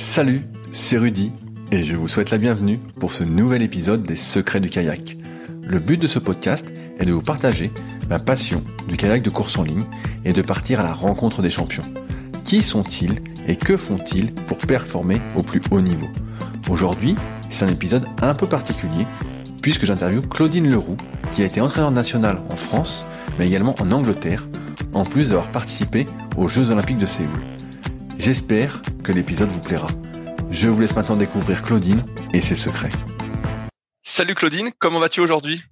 Salut, c'est Rudy et je vous souhaite la bienvenue pour ce nouvel épisode des Secrets du kayak. Le but de ce podcast est de vous partager ma passion du kayak de course en ligne et de partir à la rencontre des champions. Qui sont-ils et que font-ils pour performer au plus haut niveau? Aujourd'hui, c'est un épisode un peu particulier puisque j'interviewe Claudine Leroux qui a été entraîneur national en France mais également en Angleterre en plus d'avoir participé aux Jeux Olympiques de Séoul. J'espère que l'épisode vous plaira. Je vous laisse maintenant découvrir Claudine et ses secrets. Salut Claudine, comment vas-tu aujourd'hui?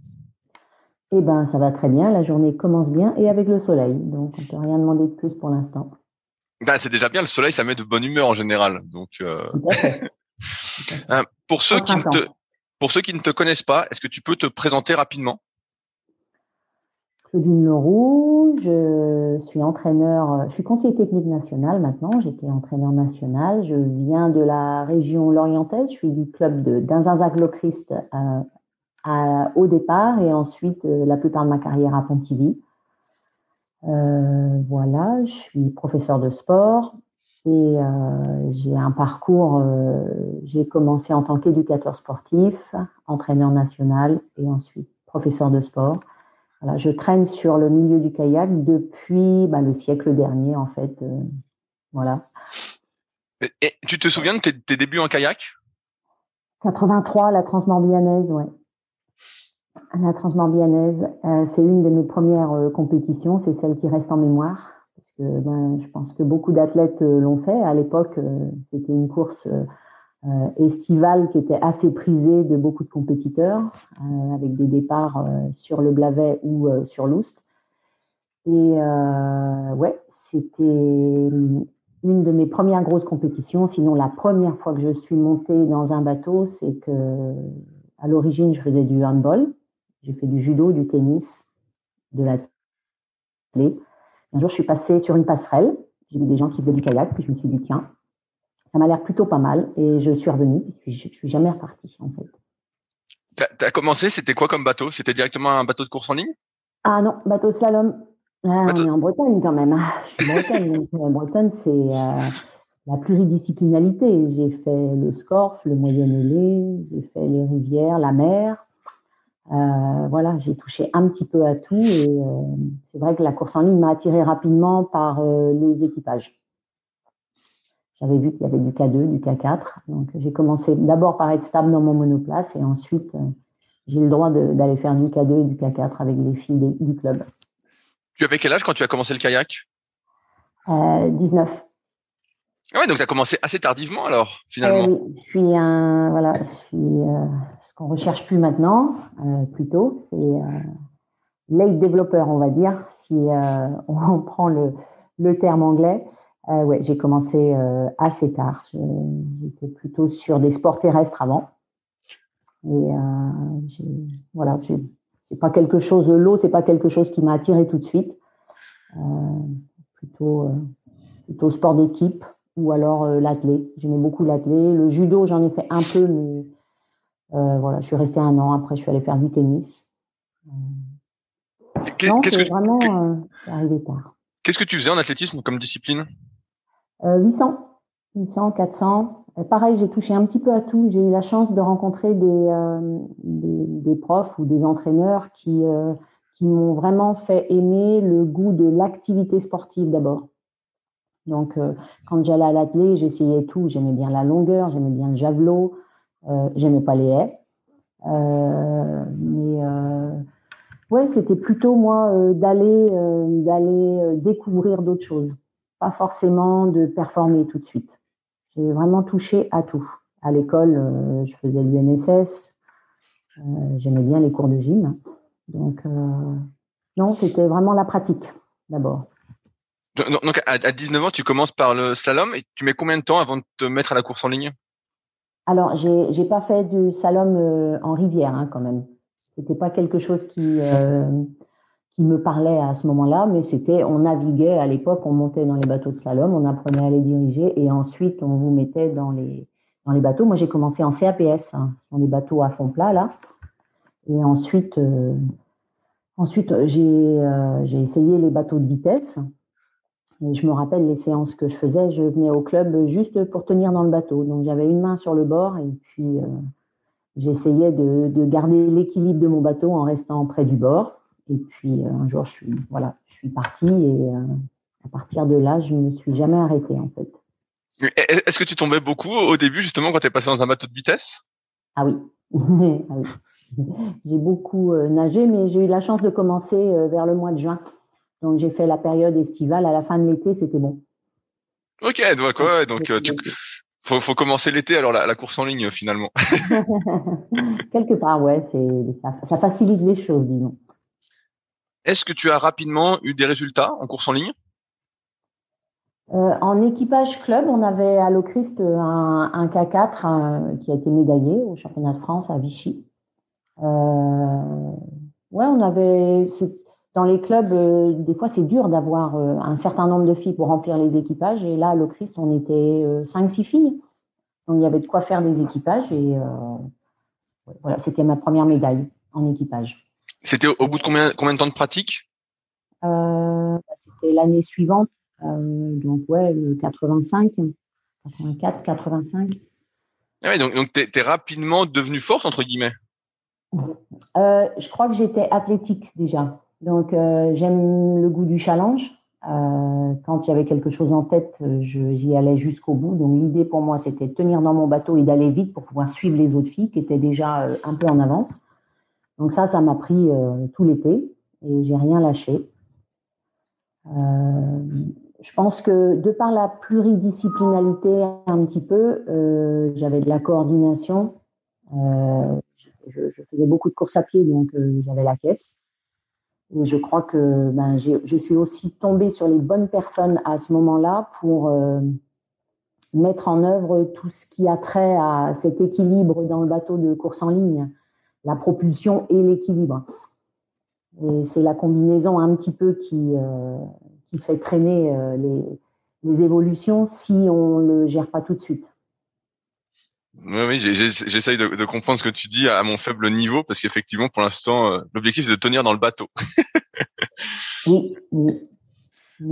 Eh ben, ça va très bien. La journée commence bien et avec le soleil. Donc, on peut rien demander de plus pour l'instant. Bah, c'est déjà bien. Le soleil, ça met de bonne humeur en général. Donc, euh... Pour ceux qui ne te, pour ceux qui ne te connaissent pas, est-ce que tu peux te présenter rapidement? Claudine Leroux, je suis entraîneur, je suis conseiller technique national maintenant, j'étais entraîneur national, je viens de la région lorientaise, je suis du club de d'Inzanzac-Lochrist euh, au départ et ensuite euh, la plupart de ma carrière à Pontivy. Euh, voilà, je suis professeur de sport et j'ai un parcours, j'ai commencé en tant qu'éducateur sportif, entraîneur national et ensuite professeur de sport je traîne sur le milieu du kayak depuis bah, le siècle dernier, en fait. Euh, voilà. Et, tu te souviens de tes, débuts en kayak? 83, la Transmorbianaise, ouais. La Transmorbianaise, euh, c'est une de mes premières euh, compétitions, c'est celle qui reste en mémoire. Parce que ben, je pense que beaucoup d'athlètes l'ont fait. À l'époque, c'était une course euh, estivale qui était assez prisée de beaucoup de compétiteurs, euh, avec des départs euh, sur le Blavet ou sur l'Oust. Et ouais, c'était une de mes premières grosses compétitions. Sinon, la première fois que je suis montée dans un bateau, c'est que à l'origine, je faisais du handball. J'ai fait du judo, du tennis, de la Un jour, je suis passée sur une passerelle. J'ai vu des gens qui faisaient du kayak, puis je me suis dit, tiens, ça m'a l'air plutôt pas mal et je suis revenu. Je, je suis jamais reparti en fait. Tu as commencé, c'était quoi comme bateau? C'était directement un bateau de course en ligne? Ah non, bateau slalom. Ah, On est en Bretagne quand même. Je suis bretonne. donc, euh, Bretonne, c'est euh, la pluridisciplinalité. J'ai fait le scorf, le moyen ailé, j'ai fait les rivières, la mer. Euh, voilà, j'ai touché un petit peu à tout et euh, c'est vrai que la course en ligne m'a attiré rapidement par les équipages. J'avais vu qu'il y avait du K2, du K4. Donc, j'ai commencé d'abord par être stable dans mon monoplace et ensuite, euh, j'ai le droit d'aller faire du K2 et du K4 avec les filles du club. Tu avais quel âge quand tu as commencé le kayak? Euh, 19. Ah ouais, donc tu as commencé assez tardivement alors, finalement. Euh, je suis un, voilà, je suis euh, ce qu'on recherche plus maintenant, euh, plutôt, c'est euh, late developer, on va dire, si on prend le, le terme anglais. Euh, ouais, j'ai commencé euh, assez tard. J'étais plutôt sur des sports terrestres avant. Et euh, voilà, c'est pas quelque chose. L'eau, c'est pas quelque chose qui m'a attiré tout de suite. Euh, plutôt, plutôt sport d'équipe ou alors l'athlé. J'aimais beaucoup l'athlé. Le judo, j'en ai fait un peu, mais voilà, je suis restée un an. Après, je suis allée faire du tennis. non, c'est vraiment arrivé tard. Qu'est-ce que tu faisais en athlétisme comme discipline? 800, 800, 400. pareil, j'ai touché un petit peu à tout. J'ai eu la chance de rencontrer des, euh, profs ou des entraîneurs qui, euh, qui m'ont vraiment fait aimer le goût de l'activité sportive d'abord. Donc, euh, quand j'allais à l'athlé, j'essayais tout. J'aimais bien la longueur, j'aimais bien le javelot, j'aimais pas les haies. mais ouais, c'était plutôt moi d'aller d'aller découvrir d'autres choses pas forcément de performer tout de suite. J'ai vraiment touché à tout. À l'école, euh, je faisais l'UNSS, euh, j'aimais bien les cours de gym. Donc, euh, non, c'était vraiment la pratique d'abord. Donc, à 19 ans, tu commences par le slalom et tu mets combien de temps avant de te mettre à la course en ligne? Alors, j'ai, j'ai pas fait du slalom en rivière hein, quand même. C'était pas quelque chose qui qui me parlait à ce moment-là, mais c'était, on naviguait à l'époque, on montait dans les bateaux de slalom, on apprenait à les diriger et ensuite on vous mettait dans les, dans les bateaux. Moi, j'ai commencé en CAPS, hein, dans les bateaux à fond plat, là. Et ensuite, euh, ensuite j'ai, euh, j'ai essayé les bateaux de vitesse. Et je me rappelle les séances que je faisais, je venais au club juste pour tenir dans le bateau. Donc j'avais une main sur le bord et puis j'essayais de, de, garder l'équilibre de mon bateau en restant près du bord. Et puis un jour, je suis, voilà, je suis partie et à partir de là, je ne me suis jamais arrêtée en fait. Est-ce que tu tombais beaucoup au début justement quand tu es passé dans un bateau de vitesse? Ah oui. ah oui. J'ai beaucoup euh, nagé, mais j'ai eu la chance de commencer euh, vers le mois de juin. Donc j'ai fait la période estivale. À la fin de l'été, c'était bon. Ok, donc quoi Donc euh, tu... faut, faut commencer l'été alors la, la, course en ligne finalement. Quelque part, ouais, ça facilite les choses, disons. Est-ce que tu as rapidement eu des résultats en course en ligne? Euh, en équipage club, on avait à l'Ocrist un, un K4 euh, qui a été médaillé au championnat de France à Vichy. Euh, on avait dans les clubs, euh, des fois c'est dur d'avoir un certain nombre de filles pour remplir les équipages. Et là, à l'Ocrist, on était 5-6 filles. Donc il y avait de quoi faire des équipages et voilà, c'était ma première médaille en équipage. C'était au bout de combien, combien de temps de pratique? C'était l'année suivante euh, donc ouais, 85, 84, 85. Ah ouais, donc, donc tu es, rapidement devenue forte, entre guillemets? Euh, Je crois que j'étais athlétique déjà. Donc euh, j'aime le goût du challenge. Euh, quand il y avait quelque chose en tête, j'y allais jusqu'au bout. Donc l'idée pour moi, c'était de tenir dans mon bateau et d'aller vite pour pouvoir suivre les autres filles qui étaient déjà euh, un peu en avance. Donc ça, ça m'a pris euh, tout l'été et j'ai rien lâché. Euh, je pense que de par la pluridisciplinalité un petit peu, euh, j'avais de la coordination. Je, je, faisais beaucoup de courses à pied, donc j'avais la caisse. Et je crois que ben, je suis aussi tombée sur les bonnes personnes à ce moment-là pour mettre en œuvre tout ce qui a trait à cet équilibre dans le bateau de course en ligne, la propulsion et l'équilibre. Et c'est la combinaison un petit peu qui, euh, qui fait traîner euh, les, les, évolutions si on ne le gère pas tout de suite. Oui, oui j'essaye de, de, comprendre ce que tu dis à mon faible niveau, parce qu'effectivement, pour l'instant, euh, l'objectif c'est de tenir dans le bateau. oui, oui.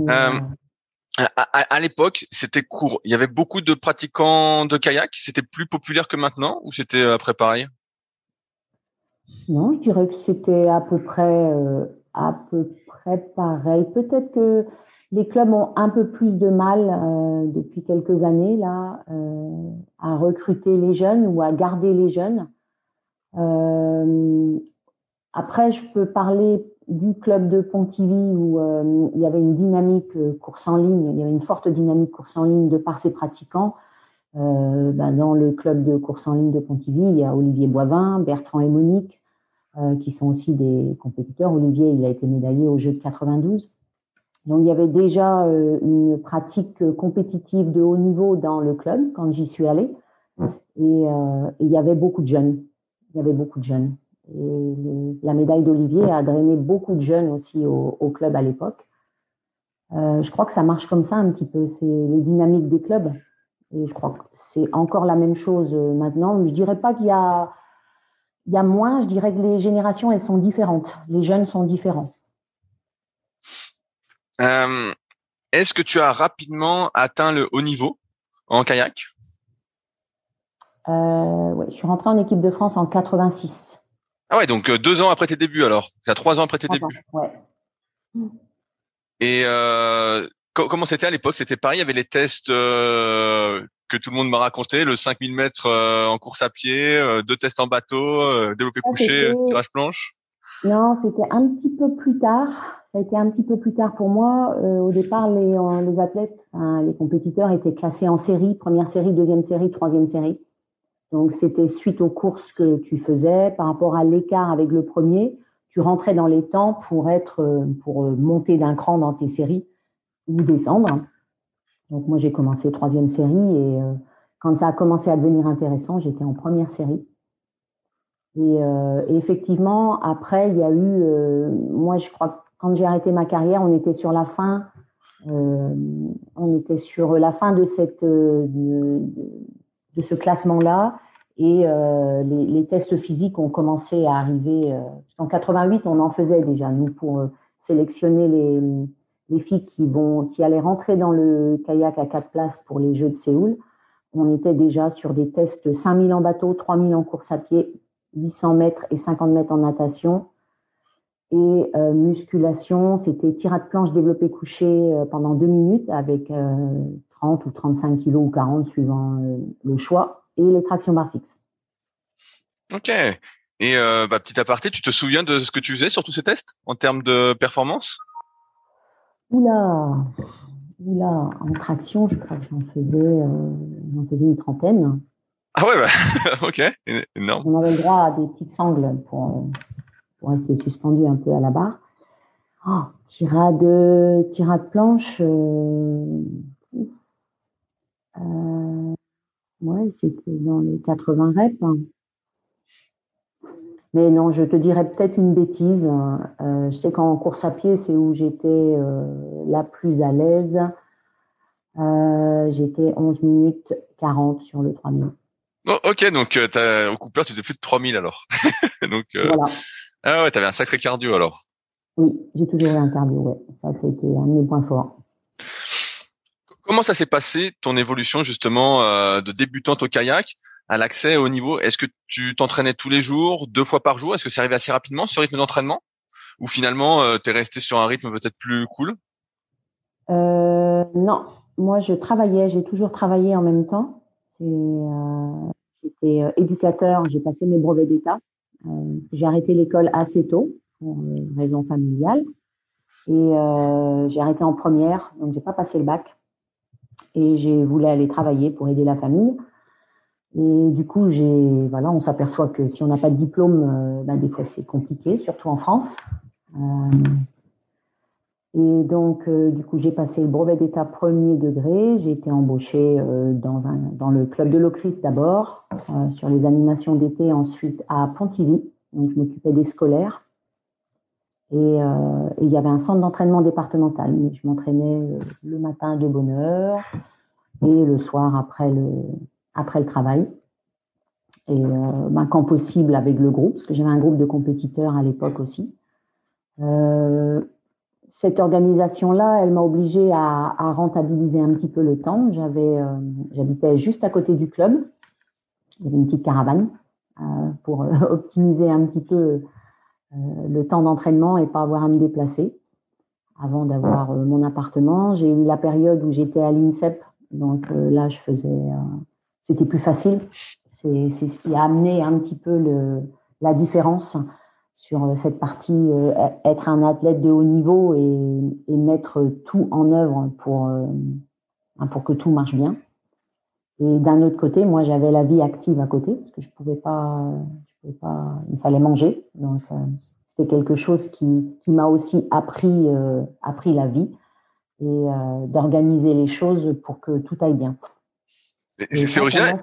À, à, l'époque, c'était court. Il y avait beaucoup de pratiquants de kayak. C'était plus populaire que maintenant, ou c'était après pareil? Non, je dirais que c'était à peu près euh, à peu près pareil. Peut-être que les clubs ont un peu plus de mal euh, depuis quelques années là euh, à recruter les jeunes ou à garder les jeunes. Après, je peux parler du club de Pontivy où il y avait une dynamique course en ligne, il y avait une forte dynamique course en ligne de par ses pratiquants. Ben dans le club de course en ligne de Pontivy, il y a Olivier Boivin, Bertrand et Monique, euh, qui sont aussi des compétiteurs. Olivier, il a été médaillé au jeu de 92. Donc il y avait déjà euh, une pratique compétitive de haut niveau dans le club quand j'y suis allée. Mmh. Et, euh, et, il y avait beaucoup de jeunes. Il y avait beaucoup de jeunes. Et le, la médaille d'Olivier a drainé beaucoup de jeunes aussi au, au club à l'époque. Euh, je crois que ça marche comme ça un petit peu. C'est les dynamiques des clubs. Et je crois que c'est encore la même chose maintenant. Je dirais pas qu'il y a il y a moins, je dirais que les générations, elles sont différentes. Les jeunes sont différents. Euh, Est-ce que tu as rapidement atteint le haut niveau en kayak? Euh, je suis rentrée en équipe de France en 86. Ah ouais, donc euh, deux ans après tes débuts alors. Il y a trois ans après tes débuts. Ouais. Et euh, comment c'était à l'époque? C'était pareil, il y avait les tests euh, que tout le monde m'a raconté, le 5000 mètres euh, en course à pied, euh, deux tests en bateau, développé couché, tirage planche. Non, c'était un petit peu plus tard. Ça a été un petit peu plus tard pour moi. au départ, les, les athlètes, les compétiteurs étaient classés en série, première série, deuxième série, troisième série. Donc c'était suite aux courses que tu faisais par rapport à l'écart avec le premier, tu rentrais dans les temps pour être pour monter d'un cran dans tes séries ou descendre. Donc moi j'ai commencé troisième série et euh, quand ça a commencé à devenir intéressant, j'étais en première série. Et, euh, effectivement, après, il y a eu, euh, moi je crois que quand j'ai arrêté ma carrière, on était sur la fin, on était sur la fin de cette de, ce classement-là. Et les, tests physiques ont commencé à arriver. en 88, on en faisait déjà, nous, pour sélectionner les, les filles qui allaient rentrer dans le kayak à quatre places pour les Jeux de Séoul. On était déjà sur des tests 5000 en bateau, 3000 en course à pied, 800 mètres et 50 mètres en natation. Et euh, musculation, c'était tirade de planche développé couché euh, pendant deux minutes avec 30 ou 35 kilos ou 40 suivant le choix et les tractions barres fixes. Ok. Et euh, bah, petit aparté, tu te souviens de ce que tu faisais sur tous ces tests en termes de performance? Oula, oula, en traction, je crois que j'en faisais, euh, j'en faisais une trentaine. Ah ouais, bah, ok, énorme. On avait le droit à des petites sangles pour, pour rester suspendu un peu à la barre. Oh, tirade, tirade planche, euh, euh, ouais, c'était dans les 80 reps. Hein. Mais non, je te dirais peut-être une bêtise. Euh, je sais qu'en course à pied, c'est où j'étais euh, la plus à l'aise. Euh, j'étais 11 minutes 40 sur le 3000. Oh, ok, donc au Cooper, tu faisais plus de 3000 alors. donc, voilà. Ah ouais, tu avais un sacré cardio alors. Oui, j'ai toujours eu un cardio, ouais. Ça, c'était un de mes points forts. Comment ça s'est passé ton évolution justement de débutante au kayak à l'accès au niveau Est-ce que tu t'entraînais tous les jours, deux fois par jour? Est-ce que c'est arrivé assez rapidement ce rythme d'entraînement? Ou finalement, euh, tu es resté sur un rythme peut-être plus cool? Euh, Non, moi je travaillais, j'ai toujours travaillé en même temps. Euh, j'étais éducateur, j'ai passé mes brevets d'État. j'ai arrêté l'école assez tôt, pour raison familiale. Et j'ai arrêté en première, donc j'ai pas passé le bac. Et j'ai voulu aller travailler pour aider la famille. Et du coup, j'ai, voilà, on s'aperçoit que si on n'a pas de diplôme, ben, des fois c'est compliqué, surtout en France. Euh, et donc, euh, du coup, j'ai passé le brevet d'état premier degré. J'ai été embauchée dans, un, dans le club de l'Ocris d'abord, sur les animations d'été, ensuite à Pontivy. Donc, je m'occupais des scolaires. Et il y avait un centre d'entraînement départemental. Je m'entraînais le matin de bonne heure et le soir après le, après le travail. Et euh, ben, quand possible avec le groupe, parce que j'avais un groupe de compétiteurs à l'époque aussi. Euh, cette organisation-là, elle m'a obligée à, rentabiliser un petit peu le temps. J'avais, euh, j'habitais juste à côté du club. Avait une petite caravane pour optimiser un petit peu le temps d'entraînement et pas avoir à me déplacer avant d'avoir mon appartement. J'ai eu la période où j'étais à l'INSEP, donc là je faisais c'était plus facile. C'est ce qui a amené un petit peu le, la différence sur euh, cette partie euh, être un athlète de haut niveau et, et mettre tout en œuvre pour, euh, pour que tout marche bien. Et d'un autre côté, moi, j'avais la vie active à côté parce que je pouvais pas, je pouvais pas, il fallait manger. Donc, c'était quelque chose qui, qui m'a aussi appris, appris la vie et d'organiser les choses pour que tout aille bien. C'est original.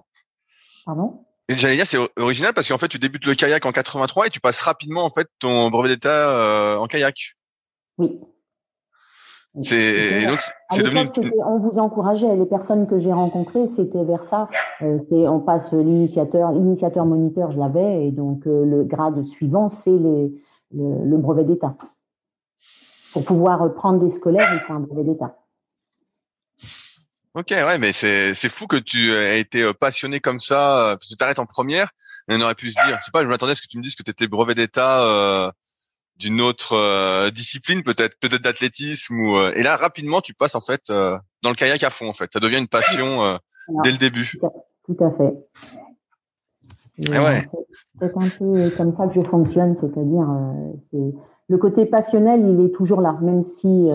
Pardon? J'allais dire, c'est original parce qu'en fait, tu débutes le kayak en 83 et tu passes rapidement en fait ton brevet d'état euh, en kayak. Oui. C'est donc c'est devenu. On vous encourageait. Les personnes que j'ai rencontrées, c'était vers ça. Euh, c'est on passe l'initiateur, l'initiateur moniteur, je l'avais, et donc euh, le grade suivant, c'est les le, le brevet d'état. Pour pouvoir prendre des scolaires, il faut un brevet d'état. Ok, ouais, mais c'est c'est fou que tu aies été euh, passionné comme ça, euh, parce que tu arrêtes en première, on aurait pu se dire, je sais pas, je m'attendais à ce que tu me dises que tu étais brevet d'état euh, d'une autre discipline, peut-être peut-être d'athlétisme ou et là rapidement tu passes en fait dans le kayak à fond en fait, ça devient une passion dès le début. Tout à fait. Ah c'est un peu comme ça que je fonctionne, c'est-à-dire c'est le côté passionnel, il est toujours là, même si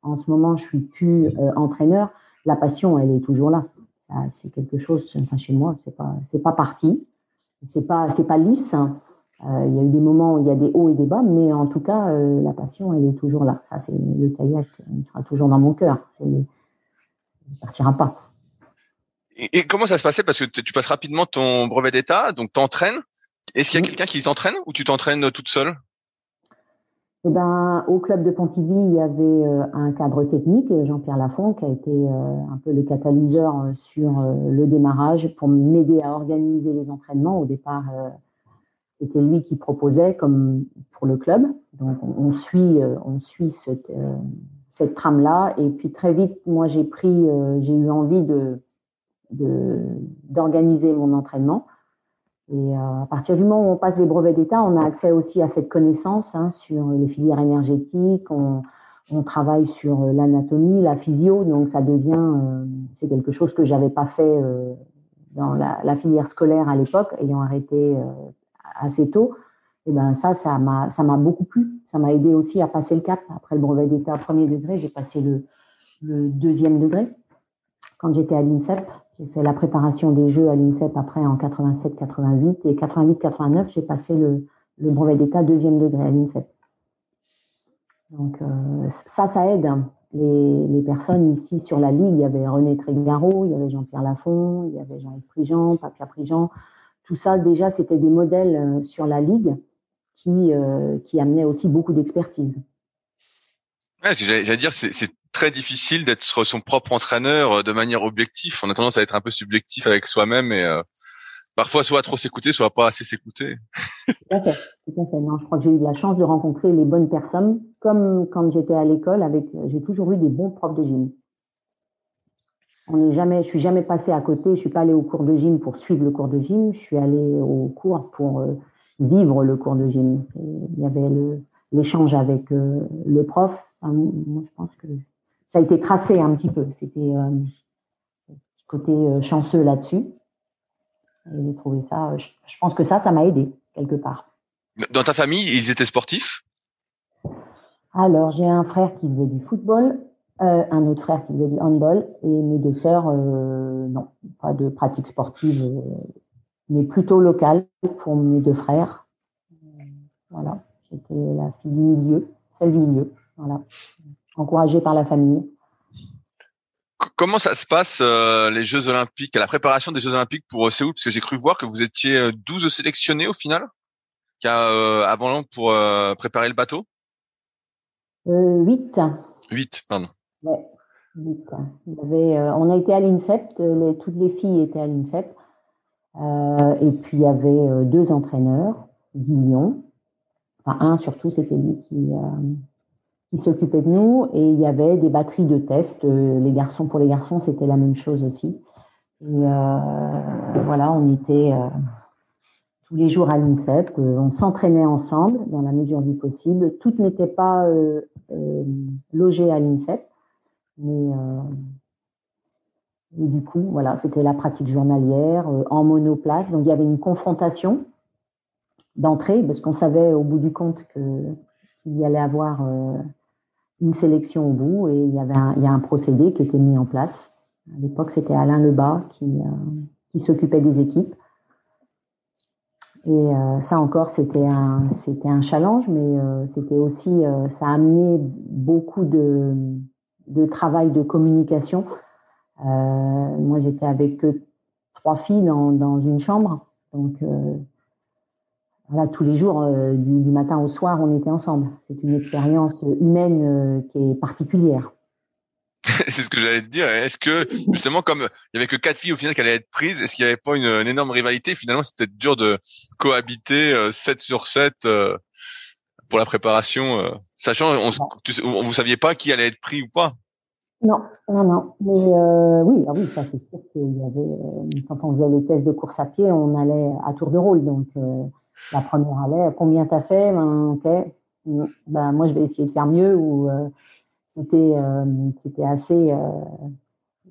en ce moment je suis plus entraîneur la passion, elle est toujours là. C'est quelque chose, enfin, chez moi, c'est pas, c'est pas parti. C'est pas, c'est pas lisse. Hein. Euh, il y a eu des moments où il y a des hauts et des bas, mais en tout cas, euh, la passion, elle est toujours là. Ça, c'est le kayak, il sera toujours dans mon cœur. Il ne partira pas. Et, comment ça se passait? Parce que tu passes rapidement ton brevet d'état, donc t'entraînes. Est-ce qu'il y a quelqu'un qui t'entraîne ou tu t'entraînes toute seule? Eh ben, au club de Pontivy, il y avait euh, un cadre technique, Jean-Pierre Lafont, qui a été euh, un peu le catalyseur euh, sur le démarrage pour m'aider à organiser les entraînements. Au départ, c'était lui qui proposait, comme pour le club. Donc, on suit, cette, trame-là. Et puis très vite, moi, j'ai eu envie d'organiser mon entraînement. Et à partir du moment où on passe les brevets d'État, on a accès aussi à cette connaissance hein, sur les filières énergétiques. On, travaille sur l'anatomie, la physio, donc ça devient, c'est quelque chose que j'avais pas fait dans la, filière scolaire à l'époque, ayant arrêté assez tôt. Et ben ça, ça m'a, ça m'a beaucoup plu. Ça m'a aidé aussi à passer le cap. Après le brevet d'État premier degré, j'ai passé le deuxième degré quand j'étais à l'INSEP. J'ai fait la préparation des Jeux à l'INSEP après en 87-88 et 88-89, j'ai passé le, brevet d'État deuxième degré à l'INSEP. Donc euh, ça, ça aide. Hein. Les, les, personnes ici sur la Ligue, il y avait René Trégaro, il y avait Jean-Pierre Lafont, il y avait Jean-Yves Prigent, Papia Prigent. Tout ça, déjà, c'était des modèles euh, sur la Ligue qui, euh, qui amenaient aussi beaucoup d'expertise. Ouais, J'allais dire, c'est très difficile d'être son propre entraîneur de manière objective. On a tendance à être un peu subjectif avec soi-même et euh, parfois soit trop s'écouter, soit pas assez s'écouter. tout je crois que j'ai eu de la chance de rencontrer les bonnes personnes, comme quand j'étais à l'école. Avec, j'ai toujours eu des bons profs de gym. On n'est jamais, je suis jamais passé à côté. Je suis pas allé au cours de gym pour suivre le cours de gym. Je suis allé au cours pour euh, vivre le cours de gym. il y avait l'échange avec euh, le prof. moi, je pense que ça a été tracé un petit peu. C'était euh, côté euh, chanceux là-dessus. Et j'ai trouvé ça. Je, je pense que ça, ça m'a aidé quelque part. Dans ta famille, ils étaient sportifs? Alors, j'ai un frère qui faisait du football, euh, un autre frère qui faisait du handball, et mes deux sœurs, euh, non, pas de pratique sportive, euh, mais plutôt locale pour mes deux frères. Voilà, j'étais la fille du milieu, celle du milieu. Voilà encouragé par la famille. Comment ça se passe euh, les Jeux Olympiques, la préparation des Jeux Olympiques pour euh, Séoul? Parce que j'ai cru voir que vous étiez 12 euh, sélectionnés au final, euh, avant pour préparer le bateau? Euh, 8. 8, pardon. Ouais, 8. Il avait, on a été à l'INSEP, toutes les filles étaient à l'INSEP. et puis il y avait deux entraîneurs, Guillon, enfin un surtout, c'était lui qui, qui s'occupait de nous et il y avait des batteries de tests. Euh, les garçons, pour les garçons, c'était la même chose aussi. Et euh, voilà, on était euh, tous les jours à l'INSEP, on s'entraînait ensemble dans la mesure du possible. Toutes n'étaient pas logées à l'INSEP, mais du coup, voilà, c'était la pratique journalière en monoplace. Donc il y avait une confrontation d'entrée parce qu'on savait au bout du compte qu'il y allait avoir une sélection au bout et il y avait un, il y a un procédé qui était mis en place. À l'époque, c'était Alain Lebas qui, euh, qui s'occupait des équipes. Et euh, ça encore, c'était un, c'était un challenge, mais euh, c'était aussi, ça a amené beaucoup de, de travail de communication. moi, j'étais avec trois filles dans, dans une chambre, donc voilà, tous les jours, euh, du, matin au soir, on était ensemble. C'est une expérience humaine euh, qui est particulière. c'est ce que j'allais te dire. Est-ce que justement, comme il y avait que quatre filles au final qui allaient être prises, est-ce qu'il n'y avait pas une, énorme rivalité? Finalement, c'était dur de cohabiter euh, 7 sur 7 euh, pour la préparation, sachant on, tu, on, vous saviez pas qui allait être pris ou pas? Non, non, non. Mais oui, ah oui, ça c'est sûr qu'il y avait. quand on faisait les tests de course à pied, on allait à tour de rôle, donc la première allait, combien t'as fait? Ben, ok, ben, moi je vais essayer de faire mieux ou euh, c'était euh, c'était assez euh,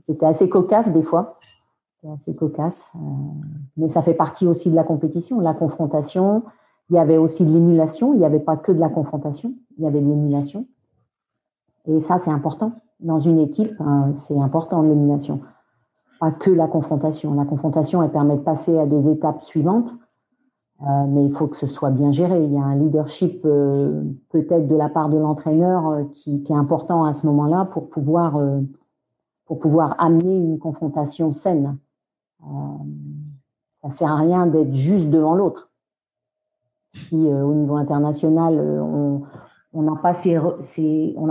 c'était assez cocasse des fois, c'était assez cocasse, mais ça fait partie aussi de la compétition, la confrontation. Il y avait aussi de l'émulation, il n'y avait pas que de la confrontation, il y avait de l'émulation. Et ça, c'est important. Dans une équipe, c'est important l'émulation. Pas que la confrontation. La confrontation, elle permet de passer à des étapes suivantes. Euh, mais il faut que ce soit bien géré. Il y a un leadership euh, peut-être de la part de l'entraîneur euh, qui, est important à ce moment-là pour pouvoir pour pouvoir amener une confrontation saine. ça sert à rien d'être juste devant l'autre. Si au niveau international on n'a pas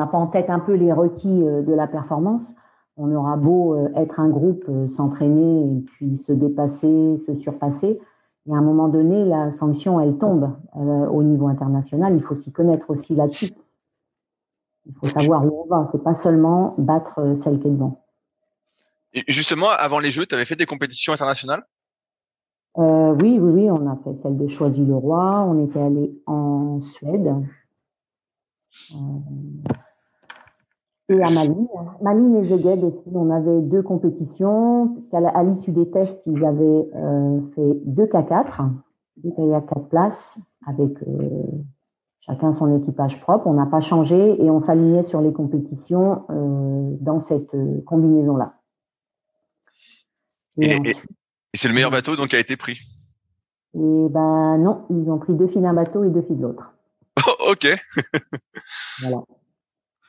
pas en tête un peu les requis de la performance, on aura beau être un groupe, s'entraîner et puis se dépasser, se surpasser et à un moment donné, la sanction, elle tombe euh, au niveau international. Il faut s'y connaître aussi là-dessus. Il faut savoir où on va. C'est pas seulement battre celle qui est devant. Et justement, avant les Jeux, tu avais fait des compétitions internationales? Euh, Oui, oui, oui. On a fait celle de Choisy-le-Roi. On était allé en Suède. Euh, et à Mali. Mali et Zeged aussi. On avait deux compétitions. À l'issue des tests, ils avaient euh, fait deux K4, deux kayak 4 places avec chacun son équipage propre. On n'a pas changé et on s'alignait sur les compétitions dans cette combinaison-là. Et, c'est le meilleur bateau donc qui a été pris? Et ben non, ils ont pris deux filles d'un bateau et deux filles de l'autre. Oh, ok. voilà.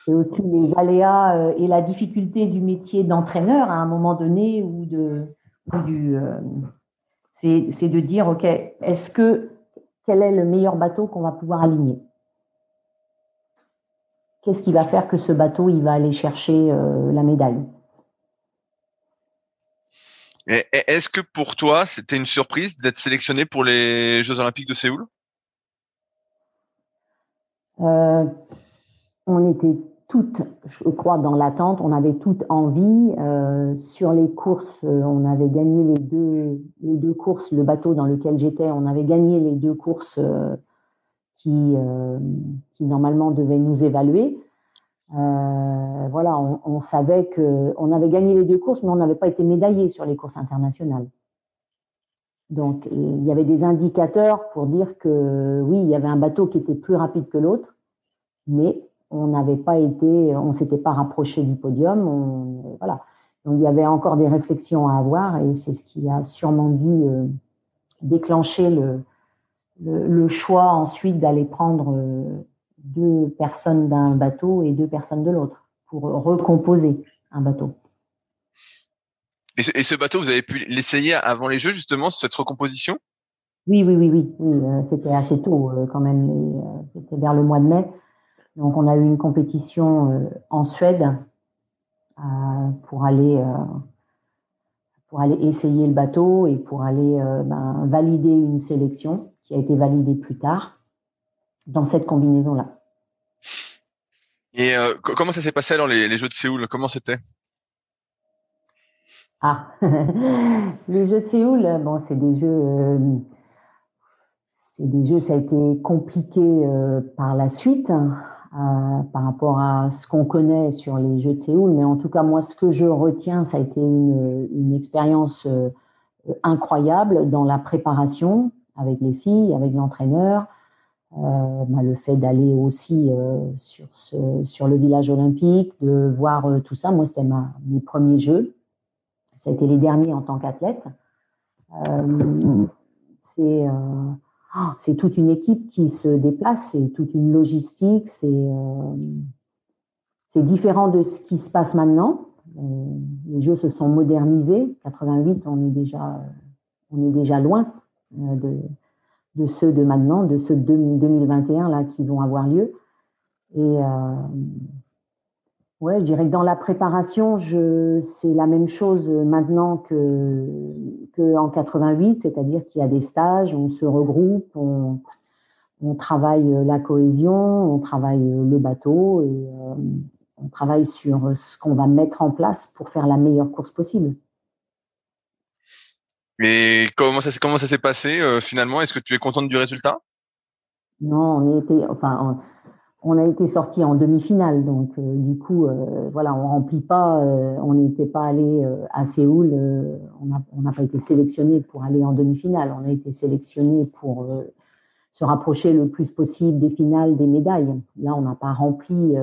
Et aussi les aléas euh, et la difficulté du métier d'entraîneur à un moment donné ou de du euh, c'est de dire ok est-ce que quel est le meilleur bateau qu'on va pouvoir aligner? Qu'est-ce qui va faire que ce bateau il va aller chercher euh, la médaille? Est-ce que pour toi, c'était une surprise d'être sélectionné pour les Jeux Olympiques de Séoul? Euh, On était toutes, je crois, dans l'attente. On avait toutes envie. Euh, sur les courses, euh, on avait gagné les deux, les deux courses. Le bateau dans lequel j'étais, on avait gagné les deux courses qui, qui normalement devaient nous évaluer. Euh, voilà, on, savait que on avait gagné les deux courses, mais on n'avait pas été médaillé sur les courses internationales. Donc, il y avait des indicateurs pour dire que oui, il y avait un bateau qui était plus rapide que l'autre, mais on n'avait pas été, on s'était pas rapproché du podium. On, voilà. Donc, il y avait encore des réflexions à avoir et c'est ce qui a sûrement dû euh, déclencher le, le, le, choix ensuite d'aller prendre euh, deux personnes d'un bateau et deux personnes de l'autre pour recomposer un bateau. Et ce, bateau, vous avez pu l'essayer avant les Jeux, justement, cette recomposition? Oui, oui, oui, oui. oui euh, c'était assez tôt euh, quand même. Euh, c'était vers le mois de mai. Donc, on a eu une compétition en Suède pour aller pour aller essayer le bateau et pour aller ben, valider une sélection qui a été validée plus tard dans cette combinaison-là. Et euh, comment ça s'est passé alors les, Jeux de Séoul? Comment c'était? Ah, les Jeux de Séoul, bon, c'est des jeux, euh, c'est des jeux, ça a été compliqué euh, par la suite hein, par rapport à ce qu'on connaît sur les Jeux de Séoul, mais en tout cas moi, ce que je retiens, ça a été une, expérience incroyable dans la préparation avec les filles, avec l'entraîneur. Euh, bah, le fait d'aller aussi euh, sur, sur le village olympique, de voir euh, tout ça. Moi, c'était mes premiers jeux. Ça a été les derniers en tant qu'athlète. c'est ah, c'est toute une équipe qui se déplace, c'est toute une logistique, c'est c'est différent de ce qui se passe maintenant. Les jeux se sont modernisés. 88, on est déjà on est déjà loin de ceux de maintenant, de ceux de 2021 là qui vont avoir lieu. Et euh, ouais, je dirais que dans la préparation, je, c'est la même chose maintenant que, que en 88, c'est-à-dire qu'il y a des stages, on se regroupe, on, on travaille la cohésion, on travaille le bateau et euh, on travaille sur ce qu'on va mettre en place pour faire la meilleure course possible. Et comment ça, comment ça s'est passé euh, finalement? Est-ce que tu es contente du résultat? Non, on était, enfin, on, a été sorti en demi-finale, donc euh, du coup, euh, voilà, on remplit pas, on n'était pas allé à Séoul, on n'a pas été sélectionné pour aller en demi-finale, on a été sélectionné pour se rapprocher le plus possible des finales, des médailles. Là, on n'a pas rempli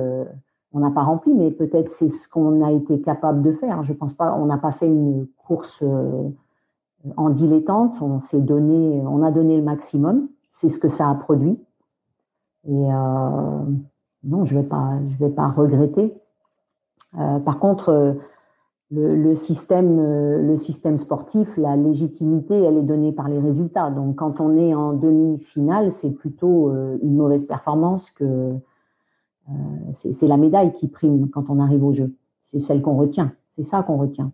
on n'a pas rempli, mais peut-être c'est ce qu'on a été capable de faire. Je pense pas, on n'a pas fait une course en dilettante, on s'est donné, on a donné le maximum. C'est ce que ça a produit. Et euh, non, je vais pas, je vais pas regretter. Euh, par contre, euh, le, système, le système sportif, la légitimité, elle est donnée par les résultats. Donc, quand on est en demi-finale, c'est plutôt une mauvaise performance que c'est la médaille qui prime quand on arrive au jeu. C'est celle qu'on retient. C'est ça qu'on retient.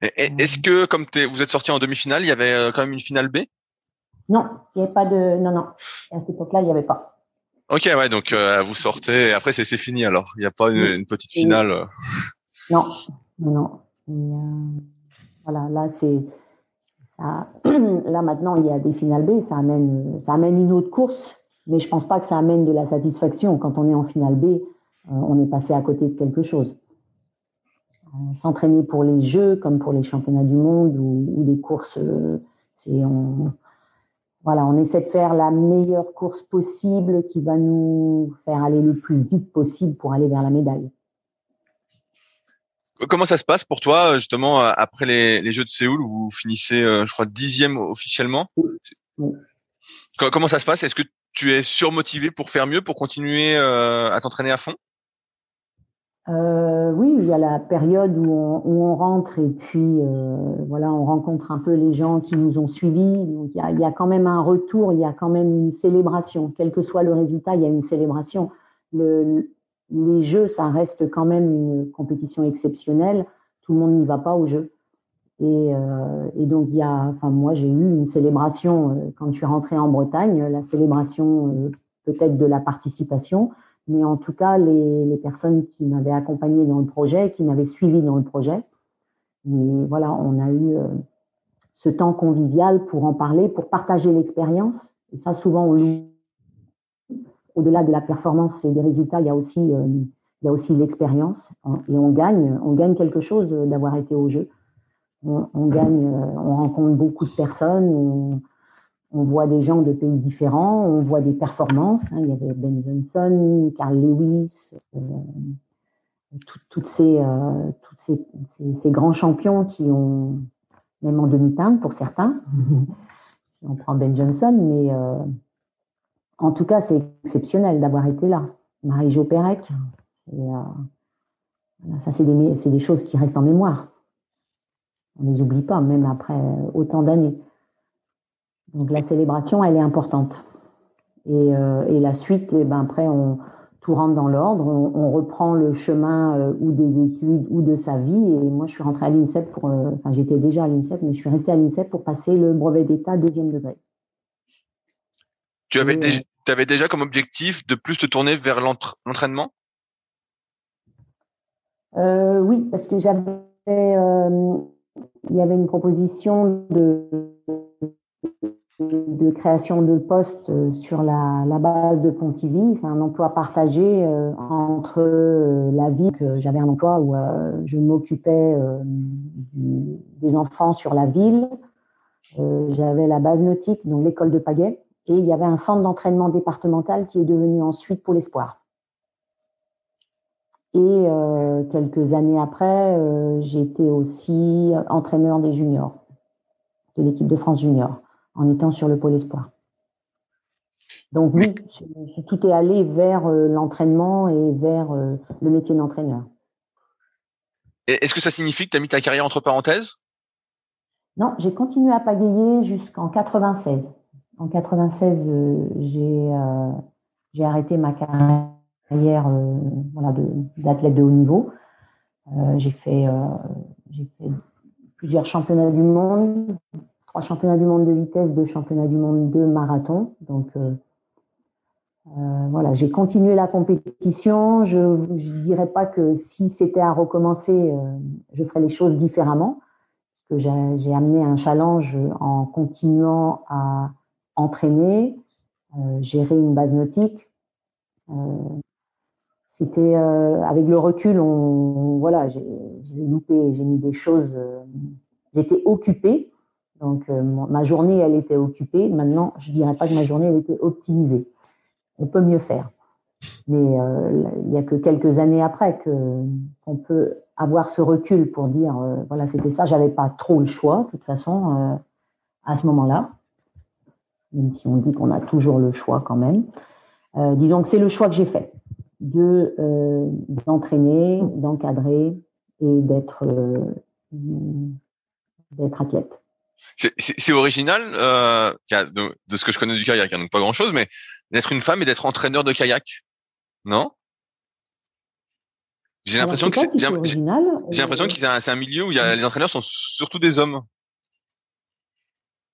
Est-ce que, comme vous êtes sorti en demi-finale, il y avait quand même une finale B? Non, il n'y avait pas de. Non, non. À cette époque-là, il n'y avait pas. Ok, ouais, donc euh, vous sortez. Après, c'est fini alors. Il n'y a pas une, petite finale. Euh. Non, non. Euh, voilà, là c'est. Là maintenant, il y a des finales B. Ça amène, ça amène une autre course, mais je pense pas que ça amène de la satisfaction. Quand on est en finale B, on est passé à côté de quelque chose. S'entraîner pour les Jeux, comme pour les championnats du monde ou, ou des courses, c'est on voilà, on essaie de faire la meilleure course possible qui va nous faire aller le plus vite possible pour aller vers la médaille. Comment ça se passe pour toi, justement, après les, Jeux de Séoul, où vous finissez, euh, je crois, dixième officiellement? Comment ça se passe? Est-ce que tu es surmotivé pour faire mieux, pour continuer euh, à t'entraîner à fond? Euh, oui, il y a la période où on, rentre et puis euh, voilà, on rencontre un peu les gens qui nous ont suivis. Il y, a, quand même un retour, il y a quand même une célébration. Quel que soit le résultat, il y a une célébration. Le, les jeux, ça reste quand même une compétition exceptionnelle. Tout le monde n'y va pas aux jeux. Et, euh, et donc il y a, enfin moi j'ai eu une célébration quand je suis rentrée en Bretagne, la célébration peut-être de la participation mais en tout cas, les, les personnes qui m'avaient accompagné dans le projet, qui m'avaient suivi dans le projet. Mais voilà, on a eu euh, ce temps convivial pour en parler, pour partager l'expérience. Et ça, souvent. Au-delà de la performance et des résultats, il y a aussi, euh, il y a aussi l'expérience. Et on gagne, on gagne quelque chose d'avoir été au jeu. On, gagne, euh, on rencontre beaucoup de personnes. On, on voit des gens de pays différents, on voit des performances. Hein. il y avait Ben Johnson, Carl Lewis, euh, toutes ces, euh, ces, ces, grands champions qui ont, même en demi-teinte pour certains, si on prend Ben Johnson, mais euh, en tout cas, c'est exceptionnel d'avoir été là. Marie-Jo Pérec, ça, c'est des, des choses qui restent en mémoire. On ne les oublie pas, même après autant d'années. Donc la célébration, elle est importante. Et, euh, et la suite, eh ben, après, on, tout rentre dans l'ordre, on, reprend le chemin euh, ou des études ou de sa vie. Et moi, je suis rentrée à l'INSEP pour, euh, enfin, j'étais déjà à l'INSEP, mais je suis restée à l'INSEP pour passer le brevet d'État deuxième degré. Tu avais, déjà, tu avais déjà comme objectif de plus te tourner vers l'entraînement? Oui, parce que j'avais, il y avait une proposition de de création de postes euh, sur la, base de Pontivy. C'est un emploi partagé euh, entre euh, la ville, j'avais un emploi où je m'occupais des enfants sur la ville. j'avais la base nautique, donc l'école de Pagaie, et il y avait un centre d'entraînement départemental qui est devenu ensuite pour l'espoir. Et quelques années après, j'étais aussi entraîneur des juniors, de l'équipe de France junior en étant sur le pôle espoir. Donc oui, tout est allé vers euh, l'entraînement et vers euh, le métier d'entraîneur. Est-ce que ça signifie que tu as mis ta carrière entre parenthèses? Non, j'ai continué à pagayer jusqu'en 96. En 96, euh, j'ai arrêté ma carrière voilà, d'athlète de, haut niveau. j'ai fait, fait plusieurs championnats du monde, championnats du monde de vitesse, deux championnats du monde de marathon. Donc euh, euh, voilà, j'ai continué la compétition. Je ne dirais pas que si c'était à recommencer, euh, je ferais les choses différemment. Que j'ai amené un challenge en continuant à entraîner, gérer une base nautique. c'était avec le recul, voilà, j'ai loupé, j'ai mis des choses. J'étais occupée, donc, euh, ma journée, elle était occupée. Maintenant, je dirais pas que ma journée, elle était optimisée. On peut mieux faire. Mais euh, il n'y a que quelques années après qu'on peut avoir ce recul pour dire, euh, voilà, c'était ça. J'avais pas trop le choix, de toute façon, à ce moment-là. Même si on dit qu'on a toujours le choix quand même. disons que c'est le choix que j'ai fait de d'entraîner, d'encadrer et d'être d'être athlète c'est original euh, de, ce que je connais du kayak, hein, donc pas grand chose, mais d'être une femme et d'être entraîneur de kayak, non? J'ai l'impression que j'ai l'impression euh, que c'est un, milieu où il y a, les entraîneurs sont surtout des hommes.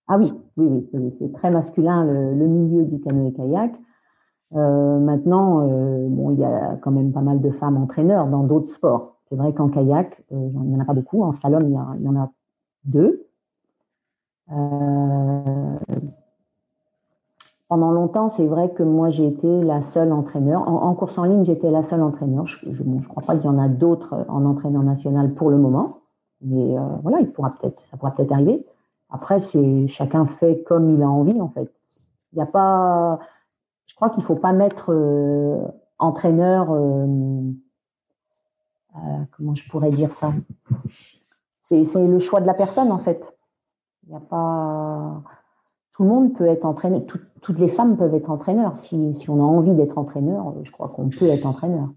Ah oui, oui, oui, c'est très masculin le, milieu du canoë kayak. maintenant, bon, il y a quand même pas mal de femmes entraîneurs dans d'autres sports. C'est vrai qu'en kayak, il n'y en a pas beaucoup. En slalom, il y, en a deux. Pendant longtemps, c'est vrai que moi, j'ai été la seule entraîneur. En, course en ligne, j'étais la seule entraîneur. Je ne crois pas qu'il y en a d'autres en entraîneur national pour le moment. Mais voilà, il pourra peut-être, ça pourra peut-être arriver. Après, c'est chacun fait comme il a envie, en fait. Il n'y a pas. Je crois qu'il ne faut pas mettre euh, entraîneur. Euh, euh, comment je pourrais dire ça? C'est le choix de la personne, en fait. Il a pas. Tout le monde peut être entraîneur. toutes les femmes peuvent être entraîneurs. Si, si on a envie d'être entraîneur, je crois qu'on peut être entraîneur.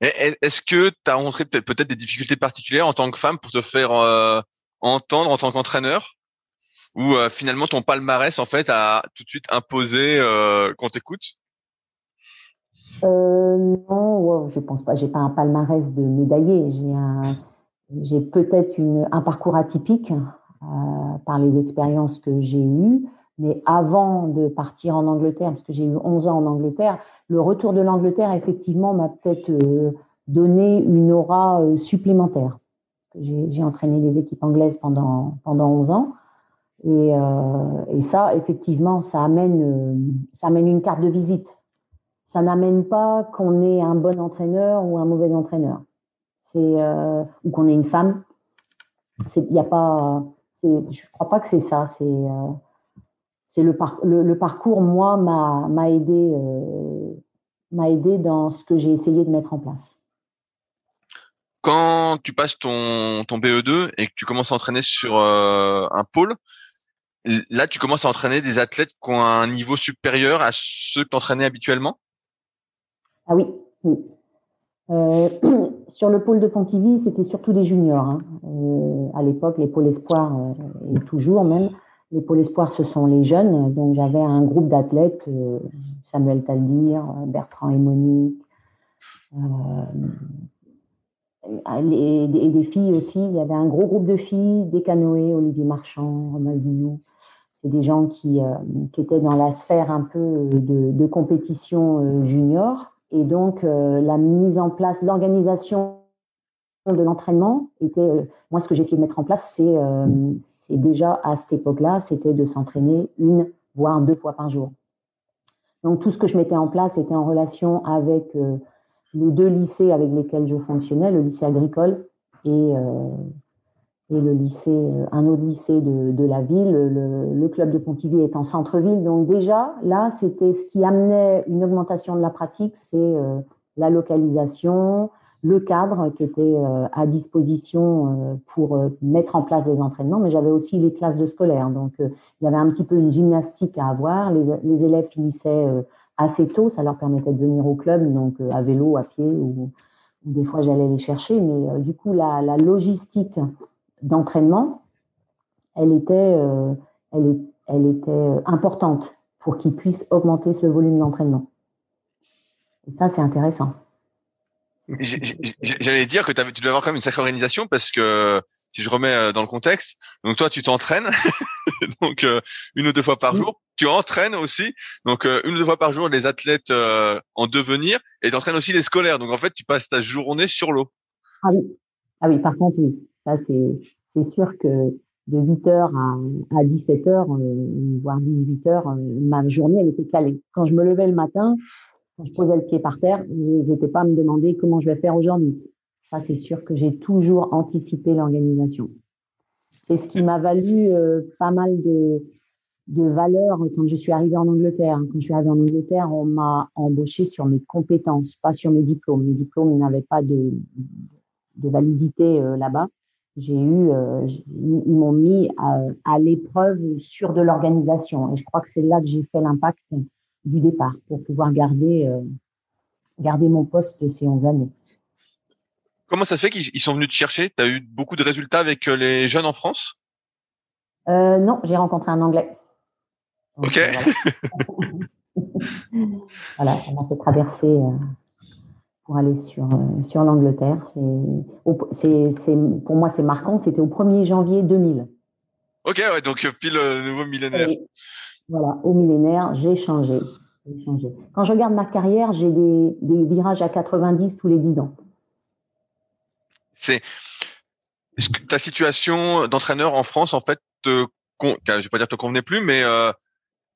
Est-ce que tu as rencontré peut-être des difficultés particulières en tant que femme pour te faire entendre en tant qu'entraîneur? Ou euh, finalement ton palmarès en fait a tout de suite imposé euh, qu'on t'écoute? Euh, Non, je pense pas. J'ai pas un palmarès de médaillé. J'ai un, j'ai peut-être une, un parcours atypique euh, par les expériences que j'ai eues. Mais avant de partir en Angleterre, parce que j'ai eu 11 ans en Angleterre, le retour de l'Angleterre, effectivement, m'a peut-être donné une aura supplémentaire. J'ai entraîné les équipes anglaises pendant, pendant 11 ans. Et, euh, ça, effectivement, ça amène, euh, ça amène une carte de visite. Ça n'amène pas qu'on est un bon entraîneur ou un mauvais entraîneur. C'est euh, ou qu'on est une femme. Il y a pas. Je crois pas que c'est ça. C'est euh, le, par, le, le, parcours. Moi, m'a m'a aidé euh, m'a aidé dans ce que j'ai essayé de mettre en place quand tu passes ton, ton BE2 et que tu commences à entraîner sur euh, un pôle, là tu commences à entraîner des athlètes qui ont un niveau supérieur à ceux que tu entraînais habituellement? Ah oui, oui. Euh, sur le pôle de Pontivy, c'était surtout des juniors. Hein. Euh, à l'époque, les pôles espoirs, et toujours même, les pôles espoirs, ce sont les jeunes. Donc j'avais un groupe d'athlètes, Samuel Taldir, Bertrand et Monique, et des, filles aussi. Il y avait un gros groupe de filles, des canoës, Olivier Marchand, Romain Guillou. C'est des gens qui, euh, étaient dans la sphère un peu de, compétition euh, junior. Et donc, euh, la mise en place, l'organisation de l'entraînement était, moi, ce que j'ai essayé de mettre en place, c'est c'est déjà à cette époque-là, c'était de s'entraîner une, voire deux fois par jour. Donc, tout ce que je mettais en place était en relation avec les deux lycées avec lesquels je fonctionnais, le lycée agricole et, euh, et le lycée, euh, un autre lycée de, de la ville. Le, le, club de Pontivy est en centre-ville. Donc déjà, là, c'était ce qui amenait une augmentation de la pratique, c'est euh, la localisation, le cadre qui était euh, à disposition pour mettre en place les entraînements, mais j'avais aussi les classes de scolaires. Donc, il y avait un petit peu une gymnastique à avoir. Les, les élèves finissaient assez tôt, ça leur permettait de venir au club, donc euh, à vélo, à pied, ou, des fois j'allais les chercher. Mais euh, du coup, la, la logistique d'entraînement, elle était, euh, elle, elle était importante pour qu'ils puissent augmenter ce volume d'entraînement. Et ça, c'est intéressant. J'allais dire que tu devais avoir quand même une sacrée organisation parce que si je remets dans le contexte, donc toi tu t'entraînes donc une ou deux fois par jour tu entraînes aussi, donc euh, une ou deux fois par jour les athlètes euh, en devenir, et tu entraînes aussi les scolaires. Donc en fait, tu passes ta journée sur l'eau. Ah oui, ah oui. Par contre, oui, ça c'est sûr que de 8 heures à, à 17 heures, euh, voire 18 heures, ma journée elle était calée. Quand je me levais le matin, quand je posais le pied par terre, je n'étais pas à me demander comment je vais faire aujourd'hui. Ça, c'est sûr que j'ai toujours anticipé l'organisation. C'est ce qui m'a valu pas mal de, de valeur quand je suis arrivée en Angleterre. Quand je suis arrivée en Angleterre, on m'a embauché sur mes compétences, pas sur mes diplômes. Mes diplômes n'avaient pas de, validité euh, là-bas. J'ai eu, euh, ils m'ont mis à, à l'épreuve sur de l'organisation. Et je crois que c'est là que j'ai fait l'impact du départ pour pouvoir garder, euh, garder mon poste de ces 11 années. Comment ça se fait qu'ils sont venus te chercher? Tu as eu beaucoup de résultats avec les jeunes en France? Euh, Non, j'ai rencontré un Anglais. Ok. Voilà. ça m'a fait traverser euh, pour aller sur, euh, sur l'Angleterre. C'est, pour moi, c'est marquant. C'était au 1er janvier 2000. Ok, ouais, donc pile le nouveau millénaire. voilà, au millénaire, j'ai changé. Quand je regarde ma carrière, j'ai des, virages à 90 tous les 10 ans. C'est ta situation d'entraîneur en France, en fait, te, je vais pas dire te convenait plus, mais euh,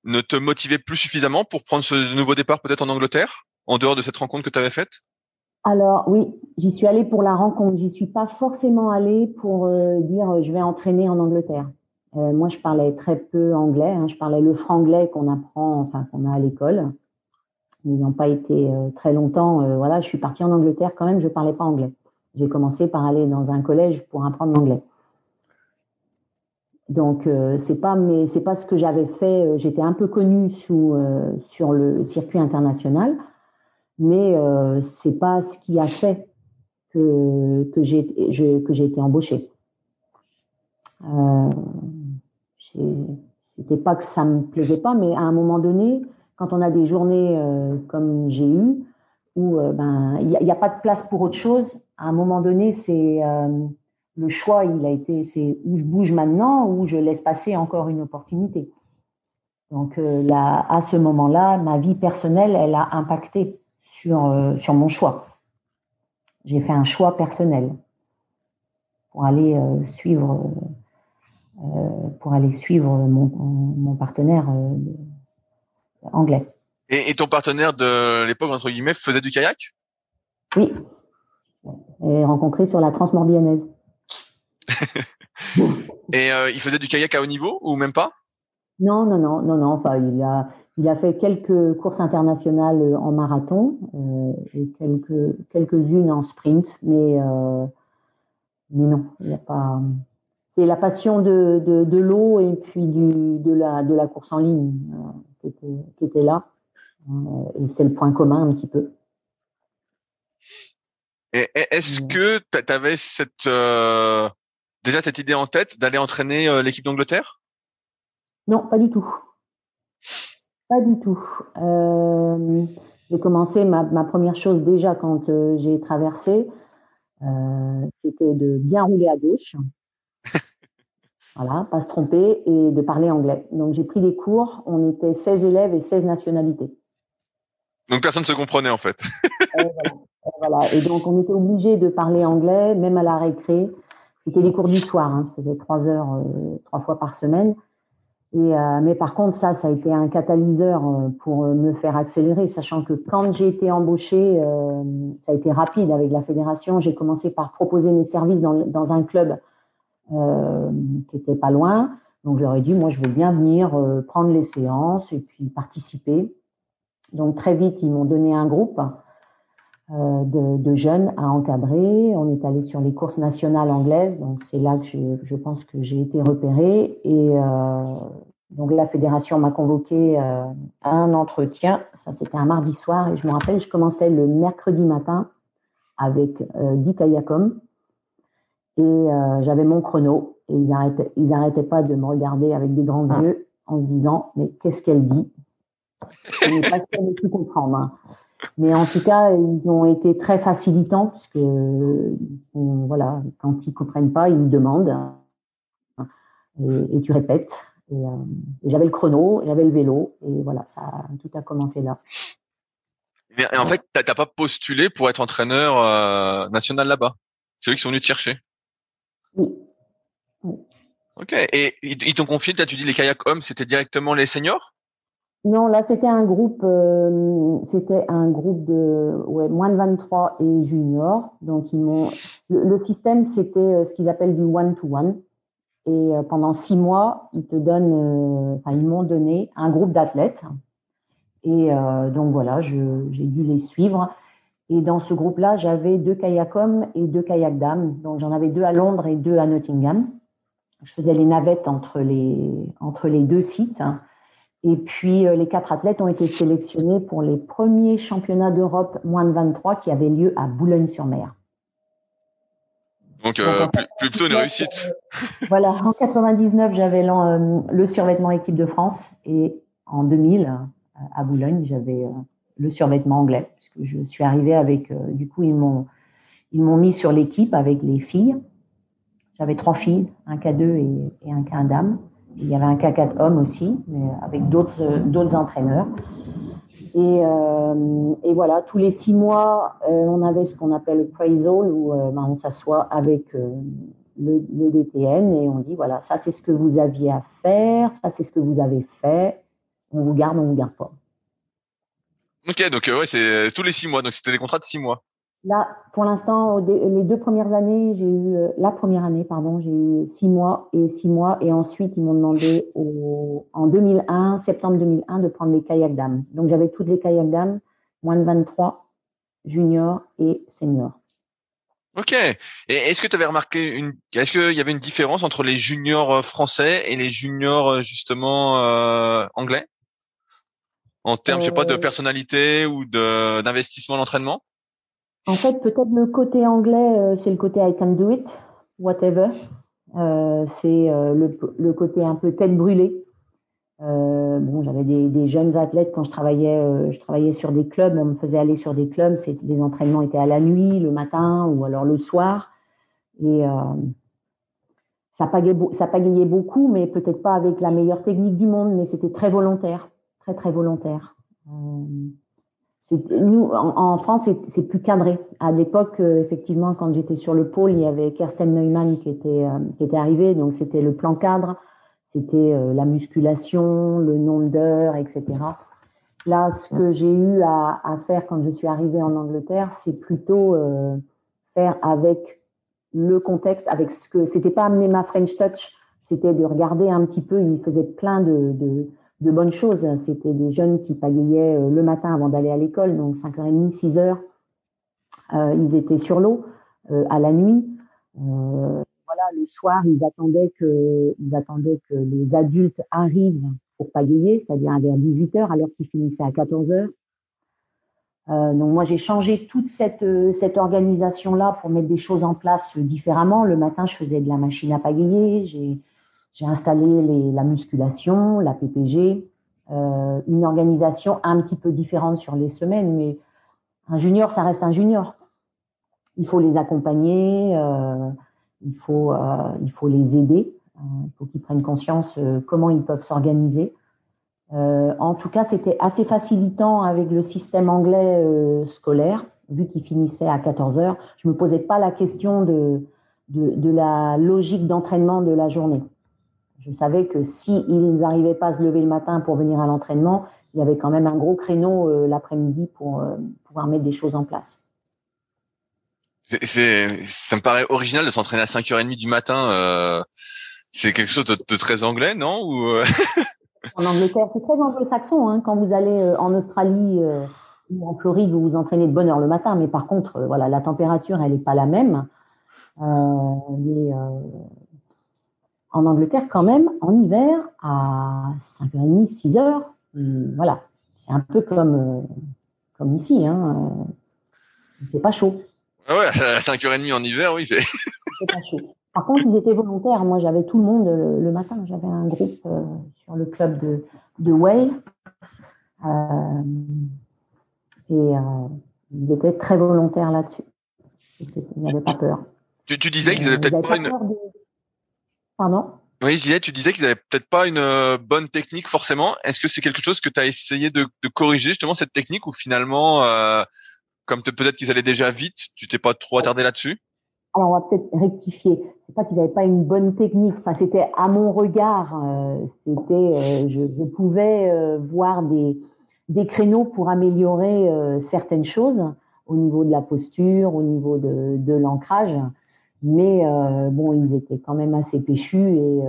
ne te motivait plus suffisamment pour prendre ce nouveau départ peut-être en Angleterre, en dehors de cette rencontre que tu avais faite? Alors oui, j'y suis allée pour la rencontre. J'y suis pas forcément allée pour euh, dire je vais entraîner en Angleterre. Euh, moi, je parlais très peu anglais. Hein. Je parlais le franglais qu'on apprend, enfin qu'on a à l'école. N'ayant pas été euh, très longtemps, euh, voilà, je suis partie en Angleterre quand même. Je parlais pas anglais. J'ai commencé par aller dans un collège pour apprendre l'anglais. Donc c'est pas mais c'est pas ce que j'avais fait. J'étais un peu connue sur le circuit international, mais c'est pas ce qui a fait que que j'ai été embauchée. Euh, c'était pas que ça me plaisait pas, mais à un moment donné, quand on a des journées euh, comme j'ai eu, où euh, ben il n'y a, pas de place pour autre chose, à un moment donné, c'est euh, le choix, il a été, c'est où je bouge maintenant ou je laisse passer encore une opportunité. Donc là, à ce moment-là, ma vie personnelle, elle a impacté sur sur mon choix. J'ai fait un choix personnel pour aller suivre euh, pour aller suivre mon, partenaire euh, anglais. Et, ton partenaire de l'époque, entre guillemets, faisait du kayak? Oui. Et rencontré sur la Transmorbihannaise. et euh, il faisait du kayak à haut niveau ou même pas? Non, non, non, non, non. Enfin, il a, il a fait quelques courses internationales en marathon et quelques quelques-unes en sprint, mais mais non, il n'y a pas c'est la passion de, de, l'eau et puis du, de, la, de la course en ligne euh, qui, était, là. Euh, et c'est le point commun un petit peu. Est-ce que tu avais cette, euh, déjà cette idée en tête d'aller entraîner l'équipe d'Angleterre? Non, pas du tout. Pas du tout. j'ai commencé ma, ma, première chose déjà quand j'ai traversé, c'était de bien rouler à gauche. Voilà, pas se tromper et de parler anglais. Donc j'ai pris des cours, on était 16 élèves et 16 nationalités. Donc personne ne se comprenait en fait. et, voilà. et donc on était obligé de parler anglais, même à la récré. C'était les cours du soir, hein. ça faisait trois heures, euh, trois fois par semaine. Euh, mais par contre, ça, ça a été un catalyseur euh, pour me faire accélérer, sachant que quand j'ai été embauchée, ça a été rapide avec la fédération. J'ai commencé par proposer mes services dans, un club euh, qui était pas loin. Donc j'aurais dit, moi je veux bien venir euh, prendre les séances et puis participer. Donc très vite, ils m'ont donné un groupe euh, de, de, jeunes à encadrer. On est allé sur les courses nationales anglaises, donc c'est là que je, je, pense que j'ai été repérée. Et euh, donc la fédération m'a convoqué euh, à un entretien. Ça c'était un mardi soir et je me rappelle, je commençais le mercredi matin avec euh, Dick et euh, j'avais mon chrono et ils arrêtaient, ils arrêtaient pas de me regarder avec des grands ah. yeux en se disant mais qu'est-ce qu'elle dit? Je n'ai pas sûre de tout comprendre. Hein. Mais en tout cas, ils ont été très facilitants parce que voilà, quand ils comprennent pas, ils demandent et, et tu répètes. Et, euh, et j'avais le chrono, j'avais le vélo et voilà, ça tout a commencé là. Et en fait, t'as pas postulé pour être entraîneur euh, national là-bas? C'est eux qui sont venus te chercher? Oui. Ok. Et ils t'ont confié, as tu dis les kayak hommes, c'était directement les seniors? Non, là c'était un groupe, euh, c'était un groupe de moins de 23 et juniors. Donc ils m'ont. Le, système c'était euh, ce qu'ils appellent du one to one. Et euh, pendant six mois, ils te donnent, enfin ils m'ont donné un groupe d'athlètes. Et donc voilà, j'ai dû les suivre. Et dans ce groupe-là, j'avais deux kayak hommes et deux kayak dames. Donc j'en avais deux à Londres et deux à Nottingham. Je faisais les navettes entre les, entre les deux sites. Et puis euh, les quatre athlètes ont été sélectionnés pour les premiers championnats d'Europe moins de 23 qui avaient lieu à Boulogne-sur-Mer. Donc, euh, plutôt une réussite. Euh, voilà, en 99, j'avais le survêtement équipe de France et en 2000, à Boulogne, j'avais le survêtement anglais, parce que je suis arrivée avec, euh, du coup, ils m'ont, ils m'ont mis sur l'équipe avec les filles. J'avais trois filles, un K2 et, un K1 dame. Il y avait un K4 homme aussi, mais avec d'autres d'autres entraîneurs. Et, et, voilà, tous les six mois, on avait ce qu'on appelle le appraisal, où ben, on s'assoit avec le, le, DTN et on dit voilà, ça c'est ce que vous aviez à faire, ça c'est ce que vous avez fait, on vous garde, on vous garde pas. Ok, donc ouais, c'est tous les six mois, donc c'était des contrats de six mois. Là, pour l'instant, les deux premières années, j'ai eu euh, la première année, pardon, j'ai eu six mois et six mois, et ensuite ils m'ont demandé au, en 2001, septembre 2001, de prendre les kayak dames. Donc j'avais toutes les kayak dames, moins de 23, junior et senior. Ok. Et est-ce que tu avais remarqué une, est-ce qu'il y avait une différence entre les juniors euh, français et les juniors euh, justement euh, anglais? En termes, je sais pas, de personnalité ou de d'investissement d'entraînement? En fait, peut-être le côté anglais, c'est le côté I can do it, whatever. c'est le, le, côté un peu tête brûlée. Euh, bon, j'avais des, jeunes athlètes quand je travaillais, euh, je travaillais sur des clubs. On me faisait aller sur des clubs. Des entraînements étaient à la nuit, le matin ou alors le soir. Et euh, ça pagayait, ça beaucoup, mais peut-être pas avec la meilleure technique du monde, mais c'était très volontaire, très très volontaire. Nous, en, France, c'est plus cadré. À l'époque, euh, effectivement, quand j'étais sur le pôle, il y avait Kirsten Neumann qui était euh, qui était arrivé, donc c'était le plan cadre c'était euh, la musculation, le nombre d'heures, etc. Là, ce que j'ai eu à, faire quand je suis arrivée en Angleterre, c'est plutôt faire avec le contexte, avec ce que c'était pas amener ma French touch, c'était de regarder un petit peu. Ils faisaient plein de, de bonnes choses. C'était des jeunes qui pagayaient euh, le matin avant d'aller à l'école, donc 5h30, 6h. Euh, ils étaient sur l'eau euh, à la nuit. Euh, le soir, ils attendaient que, ils attendaient que les adultes arrivent pour pagayer, c'est-à-dire vers 18 heures, alors qu'ils finissaient à 14 heures. Euh, donc moi, j'ai changé toute cette, cette organisation-là pour mettre des choses en place différemment. Le matin, je faisais de la machine à pagayer, j'ai, j'ai installé la musculation, la PPG, euh, une organisation un petit peu différente sur les semaines, mais un junior, ça reste un junior. Il faut les accompagner. Euh, il faut, euh, il faut les aider, il faut qu'ils prennent conscience comment ils peuvent s'organiser. en tout cas, c'était assez facilitant avec le système anglais scolaire, vu qu'ils finissaient à 14 heures. Je me posais pas la question de la logique d'entraînement de la journée. Je savais que si ils n'arrivaient pas à se lever le matin pour venir à l'entraînement, il y avait quand même un gros créneau l'après-midi pour pouvoir mettre des choses en place. C'est, ça me paraît original de s'entraîner à 5h30 du matin. Euh, c'est quelque chose de, de, très anglais, non Ou euh, En Angleterre, c'est très anglo-saxon. Hein, quand vous allez euh, en Australie euh, ou en Floride, vous vous entraînez de bonne heure le matin. Mais par contre, voilà, la température, elle n'est pas la même. mais en Angleterre, quand même, en hiver, à 5h30, 6h, hum, voilà, c'est un peu comme, comme ici. Hein, c'est pas chaud. Ah ouais, à 5h30 en hiver, oui. C'est pas chaud. Par contre, ils étaient volontaires. Moi, j'avais tout le monde le, matin. J'avais un groupe euh, sur le club de, de Way. Euh, et euh, ils étaient très volontaires là-dessus. Ils n'avaient pas peur. Tu, tu disais qu'ils n'avaient peut-être pas, une. Pardon? Oui, disais, tu disais qu'ils n'avaient peut-être pas une euh, bonne technique forcément. Est-ce que c'est quelque chose que tu as essayé de, de, corriger justement cette technique ou finalement euh, comme peut-être qu'ils allaient déjà vite, tu t'es pas trop attardé là-dessus? Alors on va peut-être rectifier. C'est pas qu'ils n'avaient pas une bonne technique. Enfin, c'était à mon regard. Euh, c'était, euh, je, je, pouvais euh, voir des des créneaux pour améliorer certaines choses au niveau de la posture, au niveau de, de l'ancrage. Mais bon, ils étaient quand même assez péchus et,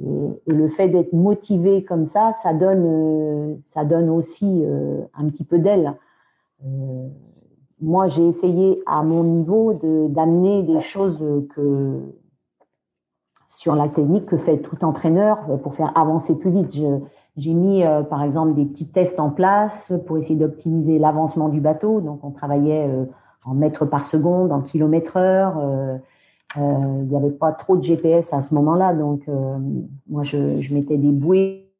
et le fait d'être motivé comme ça, ça donne ça donne aussi un petit peu d'aile. Euh, moi, j'ai essayé à mon niveau d'amener des choses que sur la technique que fait tout entraîneur pour faire avancer plus vite. J'ai mis, euh, par exemple, des petits tests en place pour essayer d'optimiser l'avancement du bateau. Donc, on travaillait euh, en mètres par seconde, en kilomètres heure. Euh, il n'y avait pas trop de GPS à ce moment-là. Donc, moi, je, mettais des bouées,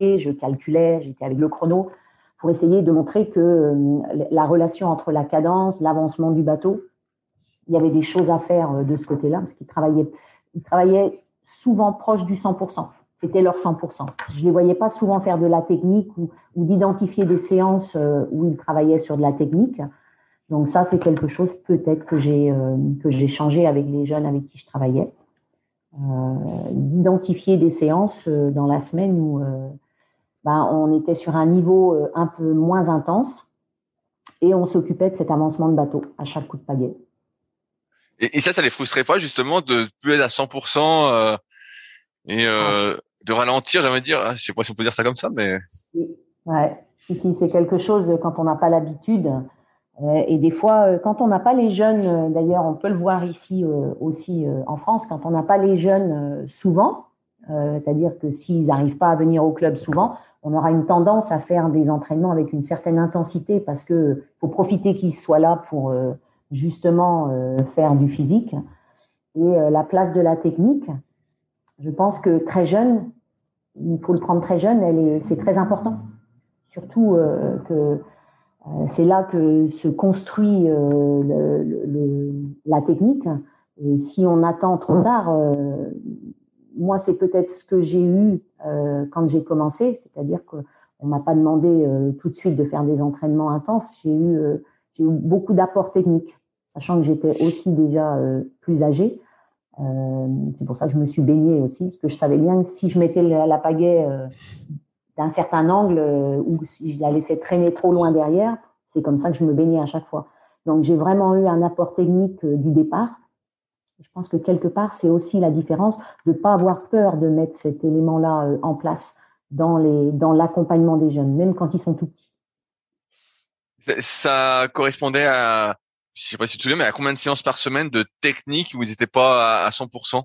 je calculais, j'étais avec le chrono pour essayer de montrer que euh, la relation entre la cadence, l'avancement du bateau, il y avait des choses à faire euh, de ce côté-là, parce qu'il travaillait, il travaillait souvent proches du 100%. C'était leur 100%. Je les voyais pas souvent faire de la technique ou, d'identifier des séances euh, où ils travaillaient sur de la technique. Donc ça, c'est quelque chose peut-être que j'ai euh, que j'ai changé avec les jeunes avec qui je travaillais, euh, d'identifier des séances dans la semaine où ben, on était sur un niveau un peu moins intense et on s'occupait de cet avancement de bateau à chaque coup de pagaie. Et, ça, ça les frustrait pas justement de plus être à 100% euh, et euh, ah. de ralentir, j'aimerais dire. Ah, je sais pas si on peut dire ça comme ça, mais. Oui. Ouais. Si, si, c'est quelque chose quand on n'a pas l'habitude. Euh, et des fois, euh, quand on n'a pas les jeunes, euh, d'ailleurs, on peut le voir ici aussi en France, quand on n'a pas les jeunes souvent, c'est-à-dire que s'ils n'arrivent pas à venir au club souvent, on aura une tendance à faire des entraînements avec une certaine intensité parce que faut profiter qu'ils soient là pour justement faire du physique. Et la place de la technique, je pense que très jeune, il faut le prendre très jeune, c'est très important. Surtout que c'est là que se construit la technique. Et si on attend trop tard, moi, c'est peut-être ce que j'ai eu quand j'ai commencé, c'est-à-dire qu'on m'a pas demandé tout de suite de faire des entraînements intenses. J'ai eu, beaucoup d'apports techniques sachant que j'étais aussi déjà euh, plus âgée. Euh, c'est pour ça que je me suis baignée aussi, parce que je savais bien que si je mettais la, pagaie euh, d'un certain angle ou si je la laissais traîner trop loin derrière, c'est comme ça que je me baignais à chaque fois. Donc j'ai vraiment eu un apport technique du départ. Je pense que quelque part, c'est aussi la différence de ne pas avoir peur de mettre cet élément-là en place dans les dans l'accompagnement des jeunes, même quand ils sont tout petits. Ça correspondait à je sais pas si tu souviens, mais à combien de séances par semaine de technique où ils n'étaient pas à, 100%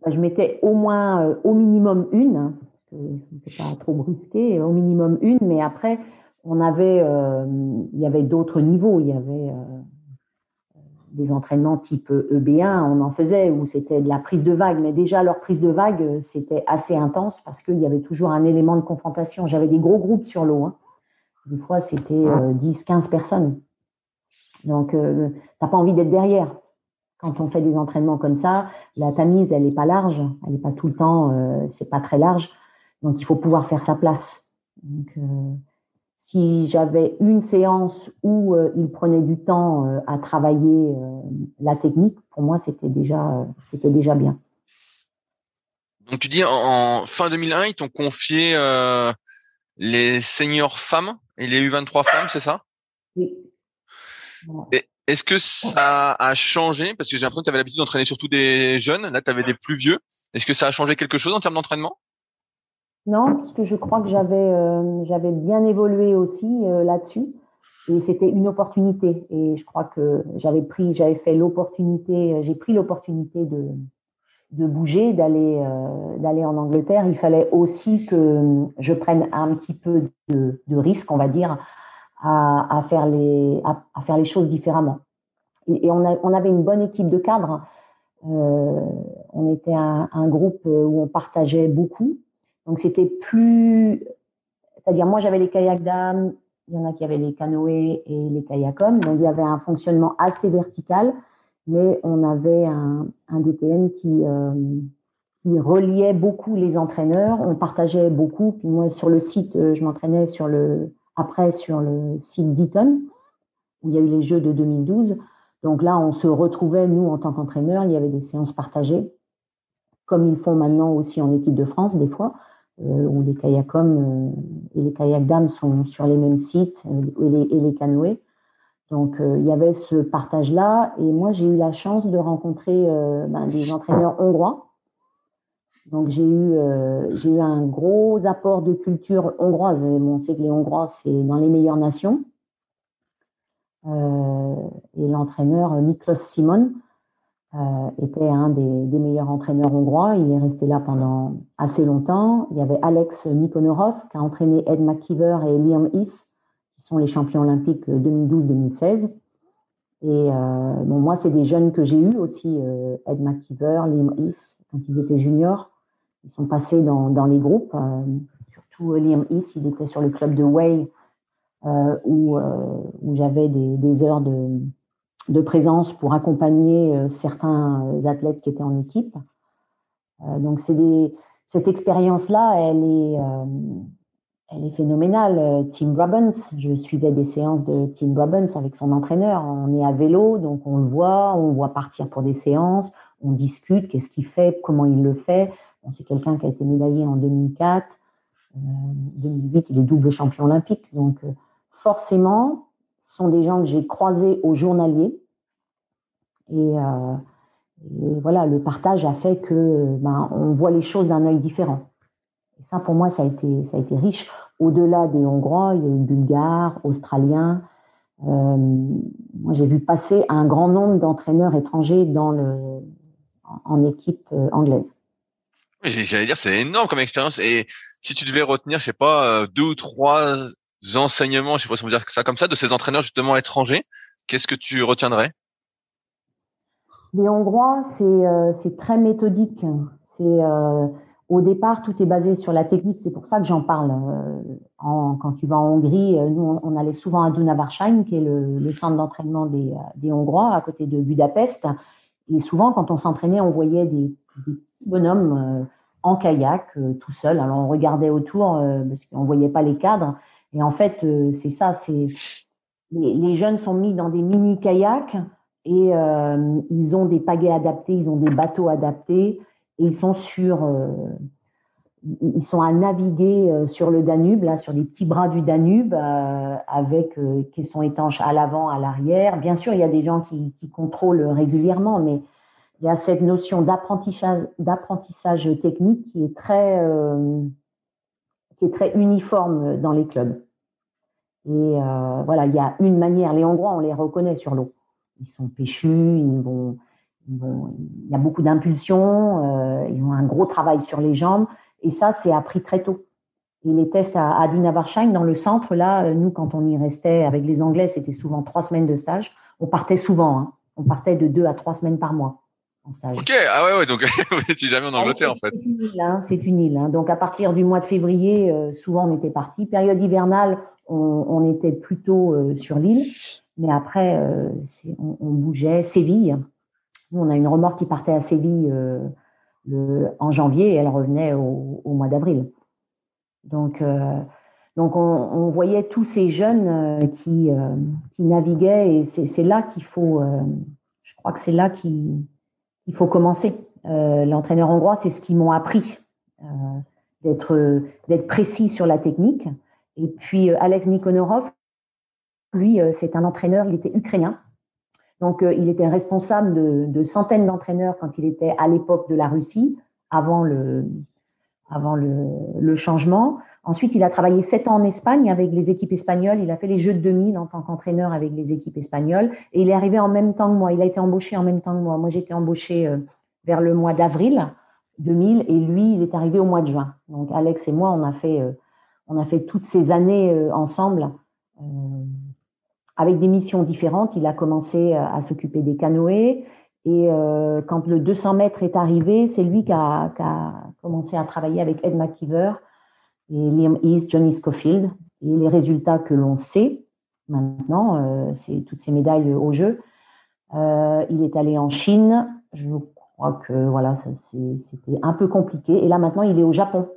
bah, Je mettais au moins, euh, au minimum une, je ne pas trop brusquer, au minimum une, mais après, on avait, euh, il y avait d'autres niveaux, il y avait euh, des entraînements type EB1, on en faisait, où c'était de la prise de vague, mais déjà leur prise de vague, c'était assez intense parce qu'il y avait toujours un élément de confrontation. J'avais des gros groupes sur l'eau. Hein. Des fois, c'était 10-15 personnes. Donc, euh, t'as pas envie d'être derrière. Quand on fait des entraînements comme ça, la tamise, elle n'est pas large, elle n'est pas tout le temps, euh, c'est pas très large. Donc, il faut pouvoir faire sa place. Donc, euh, si j'avais une séance où euh, il prenait du temps euh, à travailler la technique, pour moi, c'était déjà, c'était déjà bien. Donc, tu dis en, fin 2001, ils t'ont confié les seniors femmes et les U23 femmes, c'est ça? Oui. Est-ce que ça a changé? Parce que j'ai l'impression que tu avais l'habitude d'entraîner surtout des jeunes. Là, tu avais des plus vieux. Est-ce que ça a changé quelque chose en termes d'entraînement? Non, parce que je crois que j'avais euh, j'avais bien évolué aussi euh, là-dessus. Et c'était une opportunité. Et je crois que j'avais pris, j'avais fait l'opportunité, j'ai pris l'opportunité de, de bouger, d'aller euh, d'aller en Angleterre. Il fallait aussi que je prenne un petit peu de, de risque, on va dire, à, à faire, les, à, faire les choses différemment. Et, on, avait une bonne équipe de cadres. Euh, on était un, groupe où on partageait beaucoup. Donc c'était plus, c'est-à-dire moi j'avais les kayaks d'âme, il y en a qui avaient les canoës et les kayakom. Donc il y avait un fonctionnement assez vertical, mais on avait un, un qui, euh, qui reliait beaucoup les entraîneurs. On partageait beaucoup. Puis moi sur le site, euh, je m'entraînais sur le après, sur le site d'Eton, où il y a eu les Jeux de 2012, donc là, on se retrouvait, nous, en tant qu'entraîneurs, il y avait des séances partagées, comme ils font maintenant aussi en équipe de France, des fois, où les kayakums euh, et les kayaks dames sont sur les mêmes sites euh, et, les, et canoës. Donc, euh, il y avait ce partage-là. Et moi, j'ai eu la chance de rencontrer euh, ben, des entraîneurs hongrois donc j'ai eu, euh, eu un gros apport de culture hongroise. Bon, on sait que les Hongrois, c'est dans les meilleures nations. Euh, et l'entraîneur Miklos Simon euh, était un des, meilleurs entraîneurs hongrois. Il est resté là pendant assez longtemps. Il y avait Alex Nikonorov qui a entraîné Ed McKeever et Liam Is, qui sont les champions olympiques 2012-2016. Et euh, bon, moi, c'est des jeunes que j'ai eus aussi, euh, Ed McKeever, Liam Is, quand ils étaient juniors. Ils sont passés dans, les groupes, euh, surtout Liam East, il était sur le club de Way, euh, où, euh, j'avais des, heures de, de présence pour accompagner certains athlètes qui étaient en équipe. donc c'est cette expérience-là, elle est, elle est phénoménale. Tim Robbins, je suivais des séances de Tim Robbins avec son entraîneur. On est à vélo, donc on le voit, on voit partir pour des séances, on discute, qu'est-ce qu'il fait, comment il le fait. c'est quelqu'un qui a été médaillé en 2004. 2008, euh, il est double champion olympique. Donc, euh, forcément, sont des gens que j'ai croisés au journalier. Euh, et, voilà, le partage a fait que ben, on voit les choses d'un œil différent. Et ça, pour moi, ça a été, ça a été riche. Au-delà des Hongrois, il y a eu Bulgares, Australiens. moi, j'ai vu passer un grand nombre d'entraîneurs étrangers dans le, en équipe anglaise. J'allais dire, c'est énorme comme expérience. Et si tu devais retenir, je sais pas, euh, deux ou trois enseignements, je sais pas si on peut dire ça comme ça, de ces entraîneurs justement étrangers, qu'est-ce que tu retiendrais? Les Hongrois, c'est euh, très méthodique. C'est euh, au départ, tout est basé sur la technique. C'est pour ça que j'en parle. En, quand tu vas en Hongrie, nous, on, allait souvent à Dunavarsheim, qui est le, centre d'entraînement des, des, Hongrois, à côté de Budapest. Et souvent, quand on s'entraînait, on voyait des, des bonhomme euh, en kayak, euh, tout seul. Alors on regardait autour euh, parce qu'on voyait pas les cadres. Et en fait, c'est ça. C'est les, jeunes sont mis dans des mini kayaks et ils ont des pagaies adaptés, ils ont des bateaux adaptés et ils sont sur ils sont à naviguer sur le Danube, là, sur des petits bras du Danube, avec qui sont étanches à l'avant, à l'arrière. Bien sûr, il y a des gens qui, qui contrôlent régulièrement, mais il y a cette notion d'apprentissage, d'apprentissage technique qui est très, euh, est très uniforme dans les clubs. Et euh, voilà, il y a une manière. Les Hongrois, on les reconnaît sur l'eau. Ils sont péchus, il y a beaucoup d'impulsions, euh, ils ont un gros travail sur les jambes. Et ça, c'est appris très tôt. Et les tests à, à dans le centre, là, nous, quand on y restait avec les Anglais, c'était souvent trois semaines de stage. On partait souvent. Hein. On partait de deux à trois semaines par mois. Ok, ah ouais, ouais donc vous n'étiez jamais en Angleterre en fait. C'est une île, hein, c'est une île. Hein. Donc à partir du mois de février, euh, souvent on était parti. Période hivernale, on, on était plutôt euh, sur l'île, mais après euh, on, on, bougeait. Séville, nous on a une remorque qui partait à Séville le, en janvier et elle revenait au, au mois d'avril. Donc donc on, on, voyait tous ces jeunes qui qui naviguaient et c'est là qu'il faut. je crois que c'est là qui il faut commencer. Euh, L'entraîneur hongrois, c'est ce qu'ils m'ont appris, euh, d'être précis sur la technique. Et puis euh, Alex Nikonorov, lui, c'est un entraîneur, il était ukrainien. Donc, il était responsable de centaines d'entraîneurs quand il était à l'époque de la Russie, avant le, avant le, changement. Ensuite, il a travaillé sept ans en Espagne avec les équipes espagnoles. Il a fait les Jeux de 2000 en tant qu'entraîneur avec les équipes espagnoles. Et il est arrivé en même temps que moi. Il a été embauché en même temps que moi. Moi, j'étais embauché euh, vers le mois d'avril 2000 et lui, il est arrivé au mois de juin. Donc, Alex et moi, on a fait, euh, on a fait toutes ces années euh, ensemble avec des missions différentes. Il a commencé à s'occuper des canoës. Et euh, quand le 200 mètres est arrivé, c'est lui qui a, commencé à travailler avec Ed McKeever et Liam East, Johnny Schofield. Et les résultats que l'on sait maintenant, euh, c'est toutes ces médailles au jeu. Euh, il est allé en Chine. Je crois que voilà, c'était un peu compliqué. Et là maintenant, il est au Japon.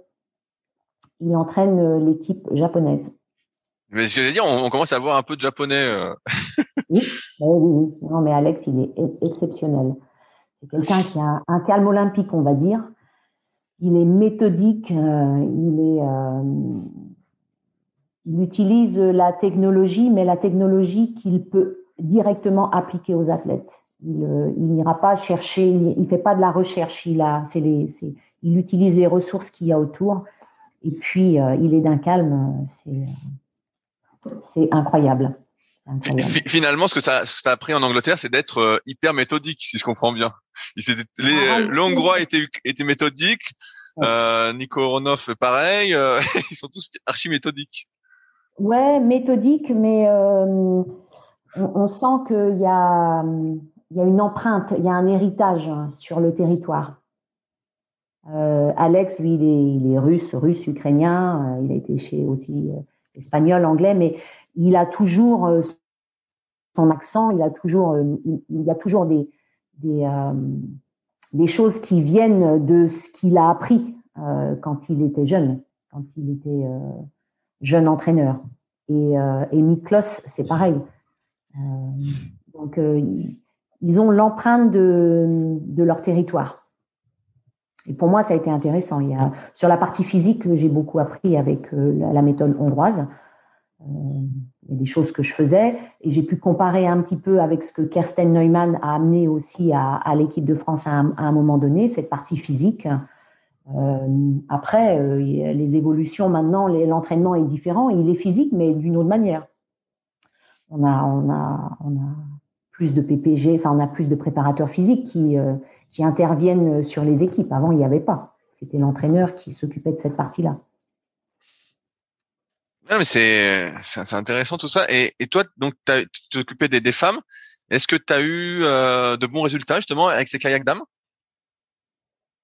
Il entraîne l'équipe japonaise. Mais je veux dire, on, commence à voir un peu de japonais. Euh. oui, oui, Non, mais Alex, il est exceptionnel. C'est quelqu'un qui a un calme olympique, on va dire. Il est méthodique. Euh, il est. Euh, il utilise la technologie, mais la technologie qu'il peut directement appliquer aux athlètes. Il, n'ira pas chercher, il, ne fait pas de la recherche. Il a, les, il utilise les ressources qu'il y a autour. Et puis, il est d'un calme. C'est incroyable. Finalement, ce que ça, ça a pris en Angleterre, c'est d'être euh, hyper méthodique, si je comprends bien. Les, ah, étaient, étaient méthodiques, euh, Nico pareil, euh, ils sont tous archi méthodiques. Ouais, méthodique, mais euh, on, sent qu'il y a, il y a une empreinte, il y a un héritage sur le territoire. Alex, lui, il est, il est russe, russe, ukrainien. il a été chez aussi espagnol, anglais, mais il a toujours euh, son accent, il a toujours, il, y a toujours des, des, des, choses qui viennent de ce qu'il a appris quand il était jeune, quand il était jeune entraîneur. Et, et Miklos, c'est pareil. donc, ils ont l'empreinte de, de leur territoire. Et pour moi, ça a été intéressant. Il y a, sur la partie physique, j'ai beaucoup appris avec euh, la, méthode hongroise. Euh, il y a des choses que je faisais et j'ai pu comparer un petit peu avec ce que Kersten Neumann a amené aussi à, l'équipe de France à un, moment donné, cette partie physique. Euh, après, les évolutions maintenant, l'entraînement est différent. Il est physique, mais d'une autre manière. On a, on a, on a plus de PPG, enfin on a plus de préparateurs physiques qui, qui interviennent sur les équipes. Avant, il n'y avait pas. C'était l'entraîneur qui s'occupait de cette partie-là. Non, mais c'est, c'est intéressant tout ça. Et, et toi, donc, tu t'occupais des, des femmes. Est-ce que tu as eu euh, de bons résultats justement avec ces kayaks dames?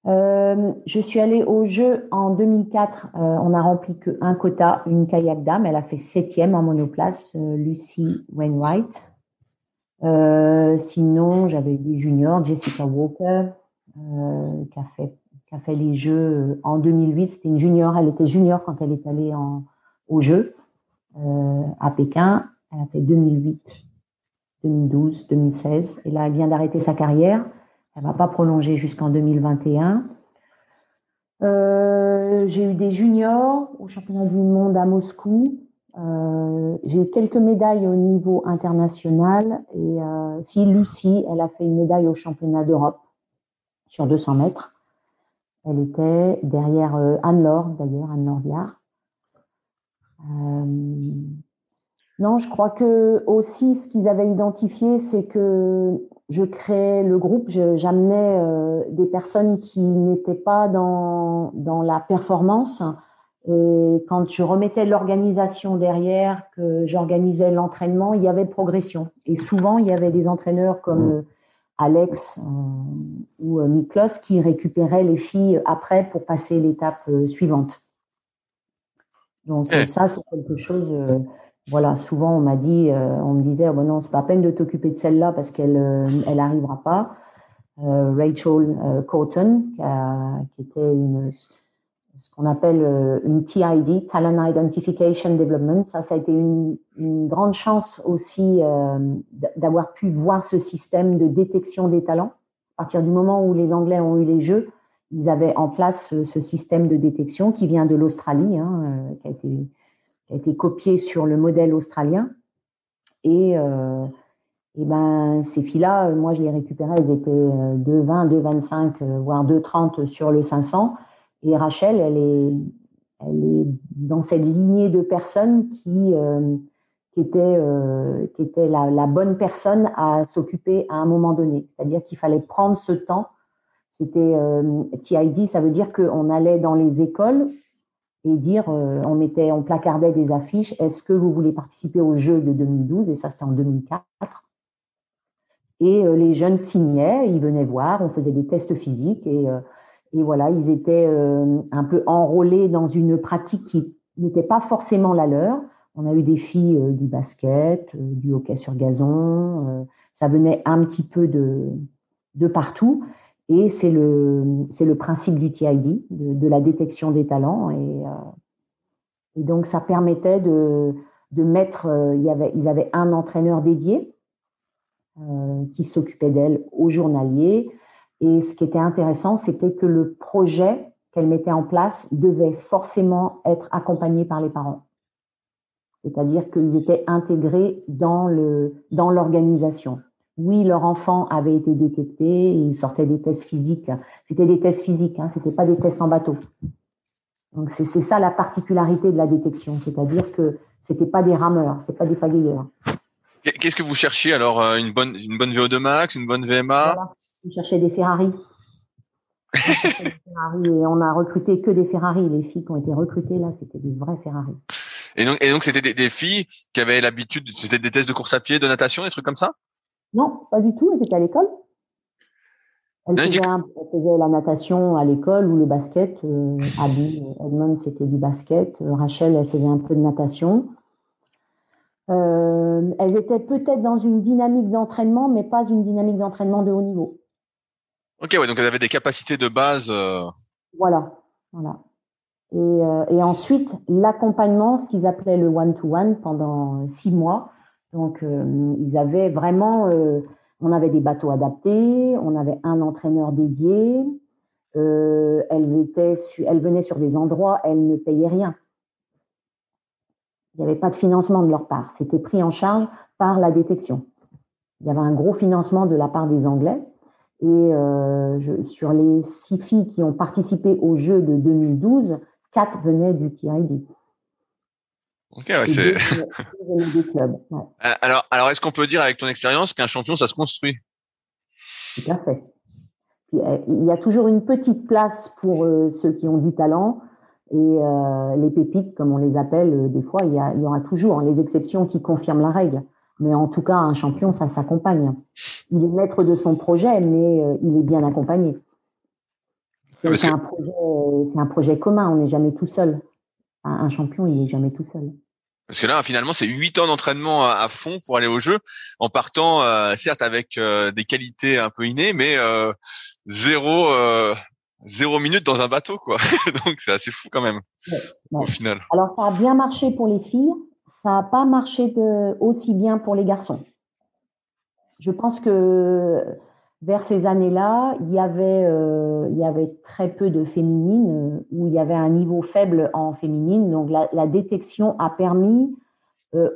Euh, je suis allée au jeu en 2004. on a rempli qu'un quota, une kayak dame. Elle a fait septième en monoplace, Lucy Wainwright. Euh, sinon, j'avais des juniors, Jessica Walker, euh, qui, a fait, qui a fait les Jeux euh, en 2008. C'était une junior, elle était junior quand elle est allée aux Jeux à Pékin. Elle a fait 2008, 2012, 2016. Et là, elle vient d'arrêter sa carrière. Elle va pas prolonger jusqu'en 2021. Euh, j'ai eu des juniors au championnat du monde à Moscou. Euh, j'ai eu quelques médailles au niveau international et euh, si Lucie, elle a fait une médaille au championnat d'Europe sur 200 mètres. Elle était derrière euh, Anne-Laure, d'ailleurs, Anne-Laure Viard. Non, je crois que aussi ce qu'ils avaient identifié, c'est que je créais le groupe, j'amenais des personnes qui n'étaient pas dans, dans la performance, et quand je remettais l'organisation derrière, que j'organisais l'entraînement, il y avait progression. Et souvent, il y avait des entraîneurs comme mmh. euh, Alex euh, ou euh, Miklos qui récupéraient les filles après pour passer l'étape suivante. Donc ça, c'est quelque chose. voilà, souvent on m'a dit, on me disait, oh, ben non, c'est pas peine de t'occuper de celle-là parce qu'elle, elle arrivera pas. Rachel Cotton, qui, était une ce qu'on appelle euh, une TID, Talent Identification Development. Ça, ça a été une, grande chance aussi euh, d'avoir pu voir ce système de détection des talents. À partir du moment où les Anglais ont eu les Jeux, ils avaient en place ce, ce système de détection qui vient de l'Australie, hein, euh, qui, a été, copié sur le modèle australien. Et, euh, et ben, ces filles-là, moi, je les récupérais, elles étaient 2,20, 2,25, voire 2,30 sur le 500. Et Rachel, elle est, elle est dans cette lignée de personnes qui, euh, qui était, euh, qui était la, bonne personne à s'occuper à un moment donné. C'est-à-dire qu'il fallait prendre ce temps. C'était euh, TID, ça veut dire qu'on allait dans les écoles et dire, euh, on mettait, on placardait des affiches. Est-ce que vous voulez participer au jeu de 2012 Et ça, c'était en 2004. Et les jeunes signaient, ils venaient voir, on faisait des tests physiques et et voilà, ils étaient euh, un peu enrôlés dans une pratique qui n'était pas forcément la leur. On a eu des filles euh, du basket, euh, du hockey sur gazon. ça venait un petit peu de, de partout. Et c'est le, c'est le principe du TID, de, la détection des talents. Et, donc, ça permettait de, de mettre, y avait, ils avaient un entraîneur dédié qui s'occupait d'elle au journalier. Et ce qui était intéressant, c'était que le projet qu'elle mettait en place devait forcément être accompagné par les parents. C'est-à-dire qu'ils étaient intégrés dans le dans l'organisation. Oui, leur enfant avait été détecté, ils sortaient des tests physiques. C'était des tests physiques, hein, c'était pas des tests en bateau. Donc c'est ça la particularité de la détection, c'est-à-dire que c'était pas des rameurs, c'est pas des pagayeurs. Qu'est-ce que vous cherchiez alors euh, une bonne une bonne VO2 max, une bonne VMA on cherchait des Ferrari. et on a recruté que des Ferrari. Les filles qui ont été recrutées là, c'était des vrais Ferrari. Et donc, et donc c'était des, filles qui avaient l'habitude, c'était des tests de course à pied, de natation, des trucs comme ça? Non, pas du tout. Elles étaient à l'école. Elles, faisaient, la natation à l'école ou le basket. Euh, Abby, Edmond, c'était du basket. Euh, Rachel, elle faisait un peu de natation. elles étaient peut-être dans une dynamique d'entraînement, mais pas une dynamique d'entraînement de haut niveau. Ok, ouais, donc elles avaient des capacités de base. Voilà, voilà. Et, et ensuite, l'accompagnement, ce qu'ils appelaient le one-to-one pendant six mois. Donc, ils avaient vraiment, on avait des bateaux adaptés, on avait un entraîneur dédié, euh, elles, étaient elles venaient sur des endroits, elles ne payaient rien. Il n'y avait pas de financement de leur part. C'était pris en charge par la détection. Il y avait un gros financement de la part des Anglais. Et euh, sur les six filles qui ont participé au jeu de 2012, quatre venaient du TID. Ok, ouais, c'est. Alors, alors est-ce qu'on peut dire avec ton expérience qu'un champion, ça se construit? Tout à fait. Euh, il y a toujours une petite place pour euh, ceux qui ont du talent et euh, les pépites, comme on les appelle des fois, il y, a, il y aura toujours les exceptions qui confirment la règle. Mais en tout cas, un champion, ça s'accompagne. Il est maître de son projet, mais il est bien accompagné. C'est un, projet, un projet commun, on n'est jamais tout seul. Un, champion, il n'est jamais tout seul. Parce que là, finalement, c'est huit ans d'entraînement à, fond pour aller au jeu, en partant, certes, avec des qualités un peu innées, mais zéro euh, zéro minute dans un bateau quoi. Donc c'est assez fou quand même au final. Alors ça a bien marché pour les filles, ça n'a pas marché de, aussi bien pour les garçons. Je pense que vers ces années-là, il y avait euh, très peu de féminines euh, où il y avait un niveau faible en féminine. Donc la, détection a permis euh,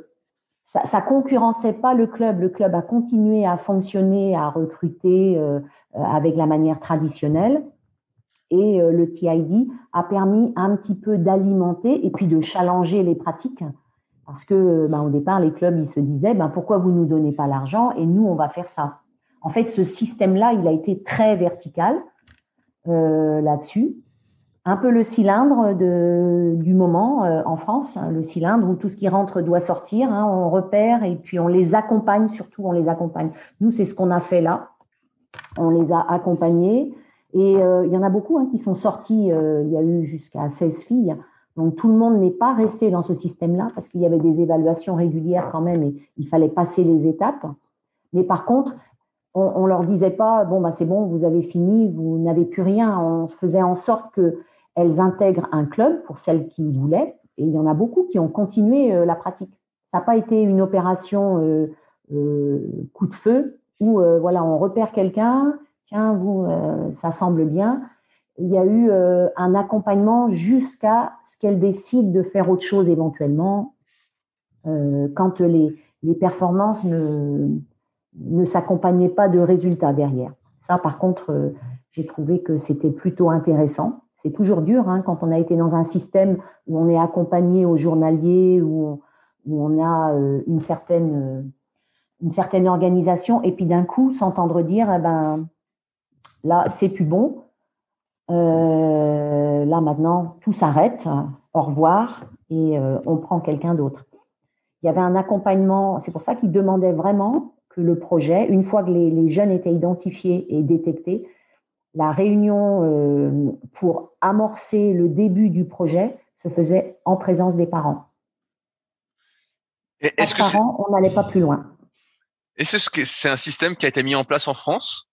ça, ça concurrençait pas le club. Le club a continué à fonctionner, à recruter avec la manière traditionnelle. Et le TID a permis un petit peu d'alimenter et puis de challenger les pratiques. Parce que, ben, au départ, les clubs, ils se disaient, ben, pourquoi vous nous donnez pas l'argent et nous, on va faire ça. En fait, ce système-là, il a été très vertical euh, là-dessus un peu le cylindre de, du moment euh, en France, hein, le cylindre où tout ce qui rentre doit sortir. Hein, on repère et puis on les accompagne, surtout on les accompagne. Nous, c'est ce qu'on a fait là. On les a accompagnés et euh, il y en a beaucoup hein, qui sont sortis. Il y a eu jusqu'à 16 filles. Donc tout le monde n'est pas resté dans ce système-là parce qu'il y avait des évaluations régulières quand même et il fallait passer les étapes. Mais par contre, on, on leur disait pas bon bah c'est bon, vous avez fini, vous n'avez plus rien. On faisait en sorte que elles intègrent un club pour celles qui voulaient, et il y en a beaucoup qui ont continué euh, la pratique. Ça n'a pas été une opération euh, euh, coup de feu où voilà on repère quelqu'un, tiens vous ça semble bien. Il y a eu un accompagnement jusqu'à ce qu'elles décident de faire autre chose éventuellement quand les, les performances ne, ne s'accompagnaient pas de résultats derrière. Ça, par contre, j'ai trouvé que c'était plutôt intéressant c'est toujours dur hein, quand on a été dans un système où on est accompagné au journalier, où, où on a euh, une certaine euh, une certaine organisation, et puis d'un coup s'entendre dire, eh ben là c'est plus bon, euh, là maintenant tout s'arrête, au revoir, et on prend quelqu'un d'autre. Il y avait un accompagnement, c'est pour ça qu'ils demandaient vraiment que le projet, une fois que les, les jeunes étaient identifiés et détectés, la réunion euh, pour amorcer le début du projet se faisait en présence des parents. Est-ce que parents, on n'allait pas plus loin. Est-ce que c'est un système qui a été mis en place en France?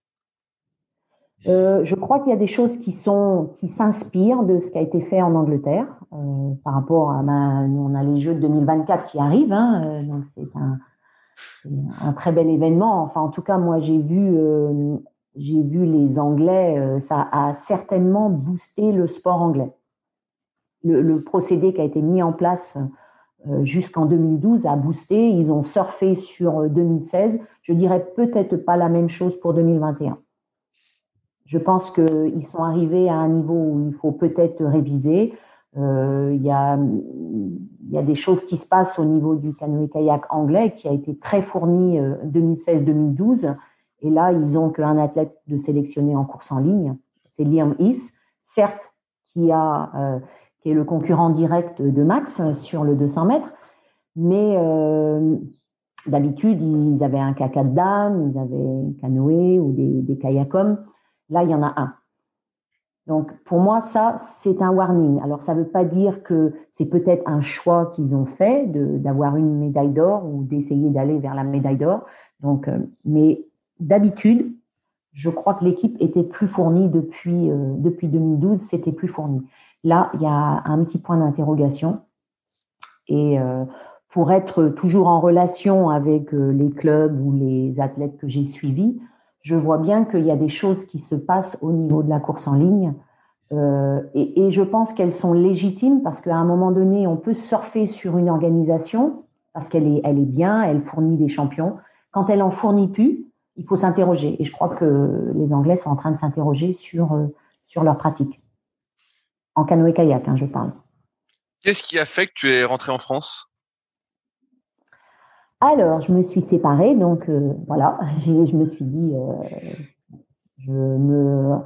Euh, je crois qu'il y a des choses qui sont qui s'inspirent de ce qui a été fait en Angleterre euh, par rapport à ben, nous on a les Jeux de 2024 qui arrivent hein, donc c'est un, très bel événement enfin en tout cas moi j'ai vu j'ai vu les Anglais, euh, ça a certainement boosté le sport anglais. Le, procédé qui a été mis en place euh, jusqu'en 2012 a boosté. Ils ont surfé sur 2016. Euh, Je dirais peut-être pas la même chose pour 2021. Je pense qu'ils sont arrivés à un niveau où il faut peut-être réviser. Il y, a, des choses qui se passent au niveau du canoë-kayak anglais qui a été très fourni 2016-2012 et là, ils ont qu'un athlète de sélectionner en course en ligne, c'est Liam Is, certes, qui, a, euh, qui est le concurrent direct de Max sur le 200 mètres, mais euh, d'habitude, ils avaient un caca de dame, ils avaient un canoë ou des, des kayakums. Là, il y en a un. Donc pour moi, ça, c'est un warning. Alors ça ne veut pas dire que c'est peut-être un choix qu'ils ont fait d'avoir une médaille d'or ou d'essayer d'aller vers la médaille d'or. Donc, euh, mais d'habitude, je crois que l'équipe était plus fournie depuis, euh, depuis 2012, c'était plus fourni. Là, il y a un petit point d'interrogation. Et euh, pour être toujours en relation avec les clubs ou les athlètes que j'ai suivis, je vois bien qu'il y a des choses qui se passent au niveau de la course en ligne. Euh, et, je pense qu'elles sont légitimes parce qu'à un moment donné, on peut surfer sur une organisation parce qu'elle est, elle est bien, elle fournit des champions. Quand elle en fournit plus, il faut s'interroger. Et je crois que les Anglais sont en train de s'interroger sur, euh, sur leur pratique. En canoë-kayak, hein, je parle. Qu'est-ce qui a fait que tu es rentré en France? Alors, je me suis séparée, donc euh, voilà, je me suis dit, euh, je me,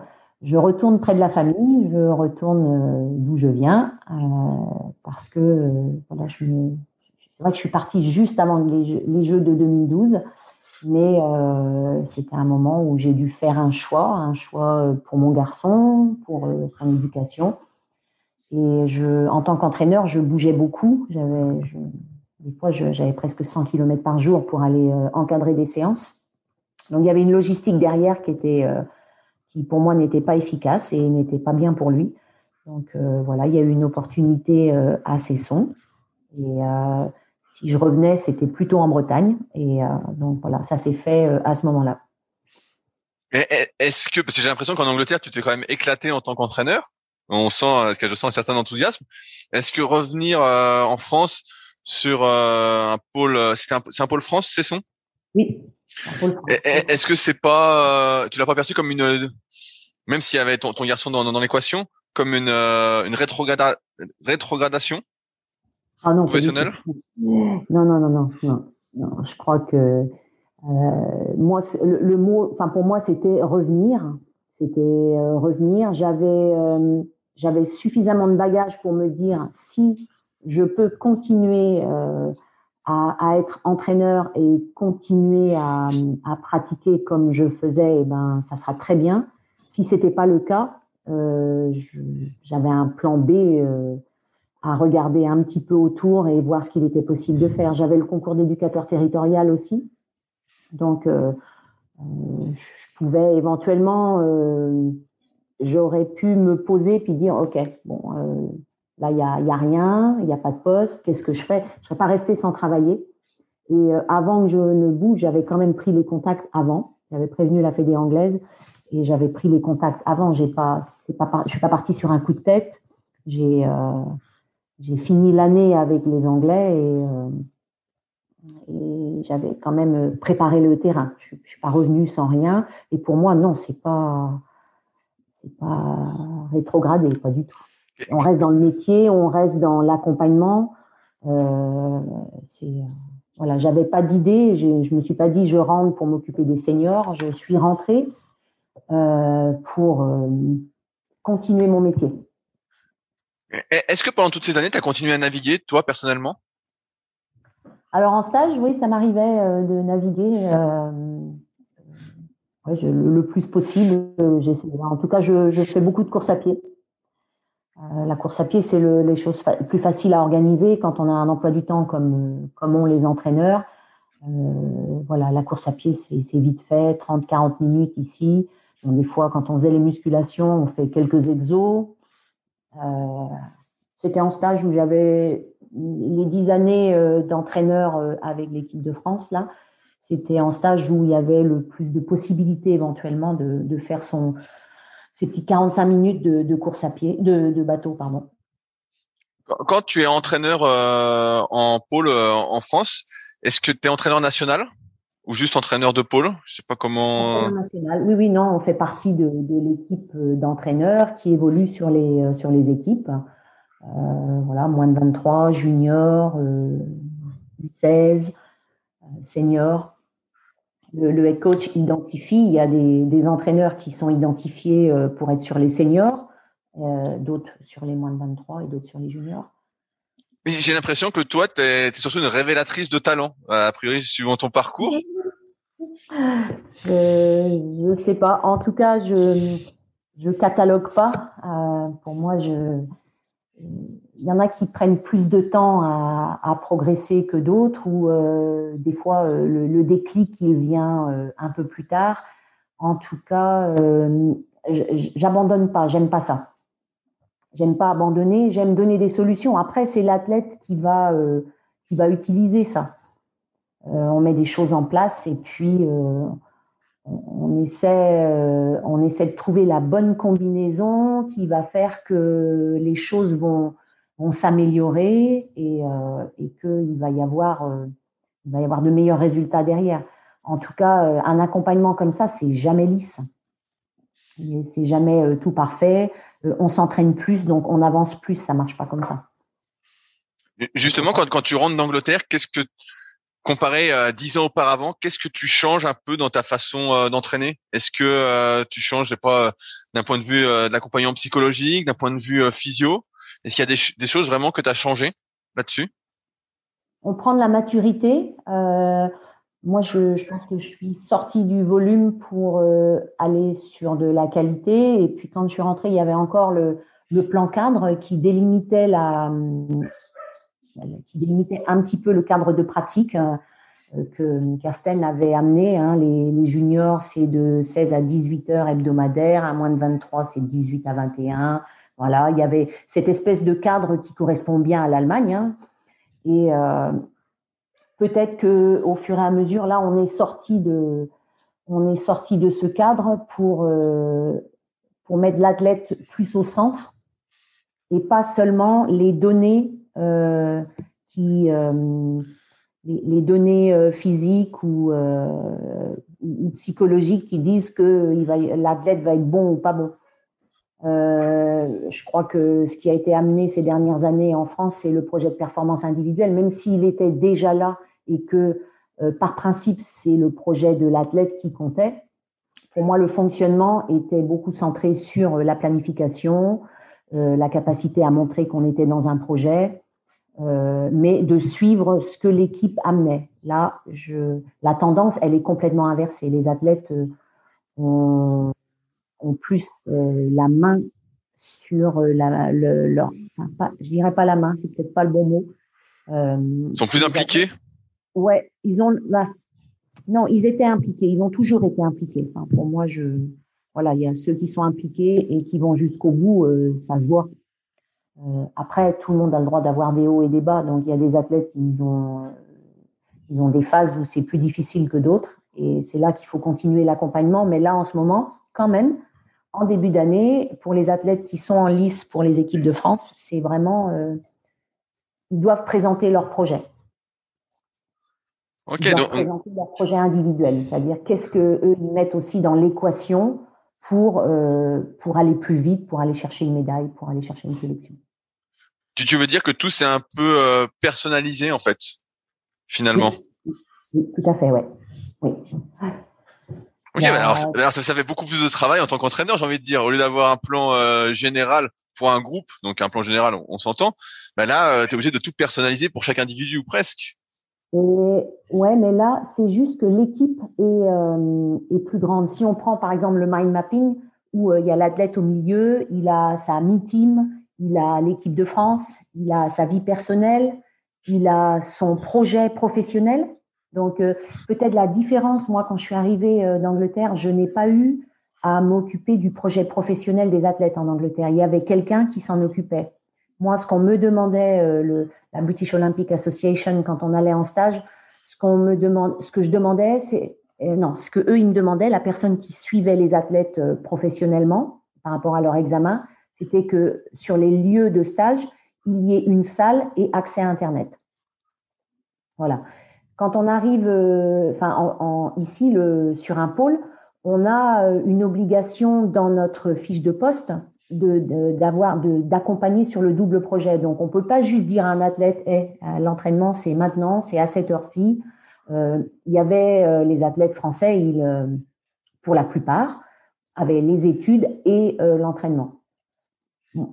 je retourne près de la famille, je retourne euh, d'où je viens, parce que voilà, c'est vrai que je suis partie juste avant les, les Jeux de 2012, mais c'était un moment où j'ai dû faire un choix, un choix pour mon garçon, pour son éducation. Et je, en tant qu'entraîneur, je bougeais beaucoup. J'avais, des fois, j'avais presque 100 km par jour pour aller euh, encadrer des séances. Donc, il y avait une logistique derrière qui était, euh, qui pour moi n'était pas efficace et n'était pas bien pour lui. Donc, euh, voilà, il y a eu une opportunité à Cesson. Et si je revenais, c'était plutôt en Bretagne. Et donc, voilà, ça s'est fait à ce moment-là. Est-ce que, parce que j'ai l'impression qu'en Angleterre, tu t'es quand même éclaté en tant qu'entraîneur. On sent, ce que je sens un certain enthousiasme. Est-ce que revenir en France, sur euh, un pôle. Euh, c'est un, un, pôle France, c'est son? Oui. Est-ce que c'est pas, euh, tu l'as pas perçu comme une, même s'il y avait ton, ton garçon dans, dans l'équation, comme une, une rétrograda, rétrogradation? Ah non, professionnelle? Non, non, non, non, non, non. Je crois que euh, moi, le, le, mot, enfin pour moi, c'était revenir. C'était revenir. J'avais, j'avais suffisamment de bagages pour me dire si je peux continuer euh, à, être entraîneur et continuer à, pratiquer comme je faisais, et eh ben, ça sera très bien. Si c'était pas le cas, euh, j'avais un plan B euh, à regarder un petit peu autour et voir ce qu'il était possible de faire. J'avais le concours d'éducateur territorial aussi, donc je pouvais éventuellement, j'aurais pu me poser puis dire ok, bon Là, il n'y a, y a, rien, il n'y a pas de poste. Qu'est-ce que je fais? Je ne serais pas restée sans travailler. Et euh, avant que je ne bouge, j'avais quand même pris les contacts avant. J'avais prévenu la Fédé anglaise et j'avais pris les contacts avant. J'ai pas, suis pas partie sur un coup de tête. J'ai, euh, fini l'année avec les Anglais et, euh, j'avais quand même préparé le terrain. Je, ne suis pas revenue sans rien. Et pour moi, non, c'est pas, pas rétrogradé, pas du tout. On reste dans le métier, on reste dans l'accompagnement. Euh, c'est voilà, j'avais pas d'idée, je, me suis pas dit je rentre pour m'occuper des seniors. Je suis rentrée euh, pour euh, continuer mon métier. Est-ce que pendant toutes ces années, tu as continué à naviguer, toi personnellement? Alors en stage, oui, ça m'arrivait euh, de naviguer le plus possible. En tout cas, je, je fais beaucoup de courses à pied. Euh, la course à pied, c'est le, les choses plus faciles à organiser quand on a un emploi du temps comme, comme ont les entraîneurs. Euh, voilà, la course à pied, c'est vite fait, 30-40 minutes ici. des fois, quand on faisait les musculations, on fait quelques exos. Euh, C'était en stage où j'avais les dix années d'entraîneur avec l'équipe de France. Là, c'était en stage où il y avait le plus de possibilités éventuellement de faire son, ces petits 45 minutes de, course à pied, de, bateau, pardon. Quand tu es entraîneur euh, en pôle euh, en France, est-ce que tu es entraîneur national? Ou juste entraîneur de pôle? Je sais pas comment. National. Oui, oui, non, on fait partie de, l'équipe euh, d'entraîneurs qui évolue sur les sur les équipes. voilà, moins de 23, junior, 16, senior le, head coach identifie, il y a des, entraîneurs qui sont identifiés euh, pour être sur les seniors, euh, d'autres sur les moins de 23 et d'autres sur les juniors. J'ai l'impression que toi, tu es, surtout une révélatrice de talent, a priori, suivant ton parcours. je ne sais pas. En tout cas, je, je catalogue pas. pour moi, je, il y en a qui prennent plus de temps à, progresser que d'autres, ou des fois le, déclic il vient un peu plus tard. En tout cas, j'abandonne pas, j'aime pas ça. J'aime pas abandonner, j'aime donner des solutions. Après, c'est l'athlète qui va euh, qui va utiliser ça. Euh, on met des choses en place et puis euh, on essaie on essaie de trouver la bonne combinaison qui va faire que les choses vont vont s'améliorer et, et qu'il va y avoir il va y avoir de meilleurs résultats derrière. En tout cas, un accompagnement comme ça, c'est jamais lisse. C'est jamais tout parfait. Euh, on s'entraîne plus, donc on avance plus. Ça marche pas comme ça. Justement, quand, quand tu rentres d'Angleterre, qu'est-ce que comparé à dix ans auparavant, qu'est-ce que tu changes un peu dans ta façon euh, d'entraîner? Est-ce que euh, tu changes, pas, d'un point de vue de l'accompagnement psychologique, d'un point de vue physio? Est-ce qu'il y a des, choses vraiment que tu as changé là-dessus? On prend de la maturité. Moi, je, pense que je suis sortie du volume pour euh, aller sur de la qualité. Et puis, quand je suis rentrée, il y avait encore le, plan cadre qui délimitait, la, qui délimitait un petit peu le cadre de pratique euh, que Castel avait amené. Hein. Les, juniors, c'est de 16 à 18 heures hebdomadaires. À moins de 23, c'est de 18 à 21. Voilà, il y avait cette espèce de cadre qui correspond bien à l'Allemagne. Hein. Et, euh, Peut-être que au fur et à mesure, là, on est sorti de, on est sorti de ce cadre pour euh, pour mettre l'athlète plus au centre et pas seulement les données euh, qui les, données physiques ou, psychologiques qui disent que l'athlète va être bon ou pas bon. Je crois que ce qui a été amené ces dernières années en France, c'est le projet de performance individuelle, même s'il était déjà là et que euh, par principe, c'est le projet de l'athlète qui comptait. Pour moi, le fonctionnement était beaucoup centré sur euh, la planification, euh, la capacité à montrer qu'on était dans un projet, mais de suivre ce que l'équipe amenait. Là, je, la tendance, elle est complètement inversée. Les athlètes ont, ont plus la main sur la, le, leur, enfin, pas, je dirais pas la main, c'est peut-être pas le bon mot. Ils sont plus impliqués? Ouais, ils ont. Bah, non, ils étaient impliqués. Ils ont toujours été impliqués. Enfin, pour moi, je. Voilà, il y a ceux qui sont impliqués et qui vont jusqu'au bout, euh, ça se voit. Euh, après, tout le monde a le droit d'avoir des hauts et des bas. Donc, il y a des athlètes qui ont, ils ont des phases où c'est plus difficile que d'autres. Et c'est là qu'il faut continuer l'accompagnement. Mais là, en ce moment, quand même, en début d'année, pour les athlètes qui sont en lice pour les équipes de France, c'est vraiment. Euh, ils doivent présenter leur projet. Ok, donc présenter leur projet individuel, c'est-à-dire qu'est-ce que eux ils mettent aussi dans l'équation pour euh, pour aller plus vite, pour aller chercher une médaille, pour aller chercher une sélection. Tu, tu veux dire que tout c'est un peu euh, personnalisé en fait, finalement? Oui, tout à fait, ouais. Oui. Ok, bah, alors, alors, ça, fait beaucoup plus de travail en tant qu'entraîneur, j'ai envie de dire, au lieu d'avoir un plan euh, général pour un groupe, donc un plan général, on, s'entend. Bah là, tu es obligé de tout personnaliser pour chaque individu ou presque. Et ouais, mais là, c'est juste que l'équipe est, euh, est plus grande. Si on prend par exemple le mind mapping, où euh, il y a l'athlète au milieu, il a sa mi-team, il a l'équipe de France, il a sa vie personnelle, il a son projet professionnel. Donc euh, peut-être la différence, moi, quand je suis arrivée d'Angleterre, je n'ai pas eu à m'occuper du projet professionnel des athlètes en Angleterre. Il y avait quelqu'un qui s'en occupait. Moi, ce qu'on me demandait, euh, la British Olympic Association, quand on allait en stage, ce qu'on me demande, ce que je demandais, c'est euh, non, ce que eux ils me demandaient, la personne qui suivait les athlètes euh, professionnellement par rapport à leur examen, c'était que sur les lieux de stage, il y ait une salle et accès à Internet. Voilà. Quand on arrive, enfin, en, ici, le, sur un pôle, on a une obligation dans notre fiche de poste d'avoir de, d'accompagner sur le double projet. Donc on peut pas juste dire à un athlète hey, l'entraînement c'est maintenant, c'est à cette heure-ci. Euh, il y avait euh, les athlètes français, ils, euh, pour la plupart, avaient les études et l'entraînement.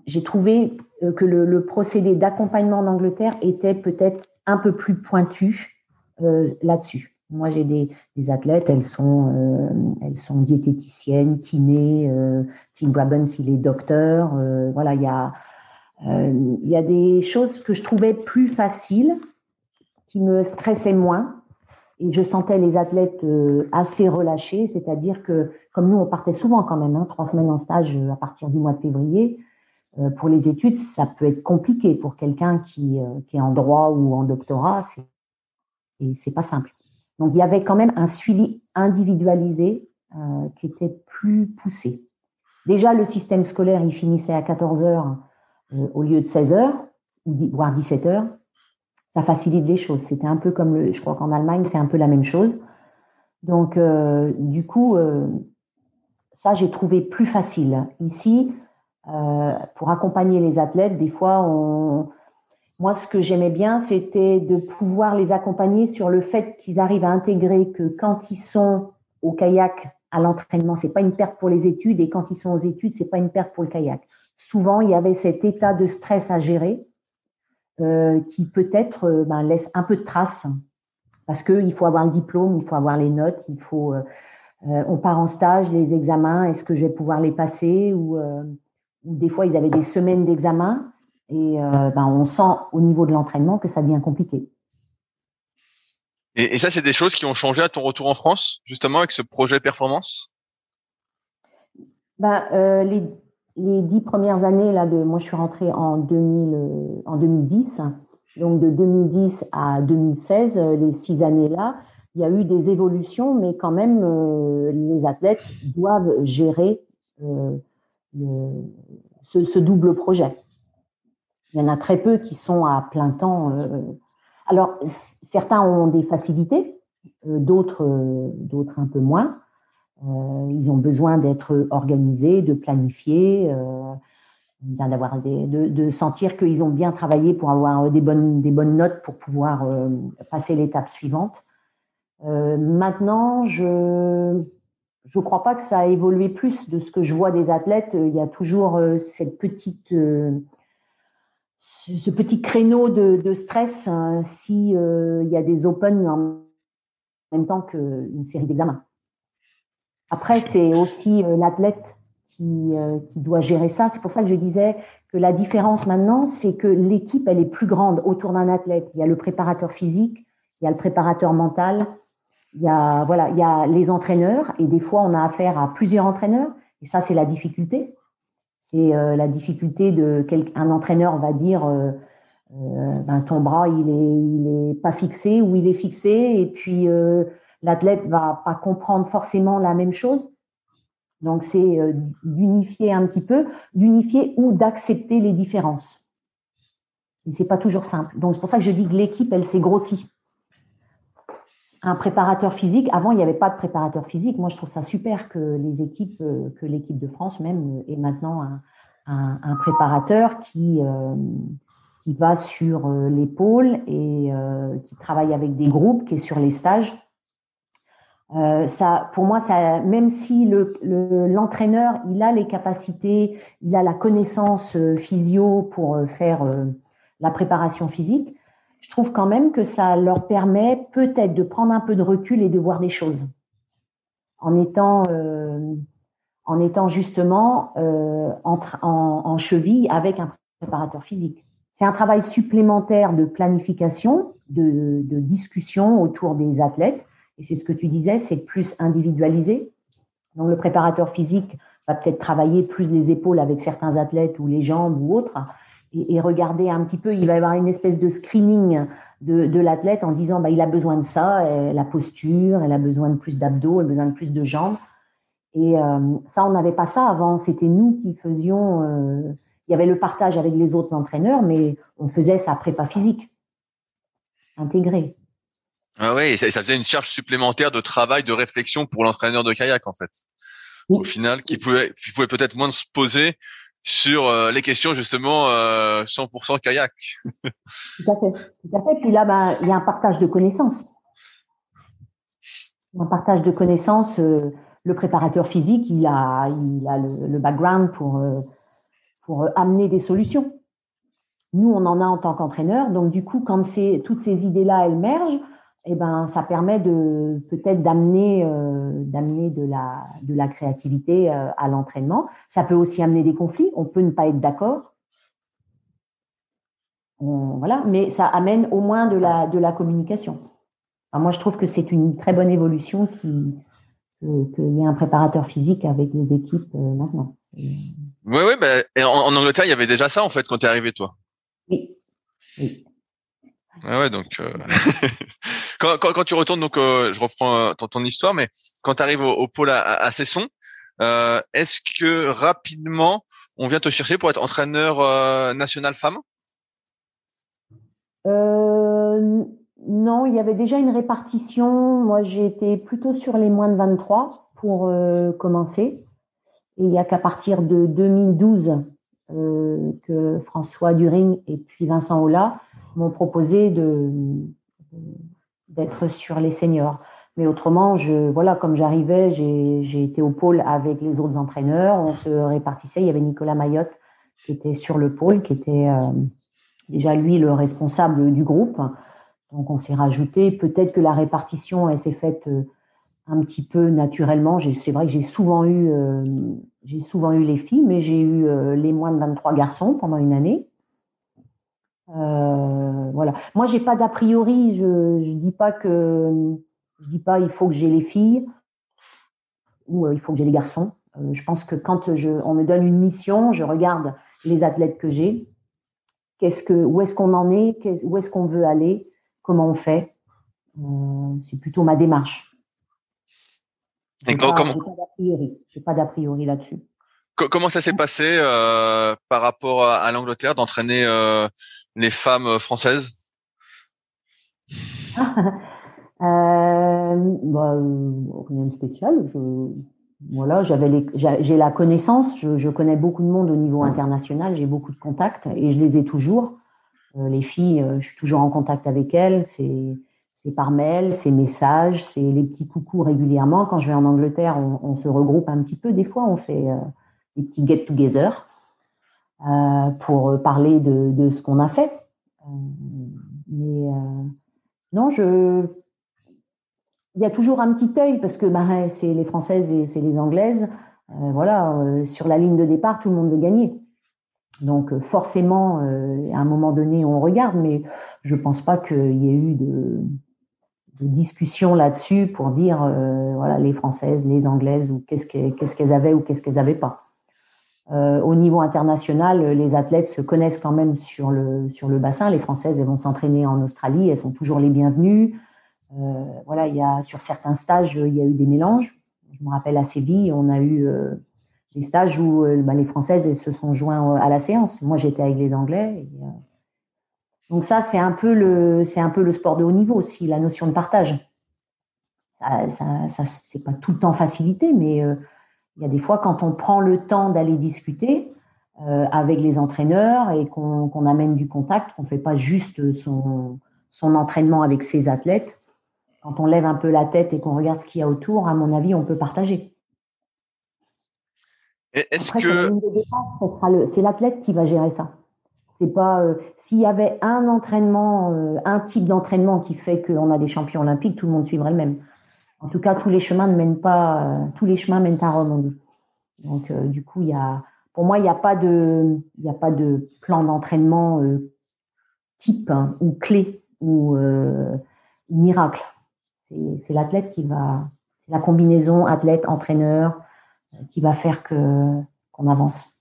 J'ai trouvé que le, le procédé d'accompagnement en Angleterre était peut-être un peu plus pointu là-dessus. Moi, j'ai des, athlètes, elles sont, elles sont diététiciennes, kiné, Tim Brabants, il est docteur. voilà, il y a, y a des choses que je trouvais plus faciles, qui me stressaient moins. Et je sentais les athlètes assez relâchés, c'est-à-dire que, comme nous, on partait souvent quand même, hein, trois semaines en stage à partir du mois de février, euh, pour les études, ça peut être compliqué pour quelqu'un euh, qui, est en droit ou en doctorat. Et c'est pas simple. Donc, il y avait quand même un suivi individualisé euh, qui était plus poussé. Déjà, le système scolaire, il finissait à 14 heures au lieu de 16 heures, voire 17 heures. Ça facilite les choses. C'était un peu comme le, je crois qu'en Allemagne, c'est un peu la même chose. Donc, du coup, ça, j'ai trouvé plus facile. Ici, euh, pour accompagner les athlètes, des fois, on... moi, ce que j'aimais bien, c'était de pouvoir les accompagner sur le fait qu'ils arrivent à intégrer que quand ils sont au kayak à l'entraînement, c'est pas une perte pour les études, et quand ils sont aux études, c'est pas une perte pour le kayak. Souvent, il y avait cet état de stress à gérer euh, qui peut-être euh, ben, laisse un peu de traces parce qu'il faut avoir le diplôme, il faut avoir les notes, il faut. Euh, on part en stage, les examens, est-ce que je vais pouvoir les passer ou des fois ils avaient des semaines d'examen et euh, ben, on sent au niveau de l'entraînement que ça devient compliqué. Et, ça, c'est des choses qui ont changé à ton retour en France, justement, avec ce projet performance? Ben, euh, les, les, dix premières années, là, de, moi je suis rentrée en, 2000, euh, en 2010, donc de 2010 à 2016, les six années-là, il y a eu des évolutions, mais quand même, les athlètes doivent gérer ce, double projet. Il y en a très peu qui sont à plein temps. Euh, alors, certains ont des facilités, euh, d'autres, euh, d'autres un peu moins. ils ont besoin d'être organisés, de planifier, d'avoir de, de, sentir qu'ils ont bien travaillé pour avoir des bonnes, des bonnes notes pour pouvoir passer l'étape suivante. maintenant, je je ne crois pas que ça a évolué plus de ce que je vois des athlètes. Il y a toujours cette petite, euh, ce petit créneau de, stress hein, si euh, il y a des Open en même temps qu'une série d'examens. Après, c'est aussi l'athlète qui, qui, doit gérer ça. C'est pour ça que je disais que la différence maintenant, c'est que l'équipe, elle est plus grande autour d'un athlète. Il y a le préparateur physique, il y a le préparateur mental, il y a voilà, il y a les entraîneurs et des fois on a affaire à plusieurs entraîneurs et ça c'est la difficulté. C'est euh, la difficulté de quel, un entraîneur va dire euh, euh, ben, ton bras il est pas fixé ou il est fixé et puis l'athlète va pas comprendre forcément la même chose. Donc c'est d'unifier un petit peu, d'unifier ou d'accepter les différences. Et c'est pas toujours simple. Donc c'est pour ça que je dis que l'équipe elle s'est grossie un préparateur physique. Avant, il n'y avait pas de préparateur physique. Moi, je trouve ça super que les euh, que l'équipe de France même ait maintenant un, préparateur qui euh, va sur euh, l'épaule et qui travaille avec des groupes, qui est sur les stages. ça, pour moi, même si l'entraîneur, il a les capacités, il a la connaissance physio pour faire la préparation physique, je trouve quand même que ça leur permet peut-être de prendre un peu de recul et de voir des choses en étant, euh, en étant justement euh, en, cheville avec un préparateur physique. C'est un travail supplémentaire de planification, de, de discussion autour des athlètes. Et c'est ce que tu disais, c'est plus individualisé. Donc le préparateur physique va peut-être travailler plus les épaules avec certains athlètes ou les jambes ou autres et, regarder un petit peu, il va y avoir une espèce de screening de, l'athlète en disant bah, il a besoin de ça, la posture, elle a besoin de plus d'abdos, elle a besoin de plus de jambes. Et euh, ça, on n'avait pas ça avant. C'était nous qui faisions. Euh, il y avait le partage avec les autres entraîneurs, mais on faisait sa prépa physique intégrée. Ah oui, ça, ça, faisait une charge supplémentaire de travail, de réflexion pour l'entraîneur de kayak en fait. Au final, qui pouvait, qui pouvait peut-être moins se poser sur euh, les questions justement 100% euh, kayak. tout à fait, tout à fait. Puis là, bah, il y a un partage de connaissances. Un partage de connaissances. Euh, le préparateur physique, il a, il a le, background pour pour amener des solutions. Nous, on en a en tant qu'entraîneur. Donc, du coup, quand toutes ces idées-là, elles mergent, eh ben, ça permet de peut-être d'amener d'amener de la de la créativité à l'entraînement. Ça peut aussi amener des conflits. On peut ne pas être d'accord. Voilà, mais ça amène au moins de la de la communication. moi, je trouve que c'est une très bonne évolution qui qu'il y ait un préparateur physique avec les équipes maintenant. Oui, oui, ben, en, Angleterre, il y avait déjà ça en fait quand tu es arrivé, toi. Oui. oui. Ouais, donc euh, quand, tu retournes, donc euh, je reprends euh, ton, histoire, mais quand tu arrives au, pôle à, Cesson, est-ce que rapidement on vient te chercher pour être entraîneur national femme? Non, il y avait déjà une répartition. Moi, j'ai été plutôt sur les moins de 23 pour commencer. Et il n'y a qu'à partir de 2012 euh, que François During et puis Vincent Ola m'ont proposé de d'être sur les seniors. Mais autrement, je, voilà, comme j'arrivais, j'ai été au pôle avec les autres entraîneurs. On se répartissait. Il y avait Nicolas Mayotte qui était sur le pôle, qui était euh, déjà lui le responsable du groupe. Donc on s'est rajouté. Peut-être que la répartition elle s'est faite euh, un petit peu naturellement. C'est vrai que j'ai souvent eu, euh, j'ai souvent eu les filles, mais j'ai eu les moins de 23 garçons pendant une année. Euh, voilà. Moi, j'ai pas d'a priori. Je, je dis pas que, je dis pas il faut que j'ai les filles ou il faut que j'ai les garçons. je pense que quand je, on me donne une mission, je regarde les athlètes que j'ai. Qu'est-ce que, où est-ce qu'on en est, où est-ce qu'on veut aller, comment on fait? c'est plutôt ma démarche. Pas, comment pas d'a priori, là-dessus. Comment ça s'est passé euh, par rapport à, l'Angleterre d'entraîner euh, les femmes euh, françaises? Euh, bah, Rien de spécial. voilà, j'avais j'ai la connaissance. Je, connais beaucoup de monde au niveau international. J'ai beaucoup de contacts et je les ai toujours. les filles, je suis toujours en contact avec elles. C'est par mail, c'est messages, c'est les petits coucous régulièrement. Quand je vais en Angleterre, on, se regroupe un petit peu. Des fois, on fait euh, des petits get-together euh, pour parler de, ce qu'on a fait. Euh, mais non, je. Il y a toujours un petit œil parce que c'est les Françaises et c'est les Anglaises. voilà, sur la ligne de départ, tout le monde veut gagner. Donc forcément, à un moment donné, on regarde, mais je pense pas qu'il y ait eu de, discussion là-dessus pour dire euh, voilà les françaises, les anglaises ou qu'est-ce qu'elles avaient ou qu'est-ce qu'elles n'avaient pas. Euh, au niveau international, les athlètes se connaissent quand même sur le sur le bassin. Les françaises, vont s'entraîner en Australie, elles sont toujours les bienvenues. Euh, voilà, il y a sur certains stages, il y a eu des mélanges. Je me rappelle à Séville, on a eu des stages où bah, les françaises se sont joints à la séance. Moi, j'étais avec les Anglais. Donc ça, c'est un peu le, c'est un peu le sport de haut niveau aussi, la notion de partage. Ça, ça, c'est pas tout le temps facilité, mais euh, il y a des fois quand on prend le temps d'aller discuter euh, avec les entraîneurs et qu'on, amène du contact, qu'on fait pas juste son, son entraînement avec ses athlètes. Quand on lève un peu la tête et qu'on regarde ce qu'il y a autour, à mon avis, on peut partager. Est-ce que c'est l'athlète qui va gérer ça. C'est pas euh, s'il y avait un entraînement, euh, un type d'entraînement qui fait qu'on a des champions olympiques, tout le monde suivrait le même. En tout cas, tous les chemins ne mènent pas, euh, tous les chemins mènent à Rome. Donc, du coup, pour moi, il n'y a pas de, plan d'entraînement type hein, ou clé ou miracle. C'est l'athlète qui va, la combinaison athlète-entraîneur qui va faire qu'on avance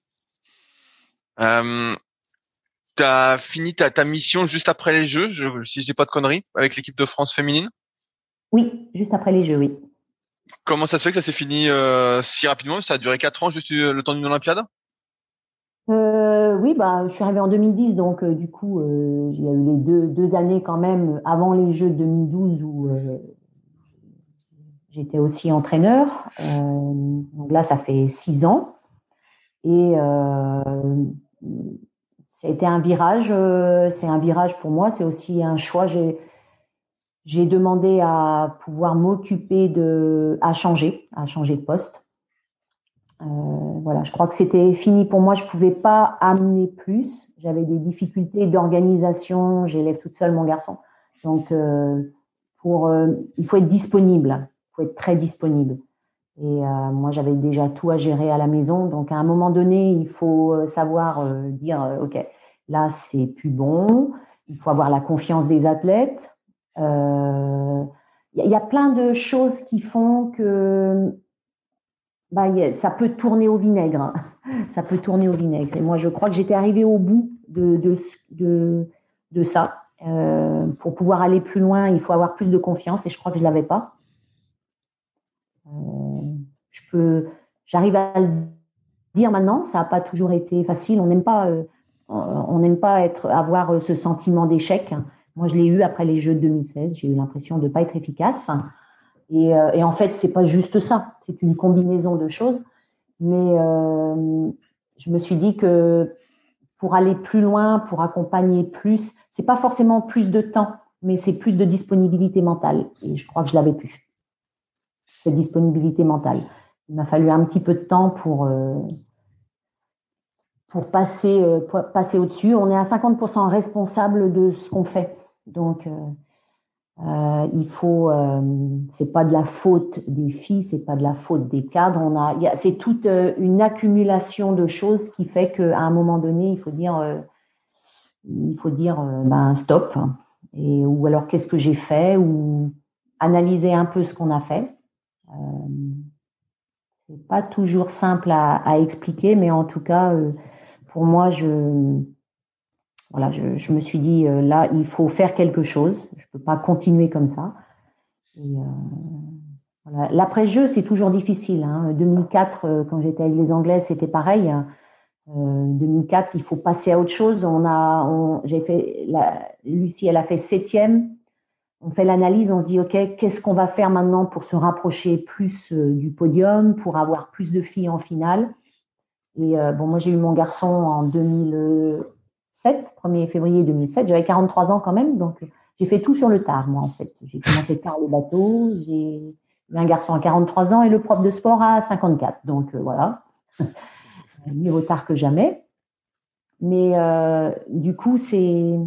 tu as fini ta, mission juste après les Jeux, je, si je dis pas de conneries, avec l'équipe de France féminine? Oui, juste après les Jeux, oui. Comment ça se fait que ça s'est fini euh, si rapidement? Ça a duré quatre ans, juste le temps d'une Olympiade? Euh, Oui, bah, je suis arrivée en 2010, donc euh, du coup, euh, il y a eu les deux, deux années quand même avant les Jeux de 2012 où euh, j'étais aussi entraîneur. donc là, ça fait six ans. Et ça a été un virage. Euh, c'est un virage pour moi. C'est aussi un choix. J'ai j'ai demandé à pouvoir m'occuper de, à changer, à changer de poste. Euh, voilà, je crois que c'était fini pour moi. Je pouvais pas amener plus. J'avais des difficultés d'organisation. J'élève toute seule mon garçon, donc euh, pour, il faut être disponible, il faut être très disponible. Et moi, j'avais déjà tout à gérer à la maison, donc à un moment donné, il faut savoir dire, ok, là c'est plus bon. Il faut avoir la confiance des athlètes. Il y, y, a plein de choses qui font que bah, ça peut tourner au vinaigre. ça peut tourner au vinaigre. Et moi, je crois que j'étais arrivée au bout de, ça. Euh, pour pouvoir aller plus loin, il faut avoir plus de confiance et je crois que je l'avais pas. Euh, j'arrive à le dire maintenant. Ça n'a pas toujours été facile. On n'aime pas, euh, on n'aime pas avoir ce sentiment d'échec. Moi, je l'ai eu après les Jeux de 2016. J'ai eu l'impression de ne pas être efficace. Et, euh, et en fait, c'est pas juste ça, c'est une combinaison de choses. Mais euh, je me suis dit que pour aller plus loin, pour accompagner plus, c'est pas forcément plus de temps, mais c'est plus de disponibilité mentale. Et je crois que je l'avais plus cette disponibilité mentale. Il m'a fallu un petit peu de temps pour euh, pour passer pour passer au-dessus. On est à 50% responsable de ce qu'on fait. Donc euh, euh, il faut, euh, c'est pas de la faute des filles, c'est pas de la faute des cadres. On a, c'est toute une accumulation de choses qui fait qu'à un moment donné, il faut dire, il faut dire, ben stop. Et ou alors qu'est-ce que j'ai fait? Ou analyser un peu ce qu'on a fait. c'est pas toujours simple à, expliquer, mais en tout cas, pour moi, je voilà, je, je, me suis dit euh, là, il faut faire quelque chose. Je peux pas continuer comme ça. Euh. L'après-jeu, c'est toujours difficile. Hein. 2004, euh, quand j'étais avec les Anglais, c'était pareil. Hein. 2004, il faut passer à autre chose. On a, j'ai fait, Lucie, elle a fait septième. On fait l'analyse, on se dit, ok, qu'est-ce qu'on va faire maintenant pour se rapprocher plus du podium, pour avoir plus de filles en finale? Et bon, moi j'ai eu mon garçon en 2000. 7, 1er février 2007. J'avais 43 ans quand même, donc j'ai fait tout sur le tard, moi, en fait. J'ai commencé tard le bateau, j'ai eu un garçon à 43 ans et le prof de sport à 54. Donc euh, voilà, mieux vaut tard que jamais. Mais euh, du coup, c'est,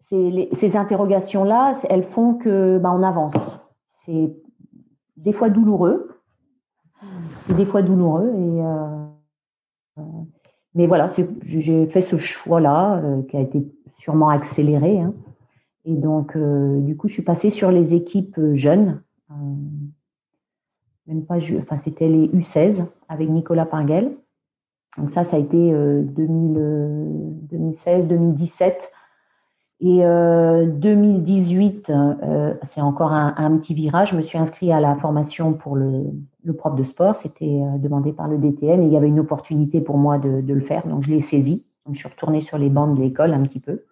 ces interrogations-là, elles font que ben, on avance. C'est des fois douloureux. C'est des fois douloureux et euh, mais voilà, j'ai fait ce choix-là euh, qui a été sûrement accéléré. Hein. Et donc, euh, du coup, je suis passée sur les équipes euh, jeunes. même pas, enfin, c'était les U16 avec Nicolas Pinguel. Donc ça, ça a été 2016, 2017. Et 2018, c'est encore un, petit virage. Je me suis inscrite à la formation pour le, le prof de sport, c'était euh, demandé par le DTN et il y avait une opportunité pour moi de, le faire, donc je l'ai saisi. Donc je suis retournée sur les bancs de l'école un petit peu.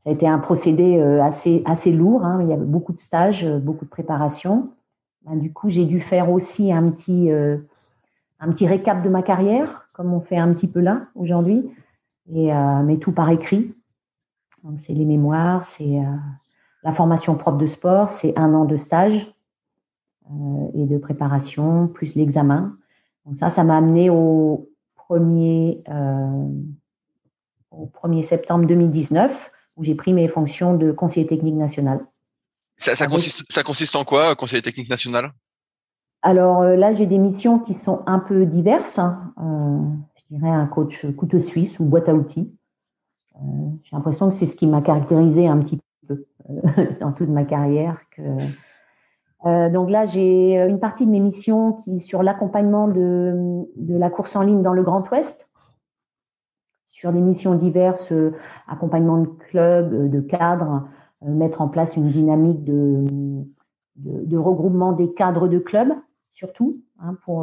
Ça a été un procédé euh, assez, assez lourd, hein. il y avait beaucoup de stages, euh, beaucoup de préparation. Ben, du coup, j'ai dû faire aussi un petit, un petit récap de ma carrière, comme on fait un petit peu là aujourd'hui, mais tout par écrit. Donc c'est les mémoires, c'est la formation prof de sport, c'est un an de stage euh, et de préparation, plus l'examen. Donc ça, ça m'a amené au 1er, euh, au 1er septembre 2019, où j'ai pris mes fonctions de conseiller technique national. Ça, ça, consiste, ça consiste en quoi, conseiller technique national? Alors euh, là, j'ai des missions qui sont un peu diverses. Hein. je dirais un coach couteau suisse ou boîte à outils. J'ai l'impression que c'est ce qui m'a caractérisé un petit peu dans toute ma carrière, euh, donc là, j'ai euh, une partie de mes missions qui sur l'accompagnement de, la course en ligne dans le Grand Ouest, sur des missions diverses, euh, accompagnement de clubs, de cadres, mettre en place une dynamique de regroupement des cadres de clubs, surtout, hein, pour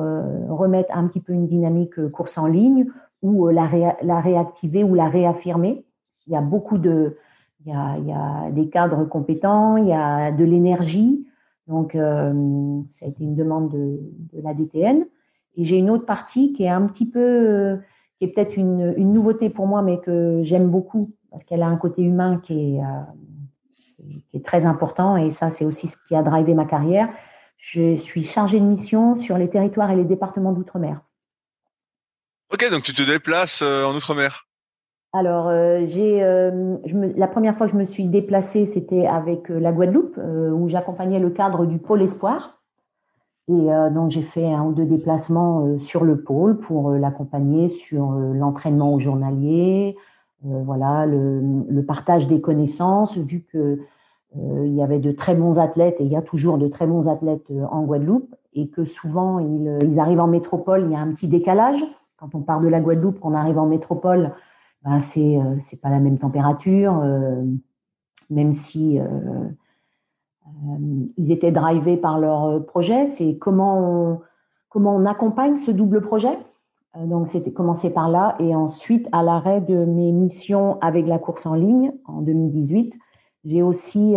remettre un petit peu une dynamique course en ligne ou la, la réactiver ou la réaffirmer. Il y a beaucoup de, il y a des cadres compétents, il y a de l'énergie, donc, euh, ça a été une demande de, la DTN. Et j'ai une autre partie qui est un petit peu, euh, qui est peut-être une, nouveauté pour moi, mais que j'aime beaucoup parce qu'elle a un côté humain qui est, euh, qui est très important. Et ça, c'est aussi ce qui a drivé ma carrière. Je suis chargée de mission sur les territoires et les départements d'outre-mer. Ok, donc tu te déplaces en outre-mer. Alors, euh, j'ai, euh, la première fois que je me suis déplacée, c'était avec la Guadeloupe, où j'accompagnais le cadre du pôle espoir. Et donc, j'ai fait un ou deux déplacements sur le pôle pour l'accompagner sur l'entraînement au journalier, voilà, le, partage des connaissances, vu que il y avait de très bons athlètes et il y a toujours de très bons athlètes en Guadeloupe et que souvent ils arrivent en métropole, il y a un petit décalage quand on part de la Guadeloupe, qu'on arrive en métropole, ben c'est euh, pas la même température, euh, même si euh, ils étaient drivés par leur projet. C'est comment comment on accompagne ce double projet. Donc c'était commencé par là et ensuite à l'arrêt de mes missions avec la course en ligne en 2018, j'ai aussi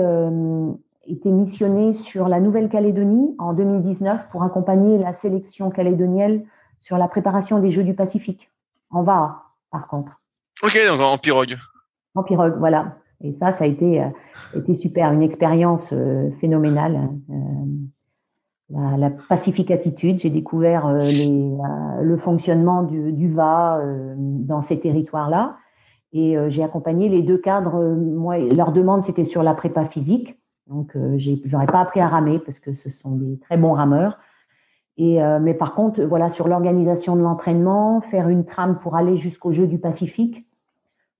été missionnée sur la Nouvelle-Calédonie en 2019 pour accompagner la sélection calédonienne sur la préparation des Jeux du Pacifique. En va, par contre. Ok, donc en pirogue. En pirogue, voilà. Et ça, ça a été, euh, été super, une expérience euh, phénoménale. Euh, la, la, Pacific Attitude, j'ai découvert les, le fonctionnement du, du VA dans ces territoires-là. Et j'ai accompagné les deux cadres. moi, leur demande, c'était sur la prépa physique. Donc, je n'aurais pas appris à ramer parce que ce sont des très bons rameurs. Euh, mais par contre, voilà, sur l'organisation de l'entraînement, faire une trame pour aller jusqu'aux Jeux du Pacifique,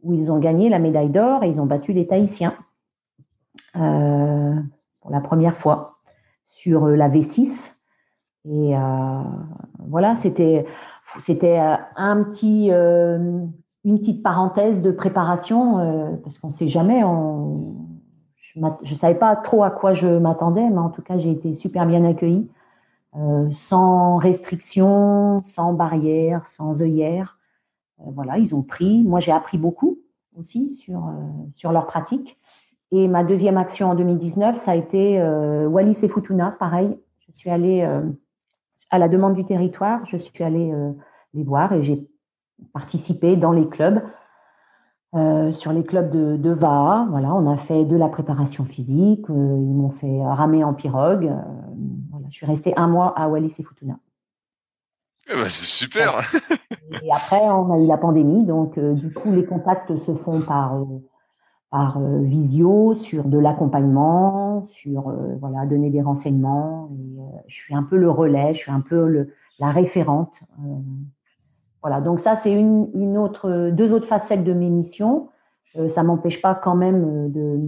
où ils ont gagné la médaille d'or et ils ont battu les Tahitiens euh, pour la première fois sur euh, la V6. Et voilà, c'était c'était un petit une petite parenthèse de préparation parce qu'on ne sait jamais. Je ne savais pas trop à quoi je m'attendais, mais en tout cas, j'ai été super bien accueillie. Euh, sans restriction, sans barrière, sans œillère. Euh, voilà, ils ont pris. Moi, j'ai appris beaucoup aussi sur, euh, sur leur pratique. Et ma deuxième action en 2019, ça a été Wallis et Futuna, pareil. Je suis allée à la demande du territoire, je suis allée les voir et j'ai participé dans les clubs sur les clubs de, de VA, voilà, on a fait de la préparation physique, ils m'ont fait ramer en pirogue. Je suis restée un mois à Wallis et Futuna. Eh ben, c'est super. Et après, on a eu la pandémie, donc du coup, les contacts se font par par visio, sur de l'accompagnement, sur voilà, donner des renseignements. Et, je suis un peu le relais, je suis un peu le, la référente voilà, donc ça, c'est une, une, autre, deux autres facettes de mes missions. Euh, ça m'empêche pas quand même euh, de,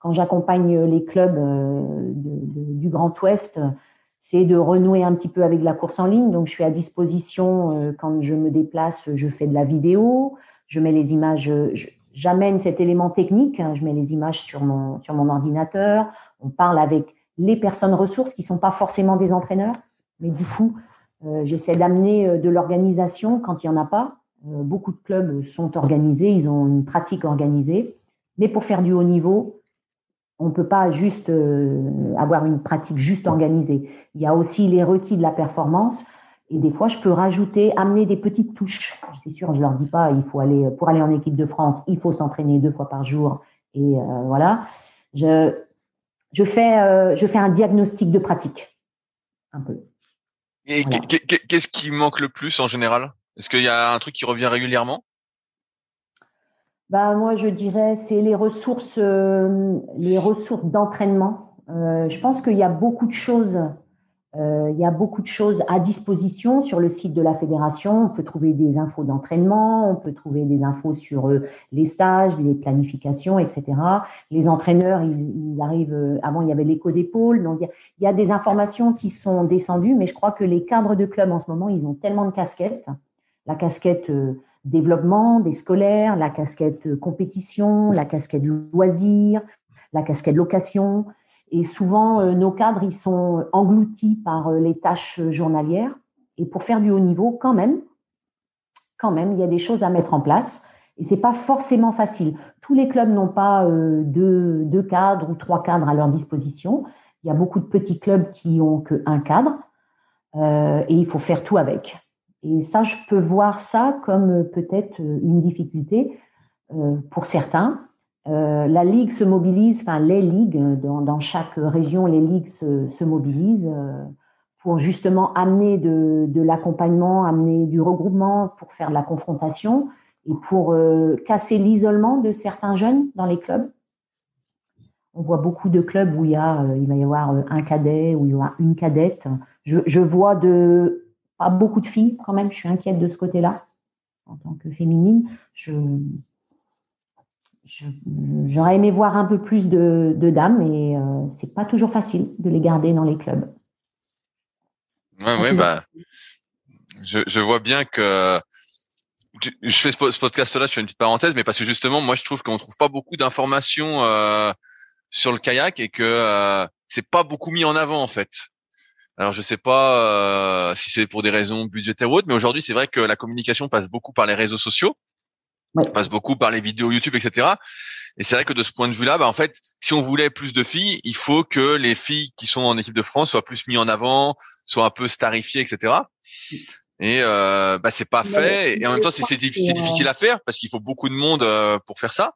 quand j'accompagne les clubs euh, de, du Grand Ouest, c'est de renouer un petit peu avec la course en ligne. Donc, je suis à disposition euh, quand je me déplace, je fais de la vidéo, je mets les images, j'amène cet élément technique, hein, je mets les images sur mon, sur mon ordinateur, on parle avec les personnes ressources qui sont pas forcément des entraîneurs, mais du coup, euh, j'essaie d'amener euh, de l'organisation quand il n'y en a pas. Euh, beaucoup de clubs sont organisés, ils ont une pratique organisée. Mais pour faire du haut niveau, on ne peut pas juste avoir une pratique juste organisée. Il y a aussi les requis de la performance. Et des fois, je peux rajouter, amener des petites touches. C'est sûr, je leur dis pas, il faut aller pour aller en équipe de France, il faut s'entraîner deux fois par jour. Et voilà, je je fais je fais un diagnostic de pratique, un peu. Et qu'est-ce qui manque le plus en général? Est-ce qu'il y a un truc qui revient régulièrement? Bah, moi, je dirais c'est les ressources, euh, les ressources d'entraînement. Euh, je pense qu'il y a beaucoup de choses euh, il y a beaucoup de choses à disposition sur le site de la fédération. On peut trouver des infos d'entraînement, on peut trouver des infos sur les stages, les planifications, etc. Les entraîneurs, ils, arrivent. Avant, il y avait l'écho d'épaule, donc il y, a, des informations qui sont descendues. Mais je crois que les cadres de club en ce moment, ils ont tellement de casquettes. La casquette développement des scolaires, la casquette compétition, la casquette loisir, la casquette location. Et souvent, euh, nos cadres, ils sont engloutis par euh, les tâches journalières. Et pour faire du haut niveau, quand même, quand même, il y a des choses à mettre en place. Et c'est pas forcément facile. Tous les clubs n'ont pas euh, deux, deux, cadres ou trois cadres à leur disposition. Il y a beaucoup de petits clubs qui ont qu'un cadre. Euh, et il faut faire tout avec. Et ça, je peux voir ça comme peut-être une difficulté euh, pour certains. Euh, la ligue se mobilise, enfin les ligues dans, chaque région, les ligues se, se mobilisent euh, pour justement amener de, l'accompagnement, amener du regroupement pour faire de la confrontation. et pour casser l'isolement de certains jeunes dans les clubs. On voit beaucoup de clubs où il, va y avoir un cadet, où il y aura une cadette. Je vois de, pas beaucoup de filles quand même, je suis inquiète de ce côté-là en tant que féminine. Je, j'aurais aimé voir un peu plus de, dames et euh, c'est pas toujours facile de les garder dans les clubs. Ouais, ouais, bah, je, je vois bien que je fais ce podcast-là, je fais une petite parenthèse, mais parce que justement, moi, je trouve qu'on trouve pas beaucoup d'informations euh, sur le kayak et que euh, c'est pas beaucoup mis en avant en fait. Alors je sais pas euh, si c'est pour des raisons budgétaires ou autres, mais aujourd'hui c'est vrai que la communication passe beaucoup par les réseaux sociaux, passe beaucoup par les vidéos YouTube, etc. Et c'est vrai que de ce point de vue-là, bah en fait, si on voulait plus de filles, il faut que les filles qui sont en équipe de France soient plus mises en avant, soient un peu starifiées, etc. Et euh, bah c'est pas fait. Et en même temps, c'est difficile à faire parce qu'il faut beaucoup de monde euh, pour faire ça.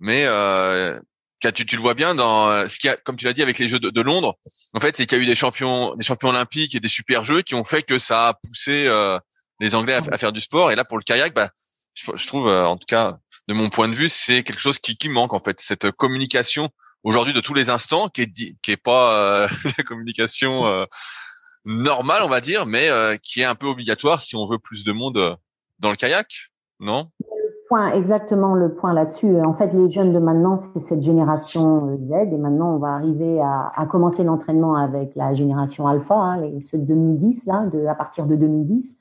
Mais euh, tu, tu, le vois bien dans euh, ce qu'il y a, comme tu l'as dit avec les Jeux de, Londres. En fait, c'est qu'il y a eu des champions, des champions olympiques et des super jeux qui ont fait que ça a poussé euh, les Anglais à, faire du sport. Et là, pour le kayak, bah, je, trouve, euh, en tout cas, de mon point de vue, c'est quelque chose qui, qui manque en fait, cette communication aujourd'hui de tous les instants, qui est qui est pas la communication normale, on va dire, mais qui est un peu obligatoire si on veut plus de monde dans le kayak, non? Exactement le point là-dessus. En fait, les jeunes de maintenant, c'est cette génération euh, Z, et maintenant, on va arriver à, commencer l'entraînement avec la génération Alpha, hein, les, ceux de 2010, là, à partir de 2010.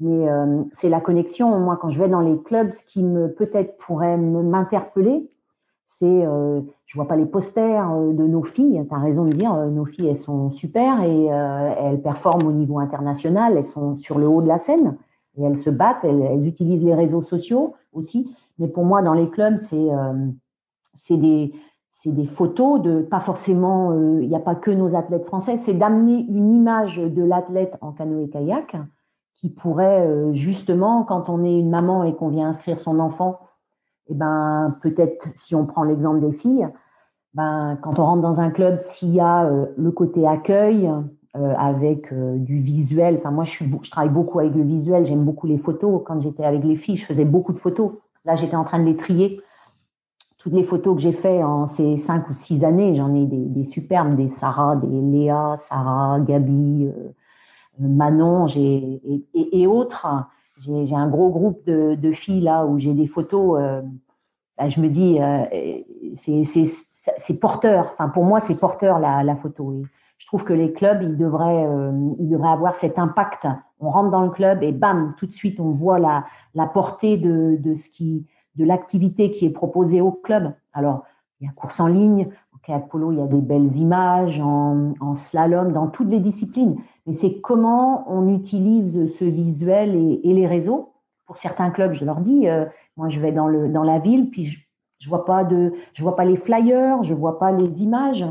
Mais euh, c'est la connexion. Moi, quand je vais dans les clubs, ce qui peut-être pourrait m'interpeller, c'est euh, je vois pas les posters euh, de nos filles. Tu as raison de dire, nos filles, elles sont super et elles performent au niveau international. Elles sont sur le haut de la scène et elles se battent. elles utilisent les réseaux sociaux aussi. Mais pour moi, dans les clubs, c'est euh, des des photos de pas forcément. Euh, il n'y a pas que nos athlètes français. C'est d'amener une image de l'athlète en canoë kayak qui pourrait euh, justement, quand on est une maman et qu'on vient inscrire son enfant, et eh ben peut-être si on prend l'exemple des filles, ben quand on rentre dans un club, s'il y a le côté accueil, euh, avec euh, du visuel. Enfin, moi, je, travaille beaucoup avec le visuel. J'aime beaucoup les photos. Quand j'étais avec les filles, je faisais beaucoup de photos. Là, j'étais en train de les trier. Toutes les photos que j'ai faites en ces cinq ou six années, j'en ai des, superbes, des Sarah, des Léa, Sarah, Gabi, euh, Manon et, et, autres. J'ai un gros groupe de, filles là où j'ai des photos. Bah, je me dis, c'est porteur. Enfin, pour moi, c'est porteur la, photo. Je trouve que les clubs, ils devraient, euh, ils devraient avoir cet impact. On rentre dans le club et bam, tout de suite, on voit la, portée de, de l'activité qui est proposée au club. Alors, il y a course en ligne, au kayak polo, il y a des belles images, en, en slalom, dans toutes les disciplines. Mais c'est comment on utilise ce visuel et, et, les réseaux. Pour certains clubs, je leur dis, euh, moi, je vais dans, le, dans la ville, puis je, je vois pas de, je vois pas les flyers, je vois pas les images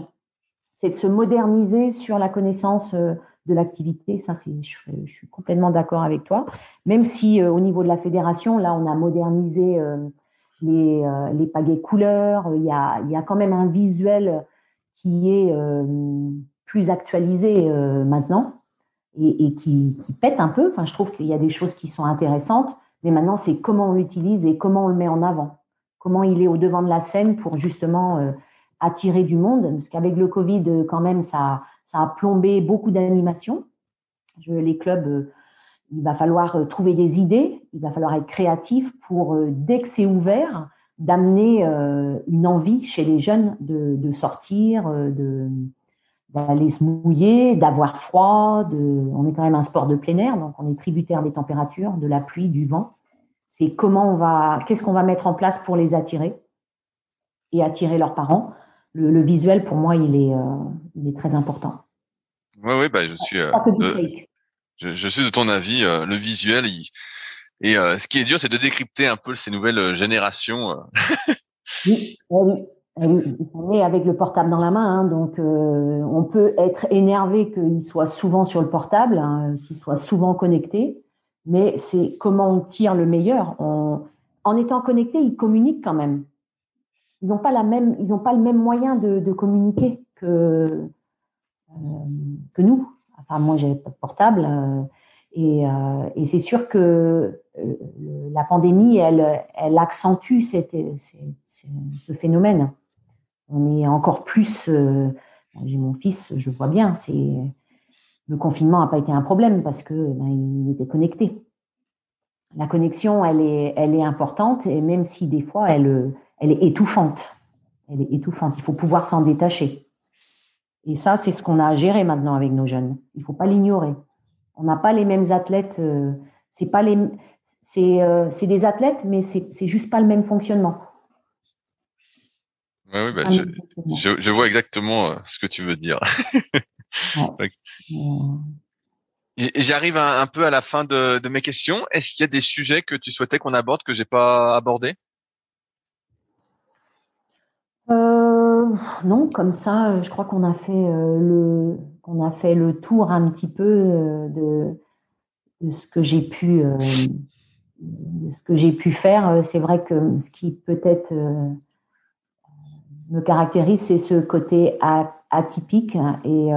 c'est de se moderniser sur la connaissance euh, de l'activité. Ça, je, suis complètement d'accord avec toi. Même si euh, au niveau de la fédération, là, on a modernisé euh, les, les pagaies couleurs. Il y, a, il y a quand même un visuel qui est plus actualisé maintenant et, et qui, qui, pète un peu. Enfin, je trouve qu'il y a des choses qui sont intéressantes, mais maintenant, c'est comment on l'utilise et comment on le met en avant. Comment il est au devant de la scène pour justement attirer du monde, parce qu'avec le Covid, euh, quand même, ça, ça a plombé beaucoup d'animations. Les clubs, euh, il va falloir euh, trouver des idées, il va falloir être créatif pour, dès que c'est ouvert, d'amener une envie chez les jeunes de, sortir, de d'aller se mouiller, d'avoir froid. On est quand même un sport de plein air, donc on est tributaire des températures, de la pluie, du vent. C'est comment on va, qu'est-ce qu'on va mettre en place pour les attirer et attirer leurs parents le, visuel, pour moi, il est, euh, il est très important. Oui, oui, bah, je suis, euh, je, je, suis de ton avis. Euh, le visuel, et ce qui est dur, c'est de décrypter un peu ces nouvelles générations. oui, oui. On est avec le portable dans la main, hein, donc on peut être énervé qu'il soit souvent sur le portable, hein, qu'il soit souvent connecté, mais c'est comment on tire le meilleur. en étant connecté, il communique quand même ils n'ont pas la même, ils ont pas le même moyen de, communiquer que euh, que nous. Enfin, moi, j'ai pas de portable. Euh, Et, et c'est sûr que la pandémie, elle, elle accentue ce phénomène. On est encore plus. J'ai mon fils, je vois bien, c'est le confinement n'a pas été un problème parce que ben, il était connecté. La connexion, elle est, elle est importante et même si des fois elle, elle est étouffante. Elle est étouffante. Il faut pouvoir s'en détacher. Et ça, c'est ce qu'on a à gérer maintenant avec nos jeunes. Il ne faut pas l'ignorer. On n'a pas les mêmes athlètes. Euh, c'est pas les, c'est, euh, c'est des athlètes, mais c'est, c'est juste pas le même fonctionnement. oui, bah, je, je, je, vois exactement euh, ce que tu veux dire. J'arrive un, peu à la fin de, mes questions. Est-ce qu'il y a des sujets que tu souhaitais qu'on aborde que j'ai pas abordé? Euh, Non, comme ça, je crois qu'on a fait euh, le on a fait le tour un petit peu euh, de, ce que j'ai pu ce que j'ai pu faire. C'est vrai que ce qui peut-être me caractérise, c'est ce côté atypique et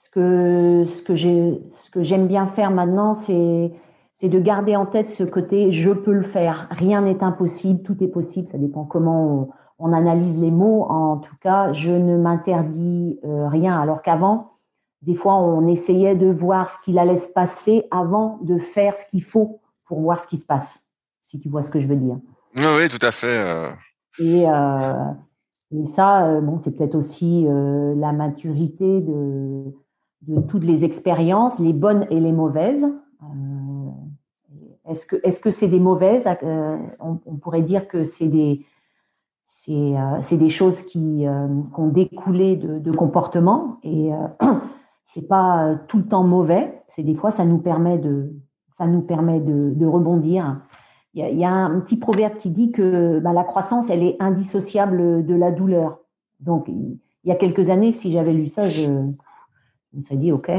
ce que, ce que j'ai, ce que j'aime bien faire maintenant, c'est, c'est de garder en tête ce côté je peux le faire. Rien n'est impossible, tout est possible. Ça dépend comment on, analyse les mots. En tout cas, je ne m'interdis euh, rien. Alors qu'avant, des fois, on essayait de voir ce qu'il allait se passer avant de faire ce qu'il faut pour voir ce qui se passe. Si tu vois ce que je veux dire. Oui, oui tout à fait. Euh. Et, euh, et ça, bon, c'est peut-être aussi la maturité de de toutes les expériences, les bonnes et les mauvaises. Euh, est-ce que c'est des mauvaises euh, on, pourrait dire que c'est des euh, choses qui, ont découlé de, comportements et c'est pas tout le temps mauvais. C'est des fois ça nous permet de ça nous permet de, rebondir. Il y, a, un petit proverbe qui dit que bah, la croissance elle est indissociable de la douleur. Donc il y a quelques années, si j'avais lu ça, je on s'est dit, OK,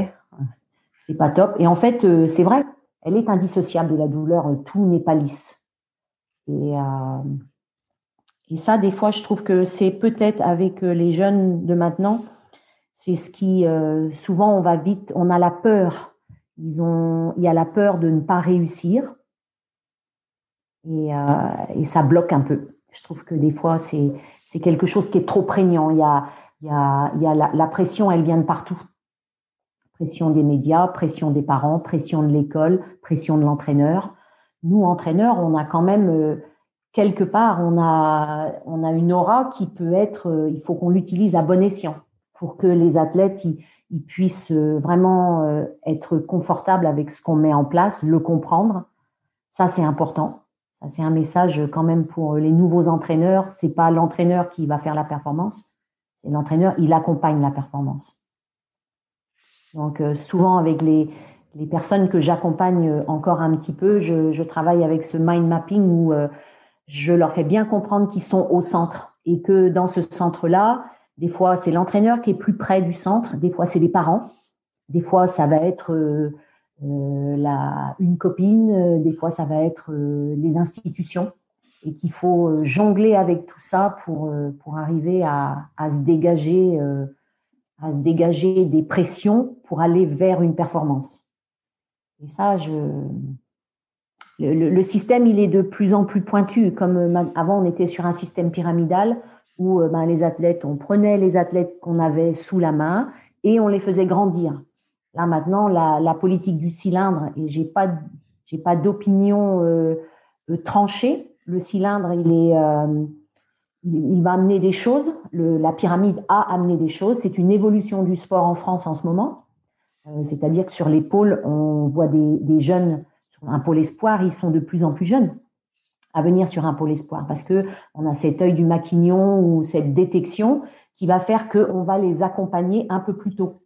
c'est pas top. Et en fait, euh, c'est vrai, elle est indissociable de la douleur. Tout n'est pas lisse. Et, euh, et ça, des fois, je trouve que c'est peut-être avec euh, les jeunes de maintenant, c'est ce qui, souvent, on va vite, on a la peur. Il y a la peur de ne pas réussir. Et, ça bloque un peu. Je trouve que des fois, c'est, c'est quelque chose qui est trop prégnant. Il y a, il y a, il y a la, la pression, elle vient de partout pression des médias, pression des parents, pression de l'école, pression de l'entraîneur. Nous, entraîneurs, on a quand même euh, quelque part, on a, on a une aura qui peut être, euh, il faut qu'on l'utilise à bon escient pour que les athlètes ils, puissent euh, vraiment être confortables avec ce qu'on met en place, le comprendre. Ça, c'est important. Ça, c'est un message quand même pour les nouveaux entraîneurs. C'est pas l'entraîneur qui va faire la performance, c'est l'entraîneur, il accompagne la performance. Donc euh, souvent avec les, les personnes que j'accompagne euh, encore un petit peu, je, travaille avec ce mind mapping où euh, je leur fais bien comprendre qu'ils sont au centre et que dans ce centre-là, des fois c'est l'entraîneur qui est plus près du centre, des fois c'est les parents, des fois ça va être la, une copine, des fois ça va être les institutions et qu'il faut jongler avec tout ça pour, pour arriver à, à se dégager à se dégager des pressions pour aller vers une performance. Et ça, le, système, il est de plus en plus pointu. Comme euh, avant, on était sur un système pyramidal où euh, ben, les athlètes, on prenait les athlètes qu'on avait sous la main et on les faisait grandir. Là maintenant, la, politique du cylindre, et j'ai pas, pas d'opinion euh, tranchée. Le cylindre, il est il, va amener des choses. la pyramide a amené des choses. C'est une évolution du sport en France en ce moment. Euh, c'est-à-dire que sur les pôles, on voit des, jeunes sur un pôle espoir, ils sont de plus en plus jeunes à venir sur un pôle espoir parce que on a cet œil du maquignon ou cette détection qui va faire qu'on va les accompagner un peu plus tôt.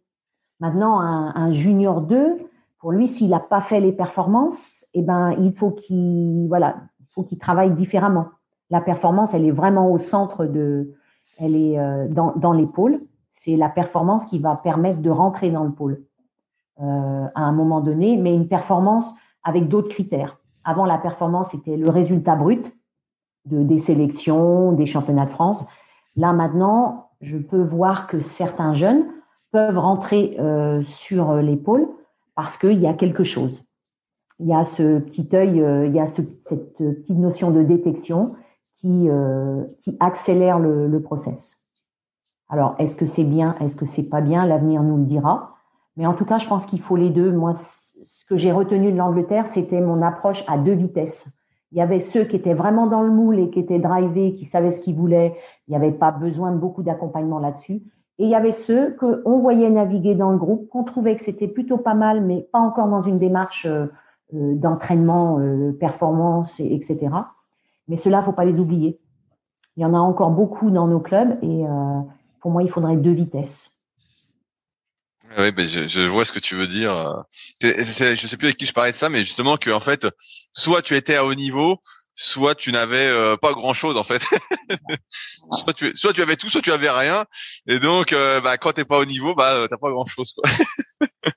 Maintenant, un, junior 2, pour lui, s'il n'a pas fait les performances, eh ben, il faut qu'il voilà, faut qu'il travaille différemment. La performance, elle est vraiment au centre de, elle est euh, dans, dans les pôles. C'est la performance qui va permettre de rentrer dans le pôle euh, à un moment donné, mais une performance avec d'autres critères. Avant, la performance, c'était le résultat brut de, des sélections, des championnats de France. Là, maintenant, je peux voir que certains jeunes peuvent rentrer euh, sur les pôles parce qu'il y a quelque chose. Il y a ce petit œil, il y a cette petite notion de détection qui, qui accélère le, le process. Alors, est-ce que c'est bien, est-ce que c'est pas bien L'avenir nous le dira. Mais en tout cas, je pense qu'il faut les deux. Moi, ce que j'ai retenu de l'Angleterre, c'était mon approche à deux vitesses. Il y avait ceux qui étaient vraiment dans le moule et qui étaient drivés, qui savaient ce qu'ils voulaient. Il n'y avait pas besoin de beaucoup d'accompagnement là-dessus. Et il y avait ceux qu'on voyait naviguer dans le groupe, qu'on trouvait que c'était plutôt pas mal, mais pas encore dans une démarche euh, euh, d'entraînement, euh, performance, etc. Mais ceux-là, faut pas les oublier. Il y en a encore beaucoup dans nos clubs et pour moi, il faudrait deux vitesses. Oui, ben je, vois ce que tu veux dire. Je sais plus avec qui je parlais de ça, mais justement que en fait, soit tu étais à haut niveau, soit tu n'avais euh, pas grand chose en fait. soit, tu, soit tu avais tout, soit tu avais rien. Et donc, euh, bah, quand pas au niveau, bah t'as pas grand chose.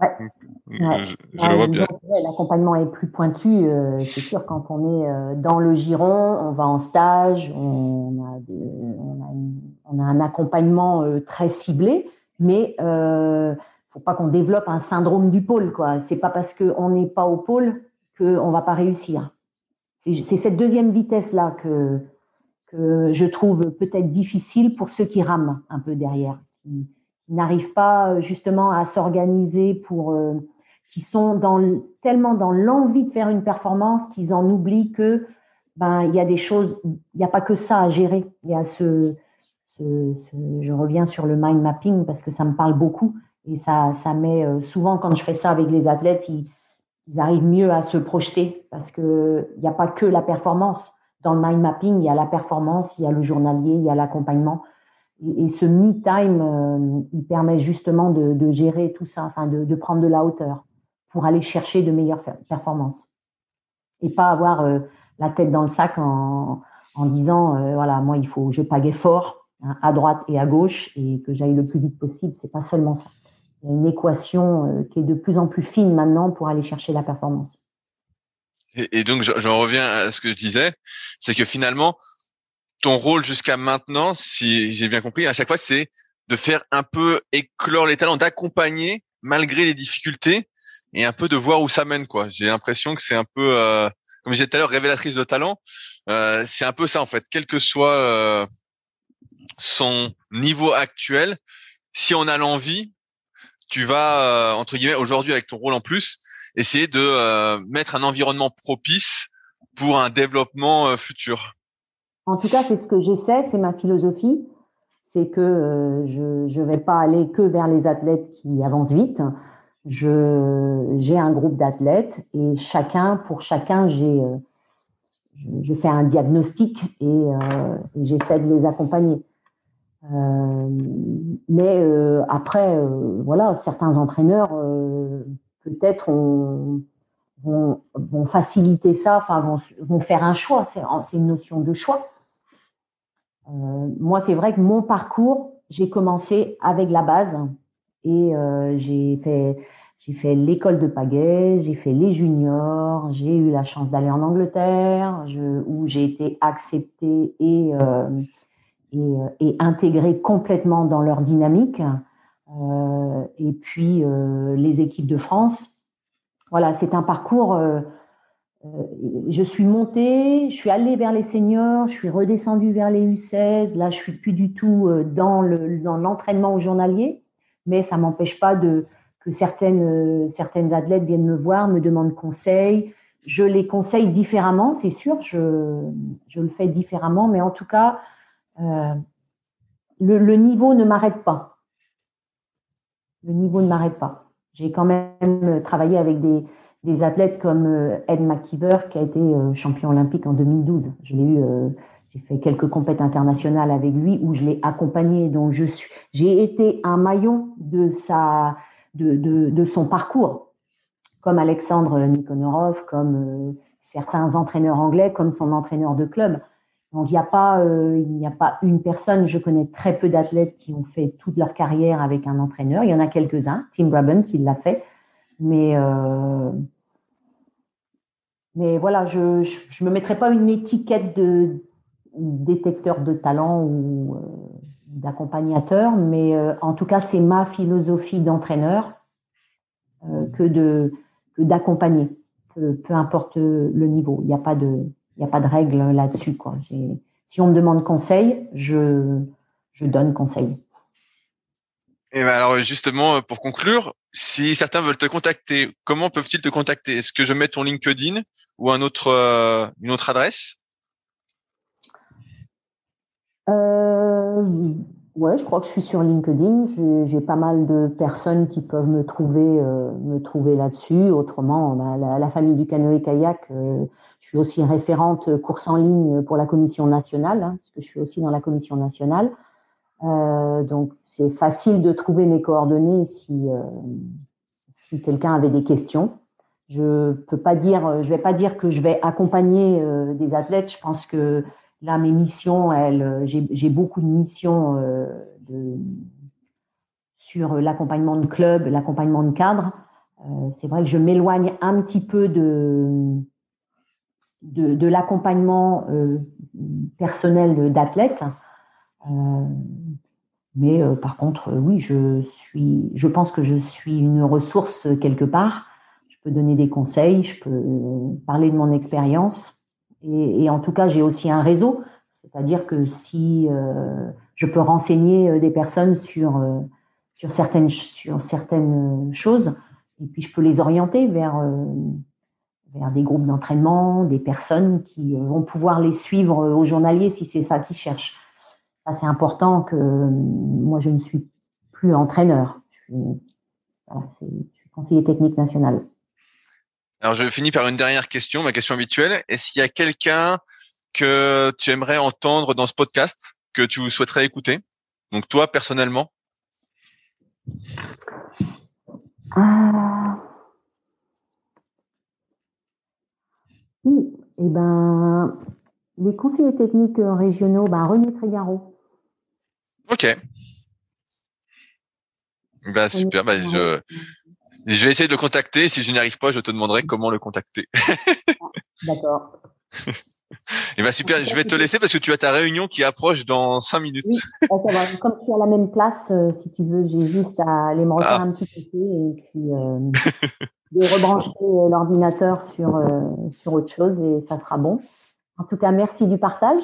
ouais. Je, vois bien. L'accompagnement est plus pointu, euh, c'est sûr. Quand on est dans le giron, on va en stage, on a, on a, on a un accompagnement très ciblé, mais euh, faut pas qu'on développe un syndrome du pôle quoi. C'est pas parce qu'on n'est pas au pôle qu'on va pas réussir. C'est cette deuxième vitesse-là que, que je trouve peut-être difficile pour ceux qui rament un peu derrière, qui, n'arrivent pas justement à s'organiser pour, euh, qui sont tellement dans l'envie de faire une performance qu'ils en oublient que ben il y a des choses, il n'y a pas que ça à gérer. Il y a ce, je reviens sur le mind mapping parce que ça me parle beaucoup et ça, ça met euh, souvent quand je fais ça avec les athlètes, ils, ils arrivent mieux à se projeter parce que il n'y a pas que la performance. Dans le mind mapping, il y a la performance, il y a le journalier, il y a l'accompagnement. Et, ce me time, euh, il permet justement de, gérer tout ça, enfin de, prendre de la hauteur pour aller chercher de meilleures performances et pas avoir euh, la tête dans le sac en, en disant euh, voilà moi il faut je pague fort hein, à droite et à gauche et que j'aille le plus vite possible. C'est pas seulement ça il y a une équation qui est de plus en plus fine maintenant pour aller chercher la performance. Et, donc, j'en reviens à ce que je disais, c'est que finalement, ton rôle jusqu'à maintenant, si j'ai bien compris, à chaque fois, c'est de faire un peu éclore les talents, d'accompagner malgré les difficultés et un peu de voir où ça mène. quoi. J'ai l'impression que c'est un peu, euh, comme je disais tout à l'heure, révélatrice de talent. Euh, c'est un peu ça en fait, quel que soit euh, son niveau actuel, si on a l'envie, tu vas, euh, entre guillemets, aujourd'hui avec ton rôle en plus, essayer de euh, mettre un environnement propice pour un développement euh, futur. En tout cas, c'est ce que j'essaie, c'est ma philosophie, c'est que je ne vais pas aller que vers les athlètes qui avancent vite. J'ai un groupe d'athlètes et chacun, pour chacun, j'ai je, fais un diagnostic et, et j'essaie de les accompagner. Euh, mais euh, après, euh, voilà, certains entraîneurs peut-être vont, faciliter ça, enfin vont faire un choix. C'est une notion de choix. Moi, c'est vrai que mon parcours, j'ai commencé avec la base et j'ai fait j'ai fait l'école de pagaie, j'ai fait les juniors, j'ai eu la chance d'aller en Angleterre, où j'ai été acceptée euh, et intégrés complètement dans leur dynamique. Euh, et puis euh, les équipes de France. Voilà, c'est un parcours. Euh, je suis montée, je suis allée vers les seniors, je suis redescendue vers les U16. Là, je suis plus du tout dans le dans l'entraînement au journalier, mais ça m'empêche pas que certaines certaines athlètes viennent me voir, me demandent conseil. Je les conseille différemment, c'est sûr, je le fais différemment, mais en tout cas, euh, le, niveau ne m'arrête pas. Le niveau ne m'arrête pas. J'ai quand même travaillé avec des, des athlètes comme euh, Ed McKeever, qui a été euh, champion olympique en 2012. Je l'ai eu, j'ai fait quelques compétitions internationales avec lui où je l'ai accompagné. Donc je suis, j'ai été un maillon de sa, de, de, de son parcours, comme Alexandre Nikonorov, comme certains entraîneurs anglais, comme son entraîneur de club. Donc il n'y a pas, euh, il n'y a pas une personne. Je connais très peu d'athlètes qui ont fait toute leur carrière avec un entraîneur. Il y en a quelques-uns. Tim Brabants, il l'a fait, mais euh, mais voilà, je, ne me mettrai pas une étiquette de détecteur de talent ou euh, d'accompagnateur, mais en tout cas c'est ma philosophie d'entraîneur. que de d'accompagner, peu, importe le niveau. Il n'y a pas de a pas de règle là-dessus. Si on me demande conseil, je je donne conseil. Et ben alors justement pour conclure, si certains veulent te contacter, comment peuvent-ils te contacter? Est-ce que je mets ton LinkedIn ou un autre euh, une autre adresse? Euh, Ouais, je crois que je suis sur LinkedIn. J'ai pas mal de personnes qui peuvent me trouver, euh, me trouver là-dessus. Autrement, a la, famille du canoë kayak. Euh, je suis aussi référente course en ligne pour la commission nationale, hein, parce que je suis aussi dans la commission nationale. Euh, donc, c'est facile de trouver mes coordonnées si euh, si quelqu'un avait des questions. Je peux pas dire, je vais pas dire que je vais accompagner euh, des athlètes. Je pense que Là, mes missions, elles, j'ai beaucoup de missions euh, sur l'accompagnement de club, l'accompagnement de cadre. Euh, c'est vrai que je m'éloigne un petit peu de, de, l'accompagnement euh, personnel d'athlètes. Euh, mais euh, par contre, oui, je suis, je pense que je suis une ressource quelque part. Je peux donner des conseils, je peux parler de mon expérience. Et, en tout cas, j'ai aussi un réseau, c'est-à-dire que si euh, je peux renseigner euh, des personnes sur euh, certaines choses, et puis je peux les orienter vers vers des groupes d'entraînement, des personnes qui vont pouvoir les suivre aux journaliers si c'est ça qu'ils cherchent. C'est important que moi, je ne suis plus entraîneur. Je suis, voilà, je suis conseiller technique national. Alors, je finis par une dernière question, ma question habituelle. Est-ce qu'il y a quelqu'un que tu aimerais entendre dans ce podcast, que tu souhaiterais écouter? Donc, toi, personnellement? Ah. Oui, eh ben, les conseillers techniques régionaux, ben, René Trégaro. Ok. Bah, super. Bah, je, je vais essayer de le contacter. Si je n'y arrive pas, je te demanderai comment le contacter. D'accord. Et eh ben super, je vais te laisser parce que tu as ta réunion qui approche dans cinq minutes. Oui, Comme tu es à la même place, euh, si tu veux, j'ai juste à aller me refaire ah. un petit peu et puis euh, de rebrancher euh, l'ordinateur sur euh, sur autre chose et ça sera bon. En tout cas, merci du partage.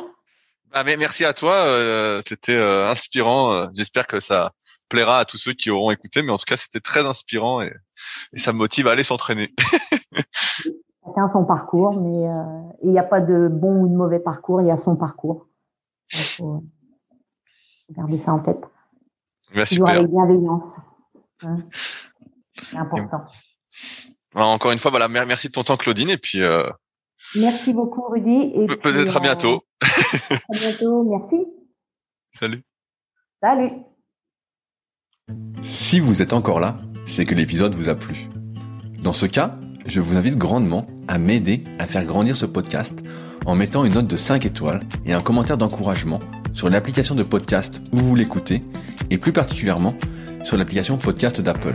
Ah, mais merci à toi, c'était inspirant. J'espère que ça plaira à tous ceux qui auront écouté, mais en tout cas, c'était très inspirant et, ça me motive à aller s'entraîner. Chacun son parcours, mais euh, il n'y a pas de bon ou de mauvais parcours, il y a son parcours. Il faut garder ça en tête. Merci. Toujours avec bienveillance. Hein. C'est important. encore une fois, voilà, merci de ton temps, Claudine, et puis. Euh, merci beaucoup, Rudy. Et peut-être à bientôt. à bientôt, merci. Salut. Salut. Si vous êtes encore là, c'est que l'épisode vous a plu. Dans ce cas, je vous invite grandement à m'aider à faire grandir ce podcast en mettant une note de 5 étoiles et un commentaire d'encouragement sur l'application de podcast où vous l'écoutez et plus particulièrement sur l'application podcast d'Apple.